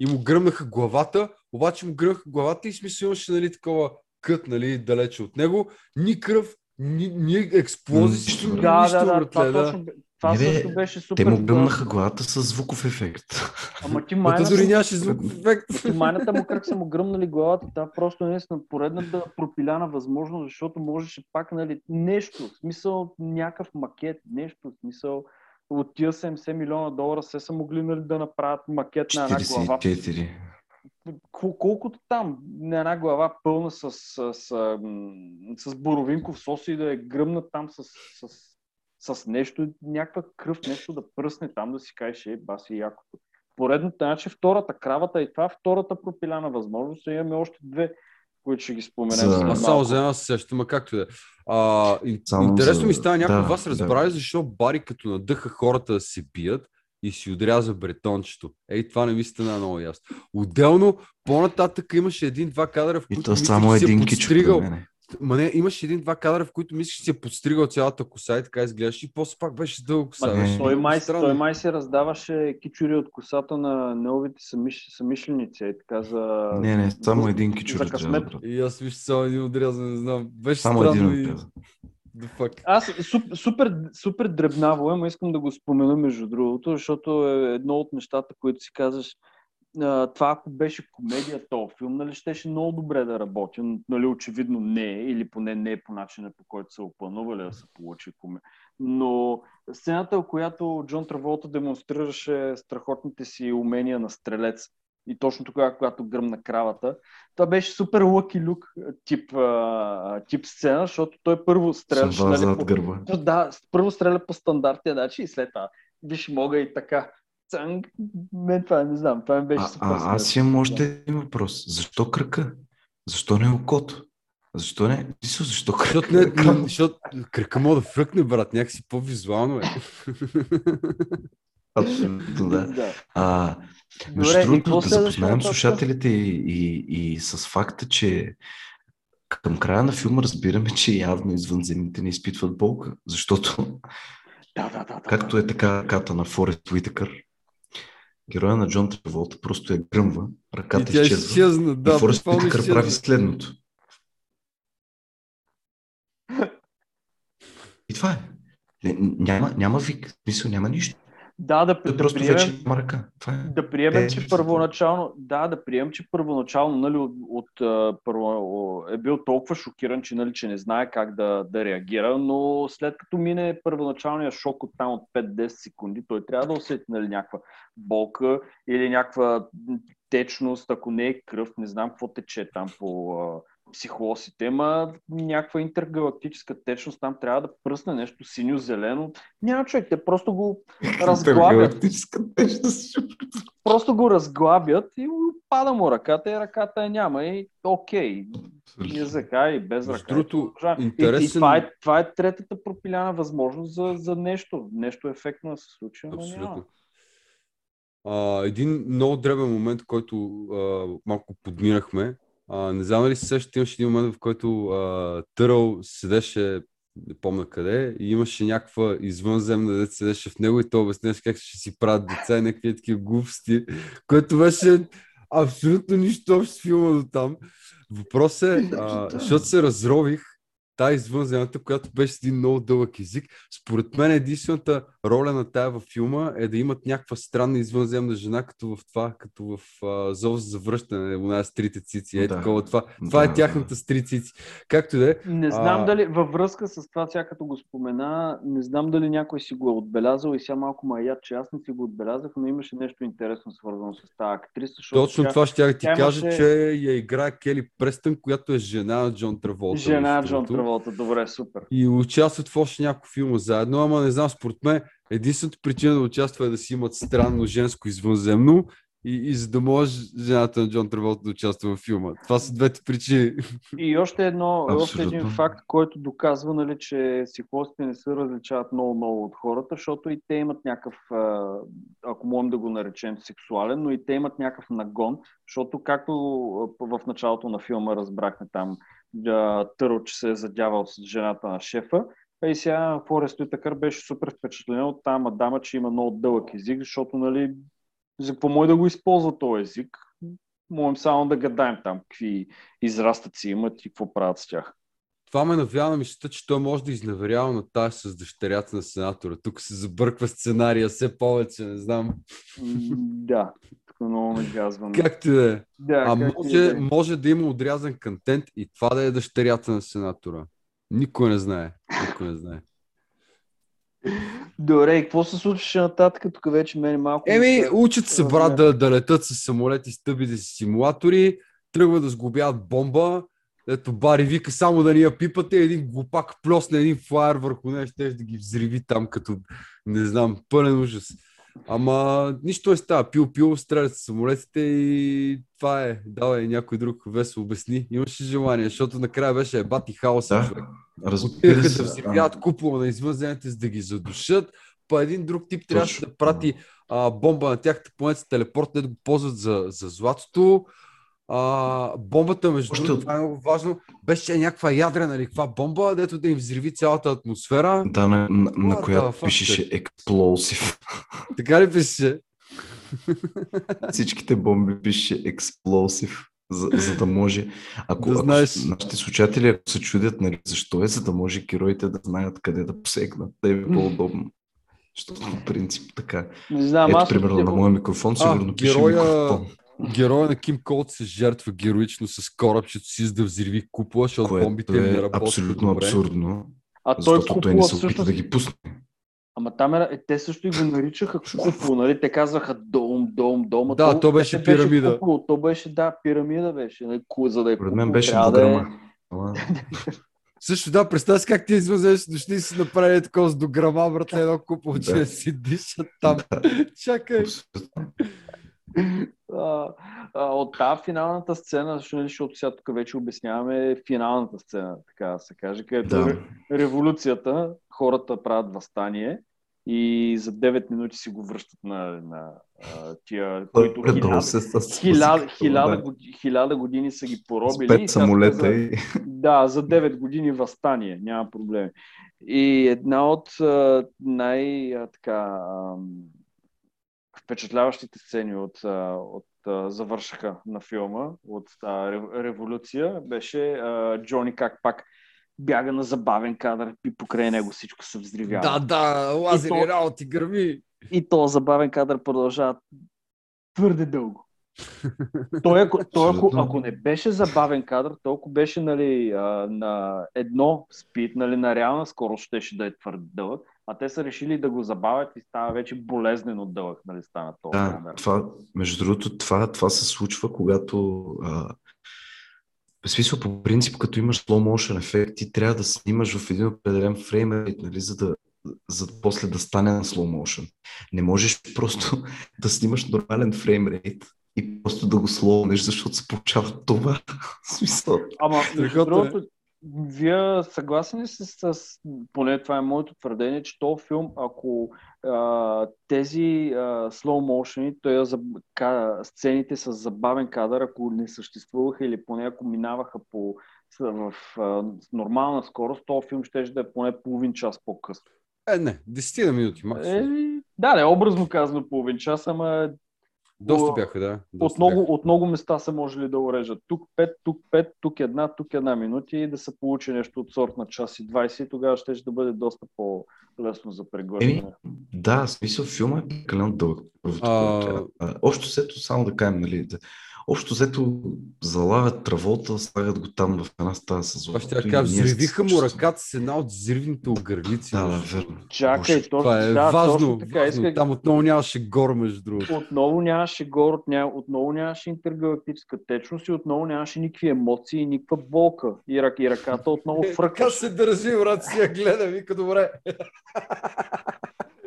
Speaker 2: и му гръмнаха главата, обаче му гръмнаха главата и смисъл имаше нали, такова кът нали, далече от него. Ни кръв, ни, ни експлозии,
Speaker 1: да, нищо, да, да, братле, това да. Точно, това не, също беше супер.
Speaker 3: Те му гръмнаха главата с звуков ефект.
Speaker 1: Ама ти майната...
Speaker 2: дори нямаше звуков ефект.
Speaker 1: Ти майната му как са му гръмнали главата, това просто не е поредната пропиляна възможност, защото можеше пак, нали, нещо, в смисъл някакъв макет, нещо, в смисъл от тия 70 милиона долара се са могли нали, да направят макет на една глава. 44. Колкото там, на една глава пълна с, с, с, с боровинков сос и да е гръмна там с, с с нещо, някаква кръв, нещо да пръсне там, да си кажеш, е, баси якото. Поредната, значи втората кравата и това, втората пропиляна възможност, имаме още две, които ще ги споменем. За...
Speaker 2: А само за една се сещам, а както е. А, интересно за... ми става, някой да, вас разбрали, да. защо Бари като надъха хората да се бият и си отряза бретончето. Ей, това не ми стана много ясно. Отделно, по-нататък имаше един-два кадра, в които
Speaker 3: само един е подстригал.
Speaker 2: Ма не, имаше един-два кадра, в които мислиш, че си е подстригал цялата коса и така изглеждаш и после пак беше дълго коса.
Speaker 1: Ма, той, май, той май се раздаваше кичури от косата на неговите самиш, самишленици. И така за...
Speaker 3: Не, не, само един кичури. За късмет.
Speaker 2: И аз виж само един отрязан, не знам. Беше само странно един и...
Speaker 1: Аз супер, супер, супер дребнаво е, но искам да го спомена между другото, защото е едно от нещата, които си казваш, това ако беше комедия, то филм, нали, щеше много добре да работи. Нали, очевидно не е, или поне не е по начина, по който са опланували да се получи комедия. Но сцената, в която Джон Траволта демонстрираше страхотните си умения на стрелец, и точно тогава, когато гръмна кравата. Това беше супер лъки люк тип, тип сцена, защото той първо стреля.
Speaker 3: Нали, по.
Speaker 1: Да, първо стреля по стандартния начин и след това виж мога и така. Цанг, мен това не знам, това ми беше супер.
Speaker 3: А, а, аз имам още един въпрос. Защо кръка? Защо не окото? Защо не? Защо кръка?
Speaker 2: Защото, не, защото кръка мога да фръкне, брат, някакси по-визуално е.
Speaker 3: Абсолютно, да. А, между Добре, другото, да запознаем слушателите и, и, и с факта, че към края на филма разбираме, че явно извънземните не изпитват болка, защото
Speaker 1: да, да, да,
Speaker 3: както е така ката на Форест Уитъкър, героя на Джон Траволта просто е гръмва, ръката и изчезва. Изчезна, да, и Форест Уитъкър прави следното. И това е. Няма, няма вик, мисъл, няма нищо.
Speaker 1: Да, да,
Speaker 3: Той
Speaker 1: да
Speaker 3: просто
Speaker 1: приемем,
Speaker 3: вече марка. Това е.
Speaker 1: да приемем,
Speaker 3: Е,
Speaker 1: че първоначално, да, да приемем, че първоначално нали, от, от, първо, е бил толкова шокиран, че, нали, че не знае как да, да реагира, но след като мине първоначалния шок от там от 5-10 секунди, той трябва да усети нали, някаква болка или някаква течност, ако не е кръв, не знам какво тече там по психолосите, ма някаква интергалактическа течност, там трябва да пръсне нещо синьо-зелено. Няма човек, те просто го разглабят
Speaker 3: течност.
Speaker 1: просто го разглабят и пада му ръката и ръката я няма. И окей, язъка и без ръка.
Speaker 2: другото,
Speaker 1: И, и,
Speaker 2: интересен-
Speaker 1: това, е, това е третата пропиляна възможност за, за нещо. Нещо ефектно да се случи, но няма.
Speaker 2: А, един много дребен момент, който а, малко подминахме. А, не знам дали се сещате, имаше един момент, в който а, Търъл седеше, не помня къде, и имаше някаква извънземна дете седеше в него и той обясняваше как ще си правят деца и някакви такива глупости, което беше абсолютно нищо общо с филма до там. Въпросът е, а, защото се разрових, тази извънземната, която беше с един много дълъг език. Според мен единствената роля на тая във филма е да имат някаква странна извънземна жена, като в това, като в а, Зов за завръщане, она с трите цици. Е,
Speaker 3: Да.
Speaker 2: такова, това, това
Speaker 3: Да,
Speaker 2: е
Speaker 3: да.
Speaker 2: тяхната с три цици. Както и да е.
Speaker 1: Не знам
Speaker 2: А-
Speaker 1: дали, във връзка с това, сега като го спомена, не знам дали някой си го е отбелязал и сега малко ма яд, че аз не си го отбелязах, но имаше нещо интересно свързано с тази актриса.
Speaker 2: Точно
Speaker 1: тя-
Speaker 2: това ще ти
Speaker 1: тя
Speaker 2: кажа,
Speaker 1: имаше-
Speaker 2: че я играе Кели Престън, която е жена на Джон Траволта.
Speaker 1: Жена Джон
Speaker 2: другото.
Speaker 1: Траволта, добре, супер.
Speaker 2: И участват в още няколко филма заедно, ама не знам, според мен единствената причина да участва е да си имат странно женско извънземно и, и за да може жената на Джон Траволта да участва в филма. Това са двете причини.
Speaker 1: И още, едно, още един
Speaker 3: Абсолютно.
Speaker 1: факт, който доказва, нали, че психолозите не се различават много-много от хората, защото и те имат някакъв, ако можем да го наречем сексуален, но и те имат някакъв нагон, защото както в началото на филма разбрахме там Търо, че се е задявал с жената на шефа, а и сега Форест Уитакър беше супер впечатлен от тази мадама, че има много дълъг език, защото нали, за какво може да го използва този език? Можем само да гадаем там какви израстъци имат и какво правят с тях.
Speaker 2: Това ме навява на мисълта, че той може да изневерява на тази с дъщерята на сенатора. Тук се забърква сценария все повече, не знам.
Speaker 1: Да, тук много ме газвам.
Speaker 2: Както е.
Speaker 1: Да,
Speaker 2: А може,
Speaker 1: да е.
Speaker 2: може да има отрязан контент и това да е дъщерята на сенатора. Никой не знае. Никой не знае.
Speaker 1: Добре, какво се случваше нататък, тук вече мен малко... ми
Speaker 2: Еми, учат се, брат, да, да летат с самолети, стъбите си симулатори, тръгват да сглобяват бомба, ето Бари вика само да ни я пипате, един глупак плесне един флайер върху нея, ще да ги взриви там като, не знам, пълен ужас. Ама нищо не става. Пил-пил, стрелят с самолетите и това е. Давай някой друг весел обясни. Имаше желание, защото накрая беше ебати хаос.
Speaker 3: Да,
Speaker 2: човек.
Speaker 3: разбира
Speaker 2: да
Speaker 3: се.
Speaker 2: взривяват купола на извънземните, за да ги задушат. Па един друг тип трябваше да прати а, бомба на тяхната планета телепорт, да го ползват за, за златото. А, бомбата, между другото,
Speaker 3: от-
Speaker 2: това е много важно, беше някаква ядрена или каква бомба, дето да им взриви цялата атмосфера.
Speaker 3: Да, на, на, на която
Speaker 2: fuck,
Speaker 3: пишеше Explosive.
Speaker 2: Така ли пише?
Speaker 3: Всичките бомби пише Explosive. За, за да може, ако,
Speaker 2: Да
Speaker 3: ако
Speaker 2: знаеш.
Speaker 3: с- нашите слушатели ако се чудят, нали, защо е, за да може героите да знаят къде да посегнат, да им е по-удобно. Защото по принцип така.
Speaker 1: Не знам,
Speaker 3: Ето,
Speaker 1: аз
Speaker 3: примерно, на моя микрофон сигурно пише
Speaker 2: героя-
Speaker 3: микрофон.
Speaker 2: Героя на Ким Колт се жертва героично с корабчето си, за да взриви купола, защото
Speaker 3: Което
Speaker 2: бомбите им не
Speaker 3: е
Speaker 2: работят
Speaker 3: абсолютно
Speaker 2: добре.
Speaker 3: абсурдно,
Speaker 1: А той
Speaker 3: защото той не се опита
Speaker 1: всъщност...
Speaker 3: да ги пусне.
Speaker 1: Ама там е, те също и го наричаха купол, нали? Те казваха дом, дом, дом.
Speaker 2: Да, то беше
Speaker 1: не
Speaker 2: пирамида.
Speaker 1: купол, то беше, да, пирамида беше. Нали? Ку- За да е
Speaker 3: Според мен беше
Speaker 1: да е...
Speaker 2: Също да, представя си как ти извънземни дошли и си направили такова с дограма, братле, едно купол, че
Speaker 3: Да.
Speaker 2: да си дишат там.
Speaker 3: да,
Speaker 2: Чакай.
Speaker 3: абсолютно.
Speaker 1: А, а, от тази финалната сцена, защото, нали, защото сега тук вече обясняваме финалната сцена, така да се каже, където
Speaker 3: Да.
Speaker 1: ре- революцията, хората правят възстание и за 9 минути си го връщат на, на а, тия, които хиляда,
Speaker 3: с- с-
Speaker 1: години са ги
Speaker 3: С
Speaker 1: поробили. и
Speaker 3: пет самолета и...
Speaker 1: Да, за 9 години възстание, няма проблем. И една от най- така, впечатляващите сцени от, от а, завършаха на филма, от а, революция, беше а, Джони как пак бяга на забавен кадър и покрай него всичко се взривява.
Speaker 2: Да, да, лазери
Speaker 1: И то-
Speaker 2: работи, гърми.
Speaker 1: И то забавен кадър продължава твърде дълго. Той, ако, той ако, ако не беше забавен кадър, толкова беше нали, а, на едно спид, нали, на реална скорост, ще да е твърде дълъг, а те са решили да го забавят и става вече болезнено дълъг, нали, стана това.
Speaker 3: Да, това, между другото, това, това се случва, когато а, в смисъл, по принцип, като имаш slow motion ефект, ти трябва да снимаш в един определен фреймрейт, нали, за да, за да после да стане на slow motion. Не можеш просто да снимаш нормален фреймрейт и просто да го слоунеш, защото се получава това. Смисъл.
Speaker 1: Ама, между другото, вие съгласни ли с, с, поне това е моето твърдение, че този филм, ако а, тези slow motion, т.е. сцените с забавен кадър, ако не съществуваха или поне ако минаваха по, в а, нормална скорост, този филм ще да е поне половин час по-късно.
Speaker 2: Е, не, 10 минути максимум.
Speaker 1: Е, да, не, образно казано половин час, ама
Speaker 2: доста бяха, да.
Speaker 1: Доста от, много, бяха. от много места са можели да урежат. Тук 5, тук 5, тук една, тук една минути и да се получи нещо от сорт на час и 20 и тогава ще, ще да бъде доста по-лесно за преглъщане.
Speaker 3: Да, смисъл филма е прекалено дълъг. А... Общо сето, само да кажем, нали, да, Общо взето залавят траволта, слагат го там в една стая с злато.
Speaker 2: Ще така, взривиха му ръката с една от взривните огървици.
Speaker 3: Да, да, верно.
Speaker 1: Чакай, точно,
Speaker 2: това е
Speaker 1: да,
Speaker 2: важно.
Speaker 1: Точно така.
Speaker 2: важно. Исках... Там отново нямаше гор, между другото.
Speaker 1: Отново нямаше гор, отново нямаше интергалактическа течност и отново нямаше никакви емоции, никаква болка. И, рък, и ръката отново фръква.
Speaker 2: Така се държи, брат, си я гледа, вика добре.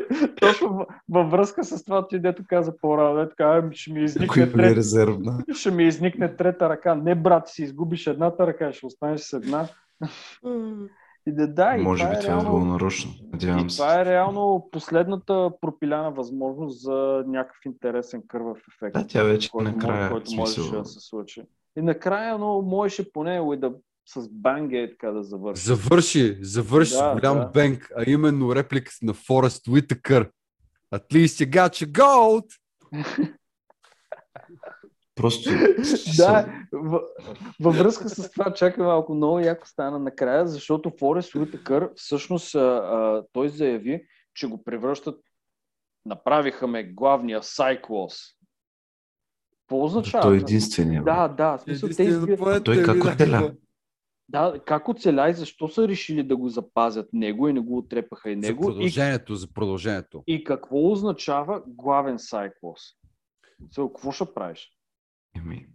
Speaker 1: Точно във връзка с това, ти дето каза по-рано, така, ще ми изникне трета,
Speaker 3: резервна.
Speaker 1: ще ми изникне трета ръка. Не, брат, си изгубиш едната ръка, ще останеш с една. И да, да,
Speaker 3: Може
Speaker 1: и
Speaker 3: би това е било нарочно. Надявам
Speaker 1: и се. Това е реално последната пропиляна възможност за някакъв интересен кървав ефект.
Speaker 3: Да, тя вече
Speaker 1: който,
Speaker 3: накрая.
Speaker 1: Който можеше да се случи. И накрая, но можеше поне да с банге така да завърши.
Speaker 2: Завърши, завърши да, с голям да. бенг, а именно реплика на Форест Уитъкър. At least you got your gold!
Speaker 3: Просто...
Speaker 1: да, във връзка с това, чакай малко, много яко стана накрая, защото Форест Уитъкър всъщност а, а, той заяви, че го превръщат направиха ме главния Сайклос. Какво означава?
Speaker 3: Той е единствения.
Speaker 1: Да, да. Смисъл, те
Speaker 3: избират... Той как оцеля?
Speaker 1: Да, как оцеля и защо са решили да го запазят него и не го отрепаха и него?
Speaker 2: За продължението, и, за продължението.
Speaker 1: И какво означава главен сайклос? Какво ще правиш?
Speaker 3: Еми,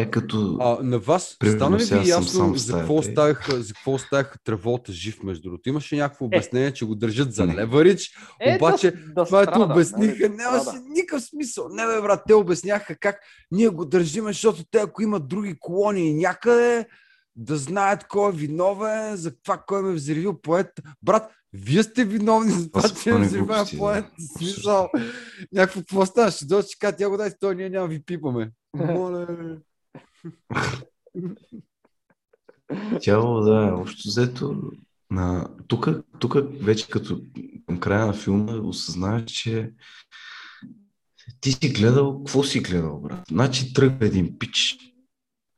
Speaker 3: е като...
Speaker 2: А, на вас стана ли ви ясно за какво, оставяха, за какво оставяха треволта жив между другото? Имаше някакво е. обяснение, е. че го държат за леварич, е, обаче да, да това ето обясниха, нали, нямаше никакъв смисъл. Не бе, брат, те обясняха как ние го държим, защото те ако имат други колонии някъде, да знаят кой е виновен, за това кой ме е взривил поет. Брат, вие сте виновни за това, че ме взривя поет. Смисъл. Някакво какво става? Ще дойде, че тя го дай, той ние няма ви пипаме. Моля.
Speaker 3: Тяло, да, общо взето. На... Тук, тук вече като към края на филма осъзнаваш, че ти си гледал, какво си гледал, брат? Значи тръгва един пич.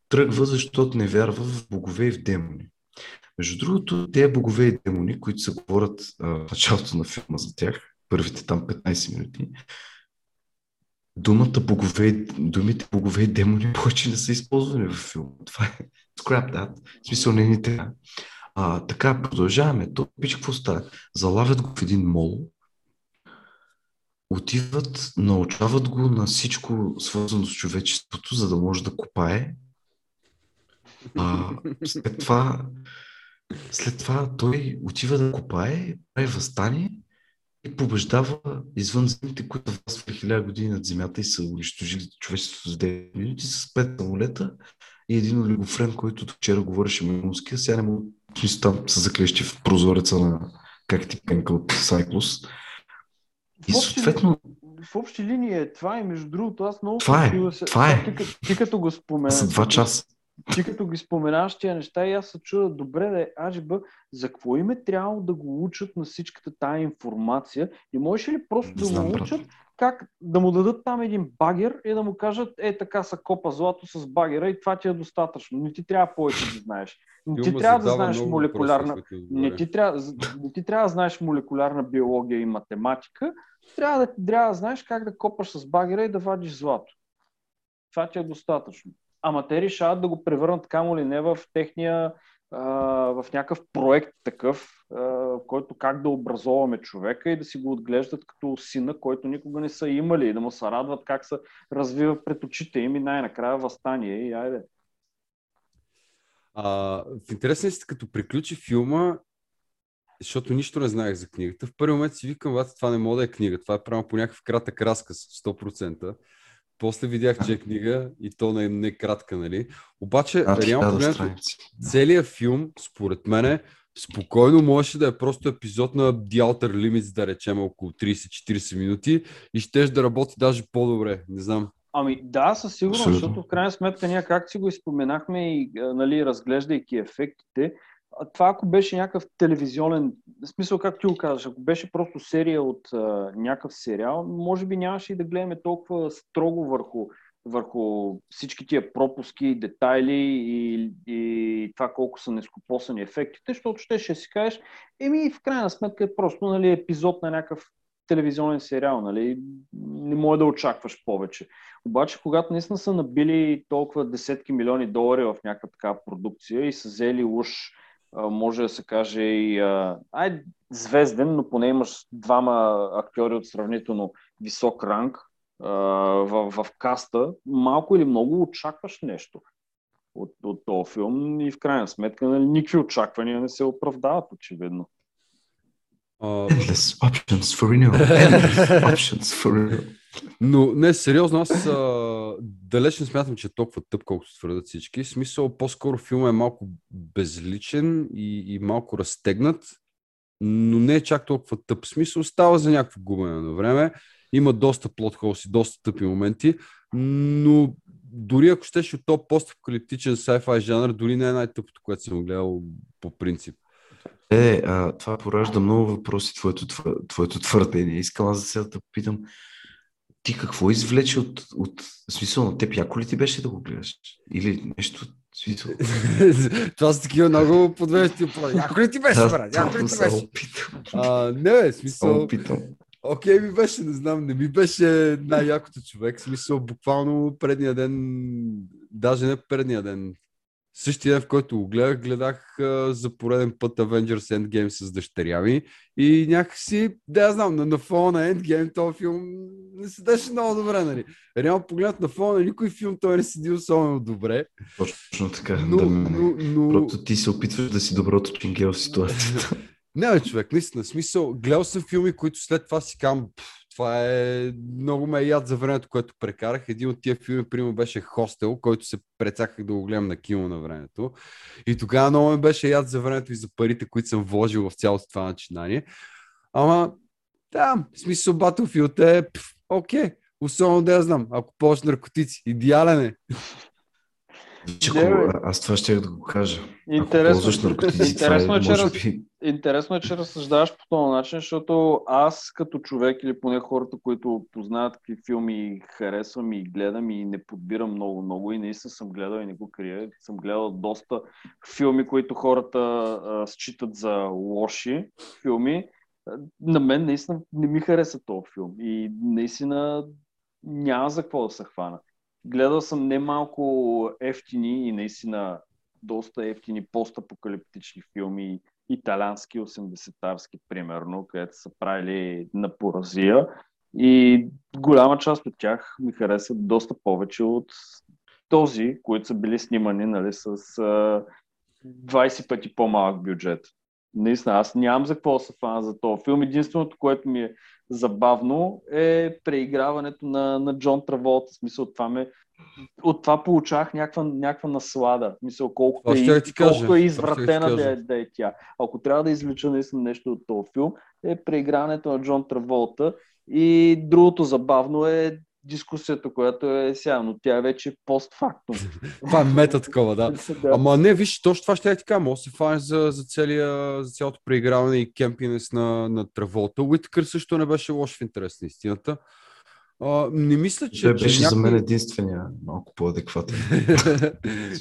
Speaker 3: Тръгва, защото не вярва в богове и в демони. Между другото, тези богове и демони, които се говорят а, в началото на филма за тях, първите там 15 минути, думата богове, думите богове и демони повече не са използвани в филма. Това е scrap that. В смисъл не ни трябва. А, така, продължаваме. То, пич, какво става? Залавят го в един мол, отиват, научават го на всичко свързано с човечеството, за да може да копае. А, след това след това той отива да копае, прави възстание и побеждава извънземните, които властвали хиляда години над Земята и са унищожили човечеството за 9 минути с пет самолета и един олигофрен, който вчера говореше мулски, сега не му там се заклещи в прозореца на как ти пенка от Сайклус. И съответно...
Speaker 1: В общи линии е това и между другото аз много...
Speaker 3: Това е, това е.
Speaker 1: Ти, ти като го спомена...
Speaker 3: За два часа
Speaker 1: ти като ги споменаваш тия неща и аз се чуда, добре да е Аджиба, за какво им е трябвало да го учат на всичката тая информация и можеш ли просто да, знам, го учат, как да му дадат там един багер и да му кажат, е така са копа злато с багера и това ти е достатъчно. Не ти трябва повече да знаеш. Не ти трябва да знаеш молекулярна... Не ти, трябва, не ти трябва да знаеш молекулярна биология и математика. Трябва да, трябва да знаеш как да копаш с багера и да вадиш злато. Това ти е достатъчно. Ама те решават да го превърнат камо ли не в техния в някакъв проект такъв, в който как да образоваме човека и да си го отглеждат като сина, който никога не са имали и да му се радват как се развива пред очите им и най-накрая възстание и айде.
Speaker 2: А, в интересен си, като приключи филма, защото нищо не знаех за книгата, в първи момент си викам, това не мога да е книга, това е правилно по някакъв кратък разказ, 100%. После видях, че е книга и то не, не е кратка, нали? Обаче, а, реално погледнато, целият филм, според мен, спокойно можеше да е просто епизод на The Outer Limits, да речем около 30-40 минути и щеш да работи даже по-добре. Не знам.
Speaker 1: Ами да, със сигурност, защото в крайна сметка ние как си го изпоменахме и нали, разглеждайки ефектите, това ако беше някакъв телевизионен, в смисъл как ти го казваш, ако беше просто серия от а, някакъв сериал, може би нямаше и да гледаме толкова строго върху, върху всички тия пропуски, детайли и, и това колко са нескопосани ефектите, защото ще ще си кажеш, еми в крайна сметка е просто нали, епизод на някакъв телевизионен сериал, нали? не може да очакваш повече. Обаче, когато наистина са набили толкова десетки милиони долари в някаква такава продукция и са взели уж може да се каже и ай, звезден, но поне имаш двама актьори от сравнително висок ранг в, в каста, малко или много очакваш нещо от, от този филм и в крайна сметка нали, никакви очаквания не се оправдават, очевидно.
Speaker 3: Endless options for renewal. Endless options for renewal.
Speaker 2: Но не, сериозно, аз а, далеч не смятам, че е толкова тъп, колкото твърдат всички. В смисъл, по-скоро филма е малко безличен и, и малко разтегнат, но не е чак толкова тъп. В смисъл, става за някакво губене на време. Има доста плот холси, доста тъпи моменти, но дори ако щеш от този постапокалиптичен sci-fi жанр, дори не е най-тъпото, което съм гледал по принцип.
Speaker 3: Е, а, това поражда много въпроси, твоето, твоето твърдение. Искам аз за сега да попитам, ти какво извлече от, от смисъл на теб? Яко ли ти беше да го гледаш? Или нещо смисъл?
Speaker 2: Това са такива много подвеждащи. Яко ли ти беше, брат? Яко ли ти беше? А, не, смисъл. Окей ми беше, не знам, не ми беше най-якото човек. Смисъл, буквално предния ден, даже не предния ден, Същия ден, в който го гледах, гледах а, за пореден път Avengers Endgame с дъщеря ми и някакси, да я знам, на, на фона на Endgame този филм не седеше много добре, нали? Реално погледнат на фона на никой филм той не седи особено добре.
Speaker 3: Точно така. Но, да, но, но... Просто ти се опитваш да си доброто чингел в ситуацията.
Speaker 2: не, бе, човек, наистина, смисъл, гледал съм филми, които след това си кам, това е много ме яд за времето, което прекарах. Един от тия филми, примерно, беше Хостел, който се прецаках да го гледам на кино на времето. И тогава много ме беше яд за времето и за парите, които съм вложил в цялото това начинание. Ама, да, в смисъл Battlefield е, окей, особено да я знам, ако ползваш наркотици, идеален е.
Speaker 3: Че, не, аз това ще да го кажа.
Speaker 1: Интересно, интересно, е, че, раз... би... интересно е, че разсъждаваш по този начин, защото аз като човек или поне хората, които познават какви филми харесвам и гледам и не подбирам много-много и наистина съм гледал и не го крия. Съм гледал доста филми, които хората а, считат за лоши филми. На мен наистина не ми хареса този филм и наистина няма за какво да се хвана. Гледал съм немалко ефтини и наистина доста ефтини постапокалиптични филми, италянски, 80-тарски, примерно, където са правили на поразия. И голяма част от тях ми харесват доста повече от този, които са били снимани нали, с а, 20 пъти по-малък бюджет. Наистина, аз нямам за какво се фана за този филм. Единственото, което ми е забавно е преиграването на, на Джон Траволт. В смисъл, това ме, от това получавах някаква, някаква наслада. В смисъл, колкото, е, колко е извратена да е, да е тя. Ако трябва да извлеча наистина нещо от този филм, е преиграването на Джон Траволта. И другото забавно е дискусията, която е сега, но тя е вече постфактум.
Speaker 2: това е мета такова, да. Ама не, виж, точно това ще ти кажа. Може да се фанеш за, за, целия, за цялото преиграване и кемпинес на, на Траволта. Уиткър също не беше лош в интерес на истината. А, не мисля, че.
Speaker 3: Той беше
Speaker 2: че
Speaker 3: някой... за мен единствения малко по-адекватен.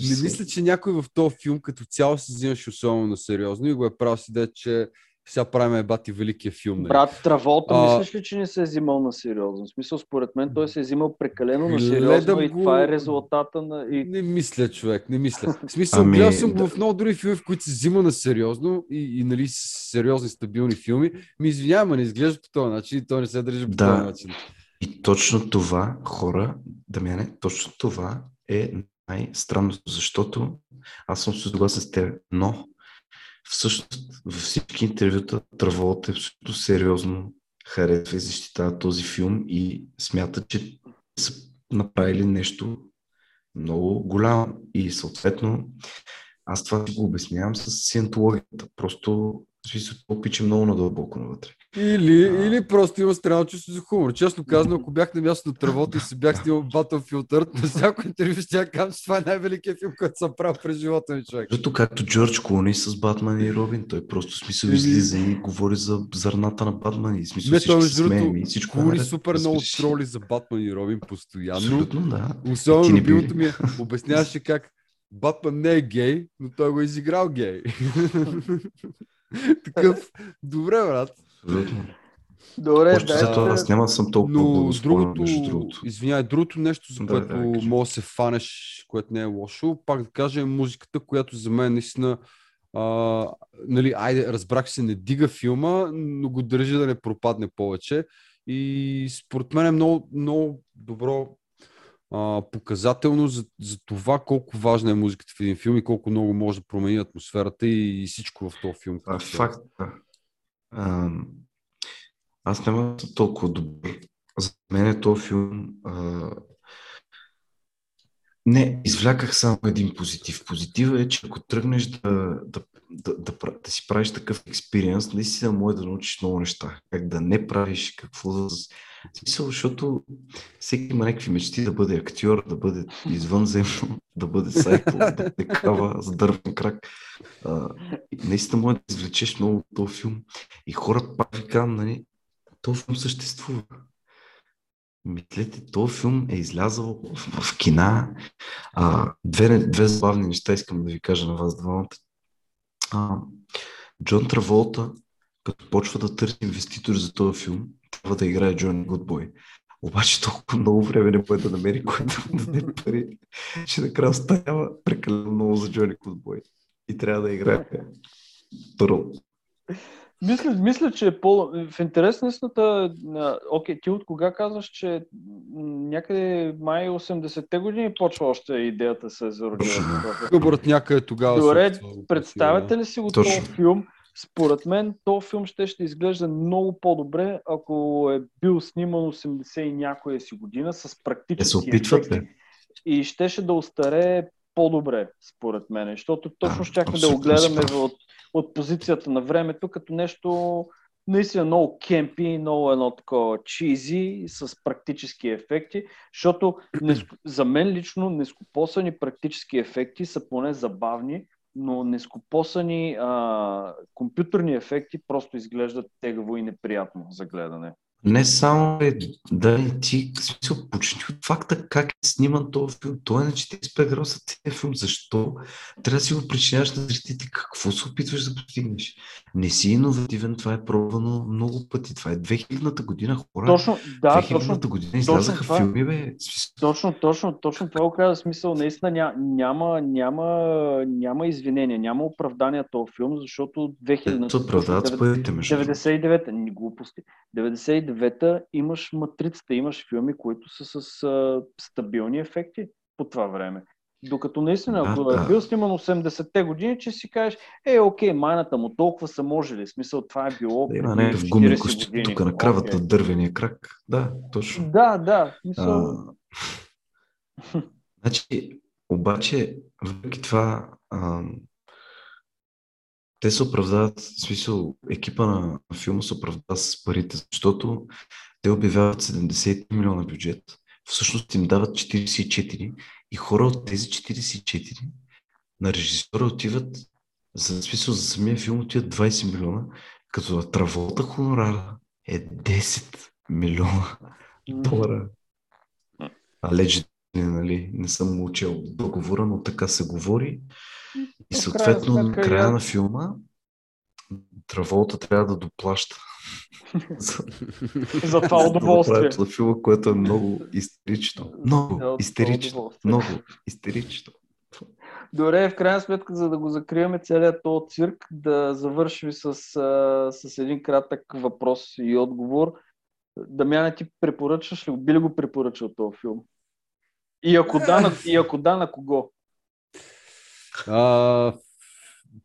Speaker 2: не мисля, че някой в този филм като цяло се взимаше особено на сериозно и го е правил си да, че сега правим бати великия филм. Нали?
Speaker 1: Брат Траволта, а... мислиш ли, че не се е взимал на сериозно? В смисъл, според мен той се е взимал прекалено на сериозно го... и това е резултата на... И...
Speaker 2: Не мисля, човек, не мисля. В смисъл, ами... гледал съм го в много други филми, в които се взима на сериозно и, и нали, сериозни, стабилни филми. Ми извинявам, не изглежда по този начин и той не се държи по да. този начин.
Speaker 3: И точно това, хора, Дамяне, точно това е най-странното, защото аз съм съгласен с теб, но всъщност във всички интервюта Траволът е абсолютно сериозно харесва и защитава този филм и смята, че са направили нещо много голямо и съответно аз това го обяснявам с сиентологията. Просто смисъл, това пича много надълбоко навътре.
Speaker 2: Или, а... или просто има странно чувство за хумор. Честно казано, ако бях на място на тръвото и се бях снимал Battlefield на всяко интервю ще кажа, че това е най-великият филм, който съм правил през живота ми, човек.
Speaker 3: Зато както Джордж Клуни с Батман и Робин, той просто смисъл или... излиза и говори за зърната на Батман и смисъл Не, всички се смеем и всичко
Speaker 2: Клуни е супер много троли за Батман и Робин постоянно.
Speaker 3: Абсолютно, да.
Speaker 2: Особено любимото ми е, обясняваше как Батман не е гей, но той го е изиграл гей. Такъв, добре, брат.
Speaker 1: Добре,
Speaker 3: Още да. За това аз няма съм толкова
Speaker 2: Но другото, другото. извинявай, другото нещо, за да, което да, може да се фанеш, което не е лошо, пак да кажа е музиката, която за мен наистина а, нали, айде, разбрах се, не дига филма, но го държи да не пропадне повече. И според мен е много, много добро показателно за, за това колко важна е музиката в един филм и колко много може да промени атмосферата и, и всичко в този филм.
Speaker 3: А, факт. А, аз няма толкова добър. За мен е този филм не, извляках само един позитив. Позитива е, че ако тръгнеш да, да, да, да, да си правиш такъв експириенс, наистина може да научиш много неща. Как да не правиш, какво да... Смисъл, защото всеки има някакви мечти да бъде актьор, да бъде извънземно, да бъде сайкъл, да такава с дървен крак. А, наистина може да извлечеш много от този филм. И хората, пак ви казвам, нали, този филм съществува. Мислете, този филм е излязъл в, в кина. А, две, две забавни неща искам да ви кажа на вас двамата. А, Джон Траволта, като почва да търси инвеститор за този филм, трябва да играе Джони Гудбой. Обаче толкова много време не може да намери, който да даде пари, че накрая става прекалено много за Джони Гудбой. И трябва да играе Пърл.
Speaker 1: Мисля, мисля, че е по... в интерес на истината, окей, ти от кога казваш, че някъде май 80-те години почва още идеята се зародила?
Speaker 2: Хубърт някъде тогава.
Speaker 1: Добре, представяте ли си го този филм? Според мен, този филм ще, ще изглежда много по-добре, ако е бил сниман 80 и някоя си година с практически
Speaker 3: се опитват.
Speaker 1: И щеше да остарее по-добре, според мен. Защото точно щяхме да го гледаме от от позицията на времето, като нещо наистина много кемпи, много едно такова чизи с практически ефекти, защото за мен лично нескопосани практически ефекти са поне забавни, но нескопосани а, компютърни ефекти просто изглеждат тегаво и неприятно за гледане.
Speaker 3: Не само е да и ти, в смисъл, почти от факта как е сниман този филм. Той е на 45 градуса целият филм. Защо? Трябва да си го причиняваш на зрителите. Какво се опитваш да постигнеш? Не си иновативен, това е пробвано много пъти. Това е 2000-та година, хора.
Speaker 1: Точно, да,
Speaker 3: 2000-та
Speaker 1: точно,
Speaker 3: година излязаха това, филми, бе.
Speaker 1: Точно, точно, точно това го смисъл. Наистина ня, няма, няма, няма извинения, няма оправдания този филм, защото 2000-та...
Speaker 3: Се оправдават с парите, между
Speaker 1: 99-та, глупости. 99 2009 имаш матрицата, имаш филми, които са с а, стабилни ефекти по това време. Докато наистина, ако да, е бил сниман 80-те години, че си кажеш, е, окей, майната му толкова са можели. Смисъл, това е било.
Speaker 3: Да, има някакъв гумен костюм тук на кравата, okay. дървения крак. Да, точно.
Speaker 1: Да, да. Мисъл...
Speaker 3: А... значи, обаче, въпреки това, а, те се оправдават, в смисъл, екипа на филма се оправдава с парите, защото те обявяват 70 милиона бюджет, всъщност им дават 44 и хора от тези 44 на режисьора отиват, за смисъл за самия филм отиват 20 милиона, като на Траволта хонорара е 10 милиона. долара. Allegedly, нали? Не съм учил договора, но така се говори. И съответно, на края на филма, Траволта трябва да доплаща.
Speaker 1: за, за това удоволствие.
Speaker 3: За филма, което е много истерично. Много истерично. Много истерично.
Speaker 1: Добре, в крайна сметка, за да го закриваме целият този цирк, да завършим с, с един кратък въпрос и отговор. Дамяна, ти препоръчаш ли, би ли го препоръчал този филм? И ако да, на, и ако да, на кого?
Speaker 2: А,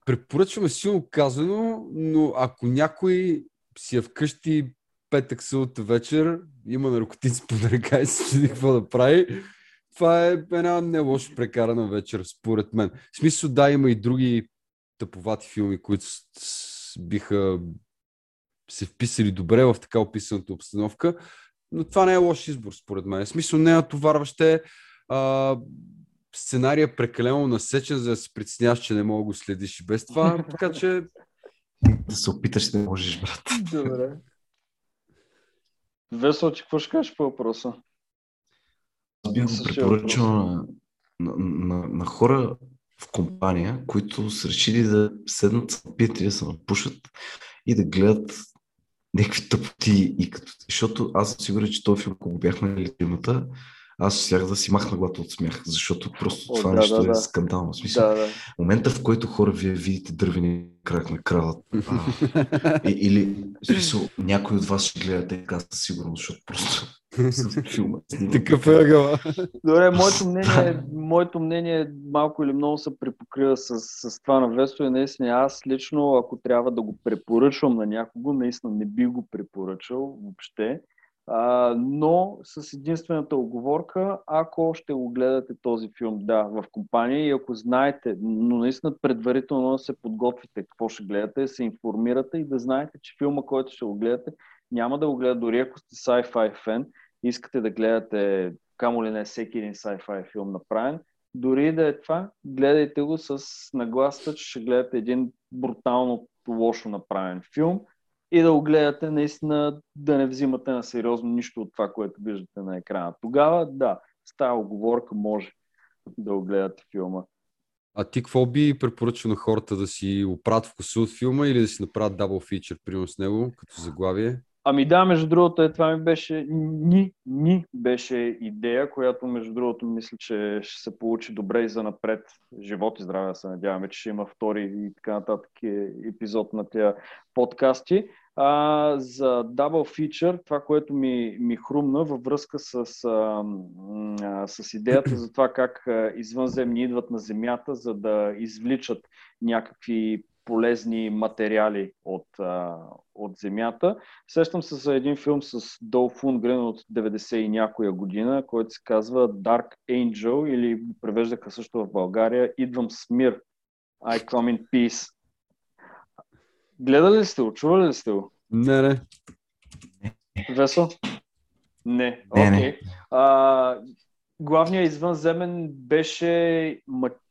Speaker 2: препоръчваме силно казано, но ако някой си е вкъщи петък сълта вечер, има наркотици под ръка и се чуди какво да прави, това е една не лошо прекарана вечер, според мен. В смисъл, да, има и други тъповати филми, които биха се вписали добре в така описаната обстановка, но това не е лош избор, според мен. В смисъл, не натоварващ а, сценария е прекалено насечен, за да се притесняваш, че не мога да го следиш и без това, така че...
Speaker 3: Да се опиташ, не можеш, брат.
Speaker 1: Добре. Весело, че какво ще кажеш по въпроса?
Speaker 3: Аз бих го препоръчал на, на, на, на хора в компания, които са решили да седнат, с пият да се напушат и да гледат някакви тъпоти. И като... Защото аз съм сигурен, че този филм, ако го бяхме на темата, аз щях да си махна глата от смях, защото просто О, това да, нещо да, е да. скандално. В смисъл, да, да. момента, в който хора вие видите дървени крак на кралът, или в смисъл, някой от вас ще гледате така със сигурност, защото просто филма.
Speaker 2: Такъв е ъгъла.
Speaker 1: Добре, моето мнение, моето мнение малко или много се препокрива с, с това на Весто и наистина аз лично, ако трябва да го препоръчвам на някого, наистина не би го препоръчал въобще. А, но с единствената оговорка, ако ще го гледате този филм, да, в компания и ако знаете, но наистина предварително да се подготвите какво ще гледате, да се информирате и да знаете, че филма, който ще го гледате, няма да го гледа дори ако сте sci-fi фен, искате да гледате, камо ли не всеки един sci-fi филм направен, дори да е това, гледайте го с нагласта, че ще гледате един брутално лошо направен филм, и да го гледате наистина да не взимате на сериозно нищо от това, което виждате на екрана. Тогава, да, с тази оговорка може да го гледате филма.
Speaker 2: А ти какво би препоръчал на хората да си оправят вкуса от филма или да си направят дабл фичър, примерно с него, като заглавие?
Speaker 1: Ами да, между другото, е, това ми беше, ни, ни беше идея, която между другото мисля, че ще се получи добре и за напред. Живот и здраве, се надяваме, че ще има втори и така нататък епизод на тези подкасти. А, за Double Feature, това, което ми, ми хрумна във връзка с, а, а, с идеята за това как извънземни идват на Земята, за да извличат някакви полезни материали от, а, от Земята. Сещам се за един филм с Дол Фунгрен от 90 и някоя година, който се казва Dark Angel или превеждаха също в България Идвам с мир. I come in peace. Гледали ли сте го? Чували ли сте го?
Speaker 2: Не, не.
Speaker 1: Весо? Не. Окей. Okay. А, главният извънземен беше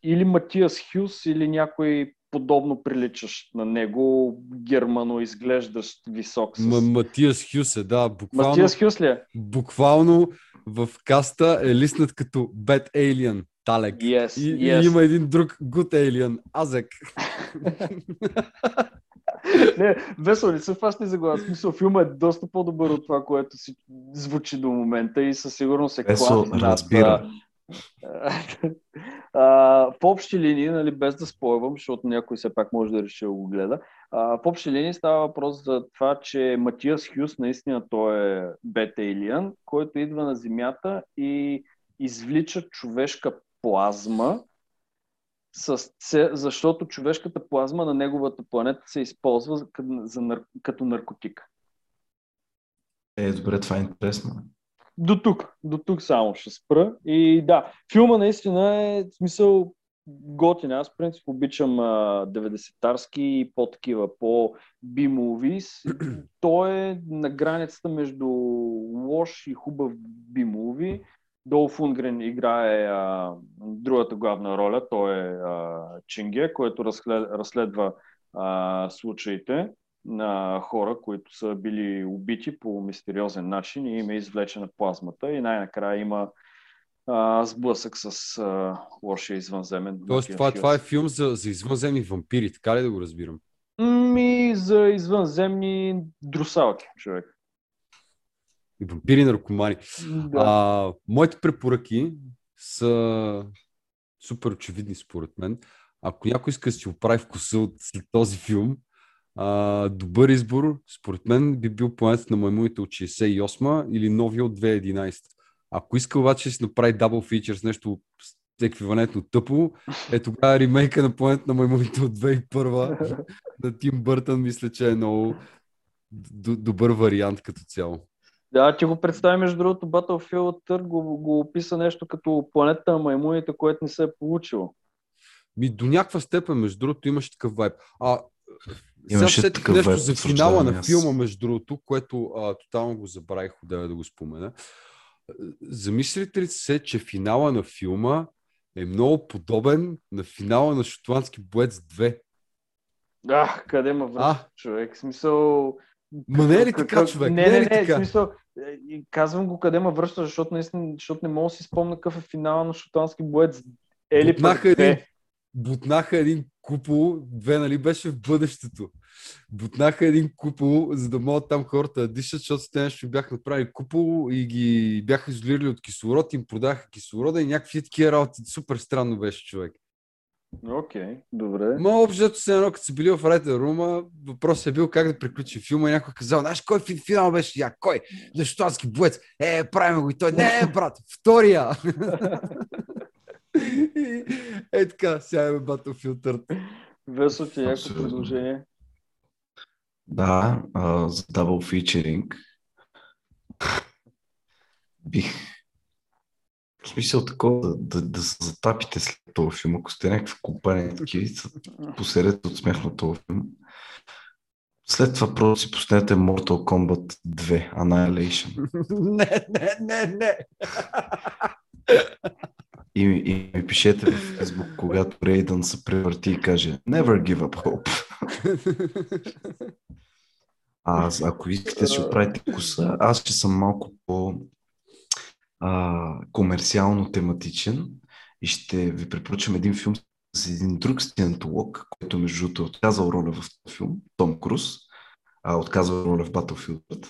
Speaker 1: или Матиас Хюс, или някой подобно приличаш на него, германо изглеждащ висок. С...
Speaker 2: М- Матиас Хюс е, да.
Speaker 1: Буквално, Матиас Хюс ли е?
Speaker 2: Буквално в каста е лиснат като Bad Alien. Талек.
Speaker 1: Yes,
Speaker 2: и,
Speaker 1: yes.
Speaker 2: и има един друг Good Alien, Азек.
Speaker 1: не, весело не се фащи за глас. Смисъл, филма е доста по-добър от това, което си звучи до момента и със сигурност е
Speaker 3: клас. разбира.
Speaker 1: в общи линии, нали, без да спойвам, защото някой все пак може да реши да го гледа, а, в общи линии става въпрос за това, че Матиас Хюс наистина той е бета Илиан, който идва на Земята и извлича човешка плазма, с, защото човешката плазма на неговата планета се използва като, за, като наркотик.
Speaker 3: Е, добре, това е интересно.
Speaker 1: До тук, до тук само ще спра. И да, филма наистина е в смисъл готин. Аз, в принцип, обичам 90-тарски и по-такива, по B-movies. Той е на границата между лош и хубав B-movie. Дол Фунгрен играе а, другата главна роля, той е а, Чинге, който разслед, разследва а, случаите на хора, които са били убити по мистериозен начин и им е извлечена плазмата и най-накрая има а, сблъсък с а, лошия извънземен.
Speaker 2: Тоест, това, това е филм за, за извънземни вампири, така ли да го разбирам?
Speaker 1: Ми за извънземни друсалки, човек.
Speaker 2: Вампири наркомани.
Speaker 1: Да.
Speaker 2: А, моите препоръки са супер очевидни според мен. Ако някой иска да си оправи вкуса от след този филм, а, добър избор, според мен, би бил планета на маймуните от 68 или новия от 2011. Ако иска обаче да си направи дабл фичър с нещо еквивалентно тъпо, е тогава ремейка на планета на маймуните от 2001 на Тим Бъртън, мисля, че е много добър вариант като цяло.
Speaker 1: Да, ти го представи, между другото, Battlefield го, го описа нещо като планета на маймуните, което не се е получило.
Speaker 2: Ми до някаква степен, между другото, имаше такъв вайб. А, сега
Speaker 3: Имаше
Speaker 2: сетих
Speaker 3: такъв
Speaker 2: нещо
Speaker 3: вайб,
Speaker 2: за финала на филма, между другото, което а, тотално го забравих да, да го спомена. Замислите ли се, че финала на филма е много подобен на финала на Шотландски боец 2?
Speaker 1: А, къде ма връща човек? В Смисъл...
Speaker 2: Ма не е ли така, човек?
Speaker 1: Не,
Speaker 2: Не е
Speaker 1: не,
Speaker 2: ли
Speaker 1: не,
Speaker 2: така?
Speaker 1: в смисъл, е, и казвам го къде ме връща, защото, наистина, защото не мога да си спомня какъв е финала на шотански боец. Ели
Speaker 2: Бутнаха един, бутнаха един купол, две, нали, беше в бъдещето. Бутнаха един купол, за да могат там хората да дишат, защото те нещо бяха направили купол и ги бяха изолирали от кислород, им продаха кислорода и някакви такива работи. Супер странно беше човек.
Speaker 1: Окей, добре.
Speaker 2: Ма общото се едно, като са били в Райта Рума, въпросът е бил как да приключи филма и някой е казал, знаеш кой фи- финал беше? Я, кой? Лещуански боец. Е, правим го и той. Не, брат, втория. И е така, сега е Battlefield.
Speaker 1: Весо ти е яко предложение.
Speaker 3: Да, а, за дабл фичеринг бих в смисъл такова да, да, се затапите след този филм, ако сте някакви компании такива, посерете от смях на този филм. След това просто си пуснете Mortal Kombat 2 Annihilation
Speaker 2: не, не, не, не.
Speaker 3: и, и ми пишете в Facebook, когато Рейдън се превърти и каже Never give up hope. А, аз, ако искате си оправите вкуса, аз ще съм малко по а, комерциално тематичен и ще ви препоръчам един филм с един друг сциентолог, който между другото е отказал роля в този филм, Том Круз, а отказал роля в Battlefield.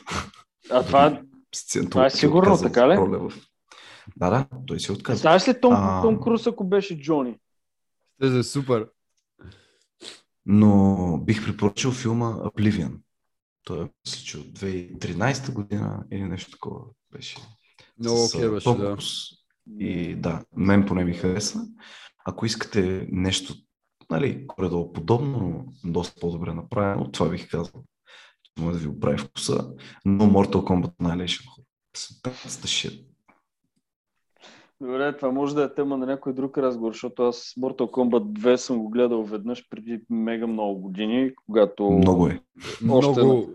Speaker 1: А това, Това е
Speaker 3: се
Speaker 1: сигурно, така ли?
Speaker 3: роля в... Да, да, той се отказа.
Speaker 1: знаеш ли Том,
Speaker 3: А.
Speaker 1: Том Круз, ако беше Джони?
Speaker 2: Ще е супер.
Speaker 3: Но бих препоръчал филма Oblivion. Той е, мисля, че от 2013 година или нещо такова беше.
Speaker 2: Много
Speaker 3: С,
Speaker 2: беше, да.
Speaker 3: И да, мен поне ми хареса. Ако искате нещо, нали, горе-долу подобно, но доста по-добре направено, това бих казал. че Може да ви оправи вкуса. Но Mortal Kombat Annihilation, the shit.
Speaker 1: Добре, това може да е тема на някой друг разговор, защото аз Mortal Kombat 2 съм го гледал веднъж преди мега много години, когато...
Speaker 3: Много е.
Speaker 1: Още
Speaker 2: Много,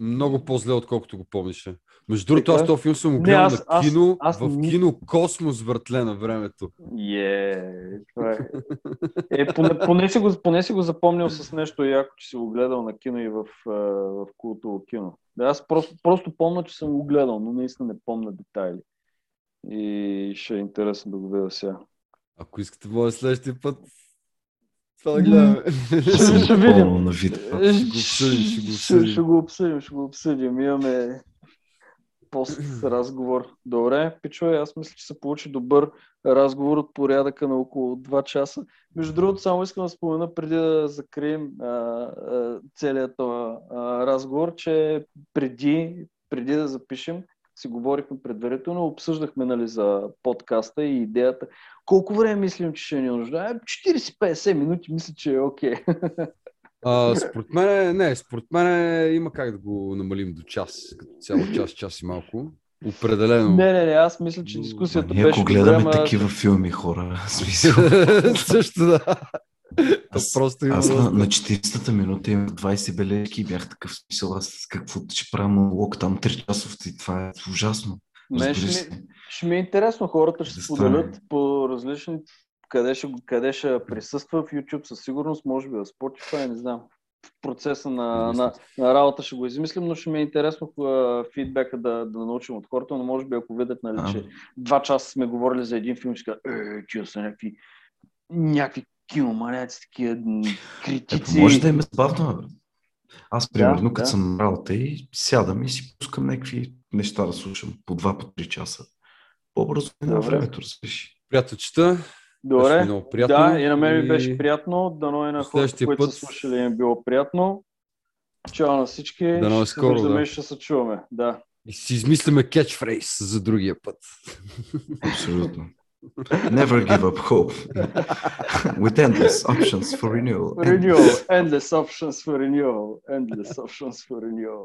Speaker 2: много по-зле, отколкото го помнише. Между другото, аз този филм съм го гледал
Speaker 1: аз-
Speaker 2: на
Speaker 1: аз-
Speaker 2: кино,
Speaker 1: аз
Speaker 2: в
Speaker 1: ни-
Speaker 2: кино Космос, братле, на времето.
Speaker 1: Е, това е. Е, поне, поне, си го, поне си го запомнил с нещо яко, че си го гледал на кино и в, в култово кино. Да, аз просто, просто помня, че съм го гледал, но наистина не помня детайли. И ще е интересно да го видя сега.
Speaker 2: Ако искате, може следващия път това да гледаме.
Speaker 1: Ще, ще видим.
Speaker 3: На вид.
Speaker 2: Ще го обсъдим, ще го обсъдим.
Speaker 1: Имаме пост разговор. Добре, пичове, аз мисля, че се получи добър разговор от порядъка на около 2 часа. Между другото, само искам да спомена преди да закрием а, а, целият този разговор, че преди, преди да запишем, си говорихме предварително, обсъждахме нали, за подкаста и идеята. Колко време мислим, че ще ни нуждае? 40-50 минути, мисля, че е окей.
Speaker 2: А, според мен, не, според мен има как да го намалим до час, като цяло час, час и малко. Определено.
Speaker 1: Не, не, не, аз мисля, че
Speaker 2: Но,
Speaker 1: дискусията
Speaker 3: Ние
Speaker 1: беше
Speaker 3: ако гледаме
Speaker 1: ама-
Speaker 3: такива филми, хора, смисъл.
Speaker 2: Също да.
Speaker 3: Аз,
Speaker 2: просто има
Speaker 3: аз на, на 40-та минута имах 20 бележки и бях такъв смисъл. Аз какво ще правя монолог там 3 часов и това е ужасно.
Speaker 1: Мен ще, ми,
Speaker 3: се.
Speaker 1: ще ми е интересно, хората ще
Speaker 3: Да
Speaker 1: споделят по различни, къде ще, къде ще присъства в YouTube със сигурност, може би в Spotify, не знам. в процеса на, на, на работа ще го измислим, но ще ми е интересно фидбека да, да научим от хората, но може би ако видят, нали, че два часа сме говорили за един филм, ще кажа, е, чия са някакви, някакви киноманяци, такива критици.
Speaker 3: Е, може да е забавно, бе. Аз, примерно, да, като да. съм на работа и сядам и си пускам някакви неща да слушам по два, по три часа. По-бързо е на времето, разбираш.
Speaker 2: Приятелчета,
Speaker 1: Добре, много приятно. Да, и на мен ми беше приятно. Дано и на хората, които път... са слушали, им е било приятно. Чао на всички.
Speaker 2: Дано
Speaker 1: ще
Speaker 2: скоро,
Speaker 1: се
Speaker 2: да.
Speaker 1: ще се чуваме. Да.
Speaker 2: И си измисляме кетчфрейс за другия път.
Speaker 3: Абсолютно. Never give up hope. With endless options for renewal.
Speaker 1: Renewal. Endless options for renewal. Endless options for renewal.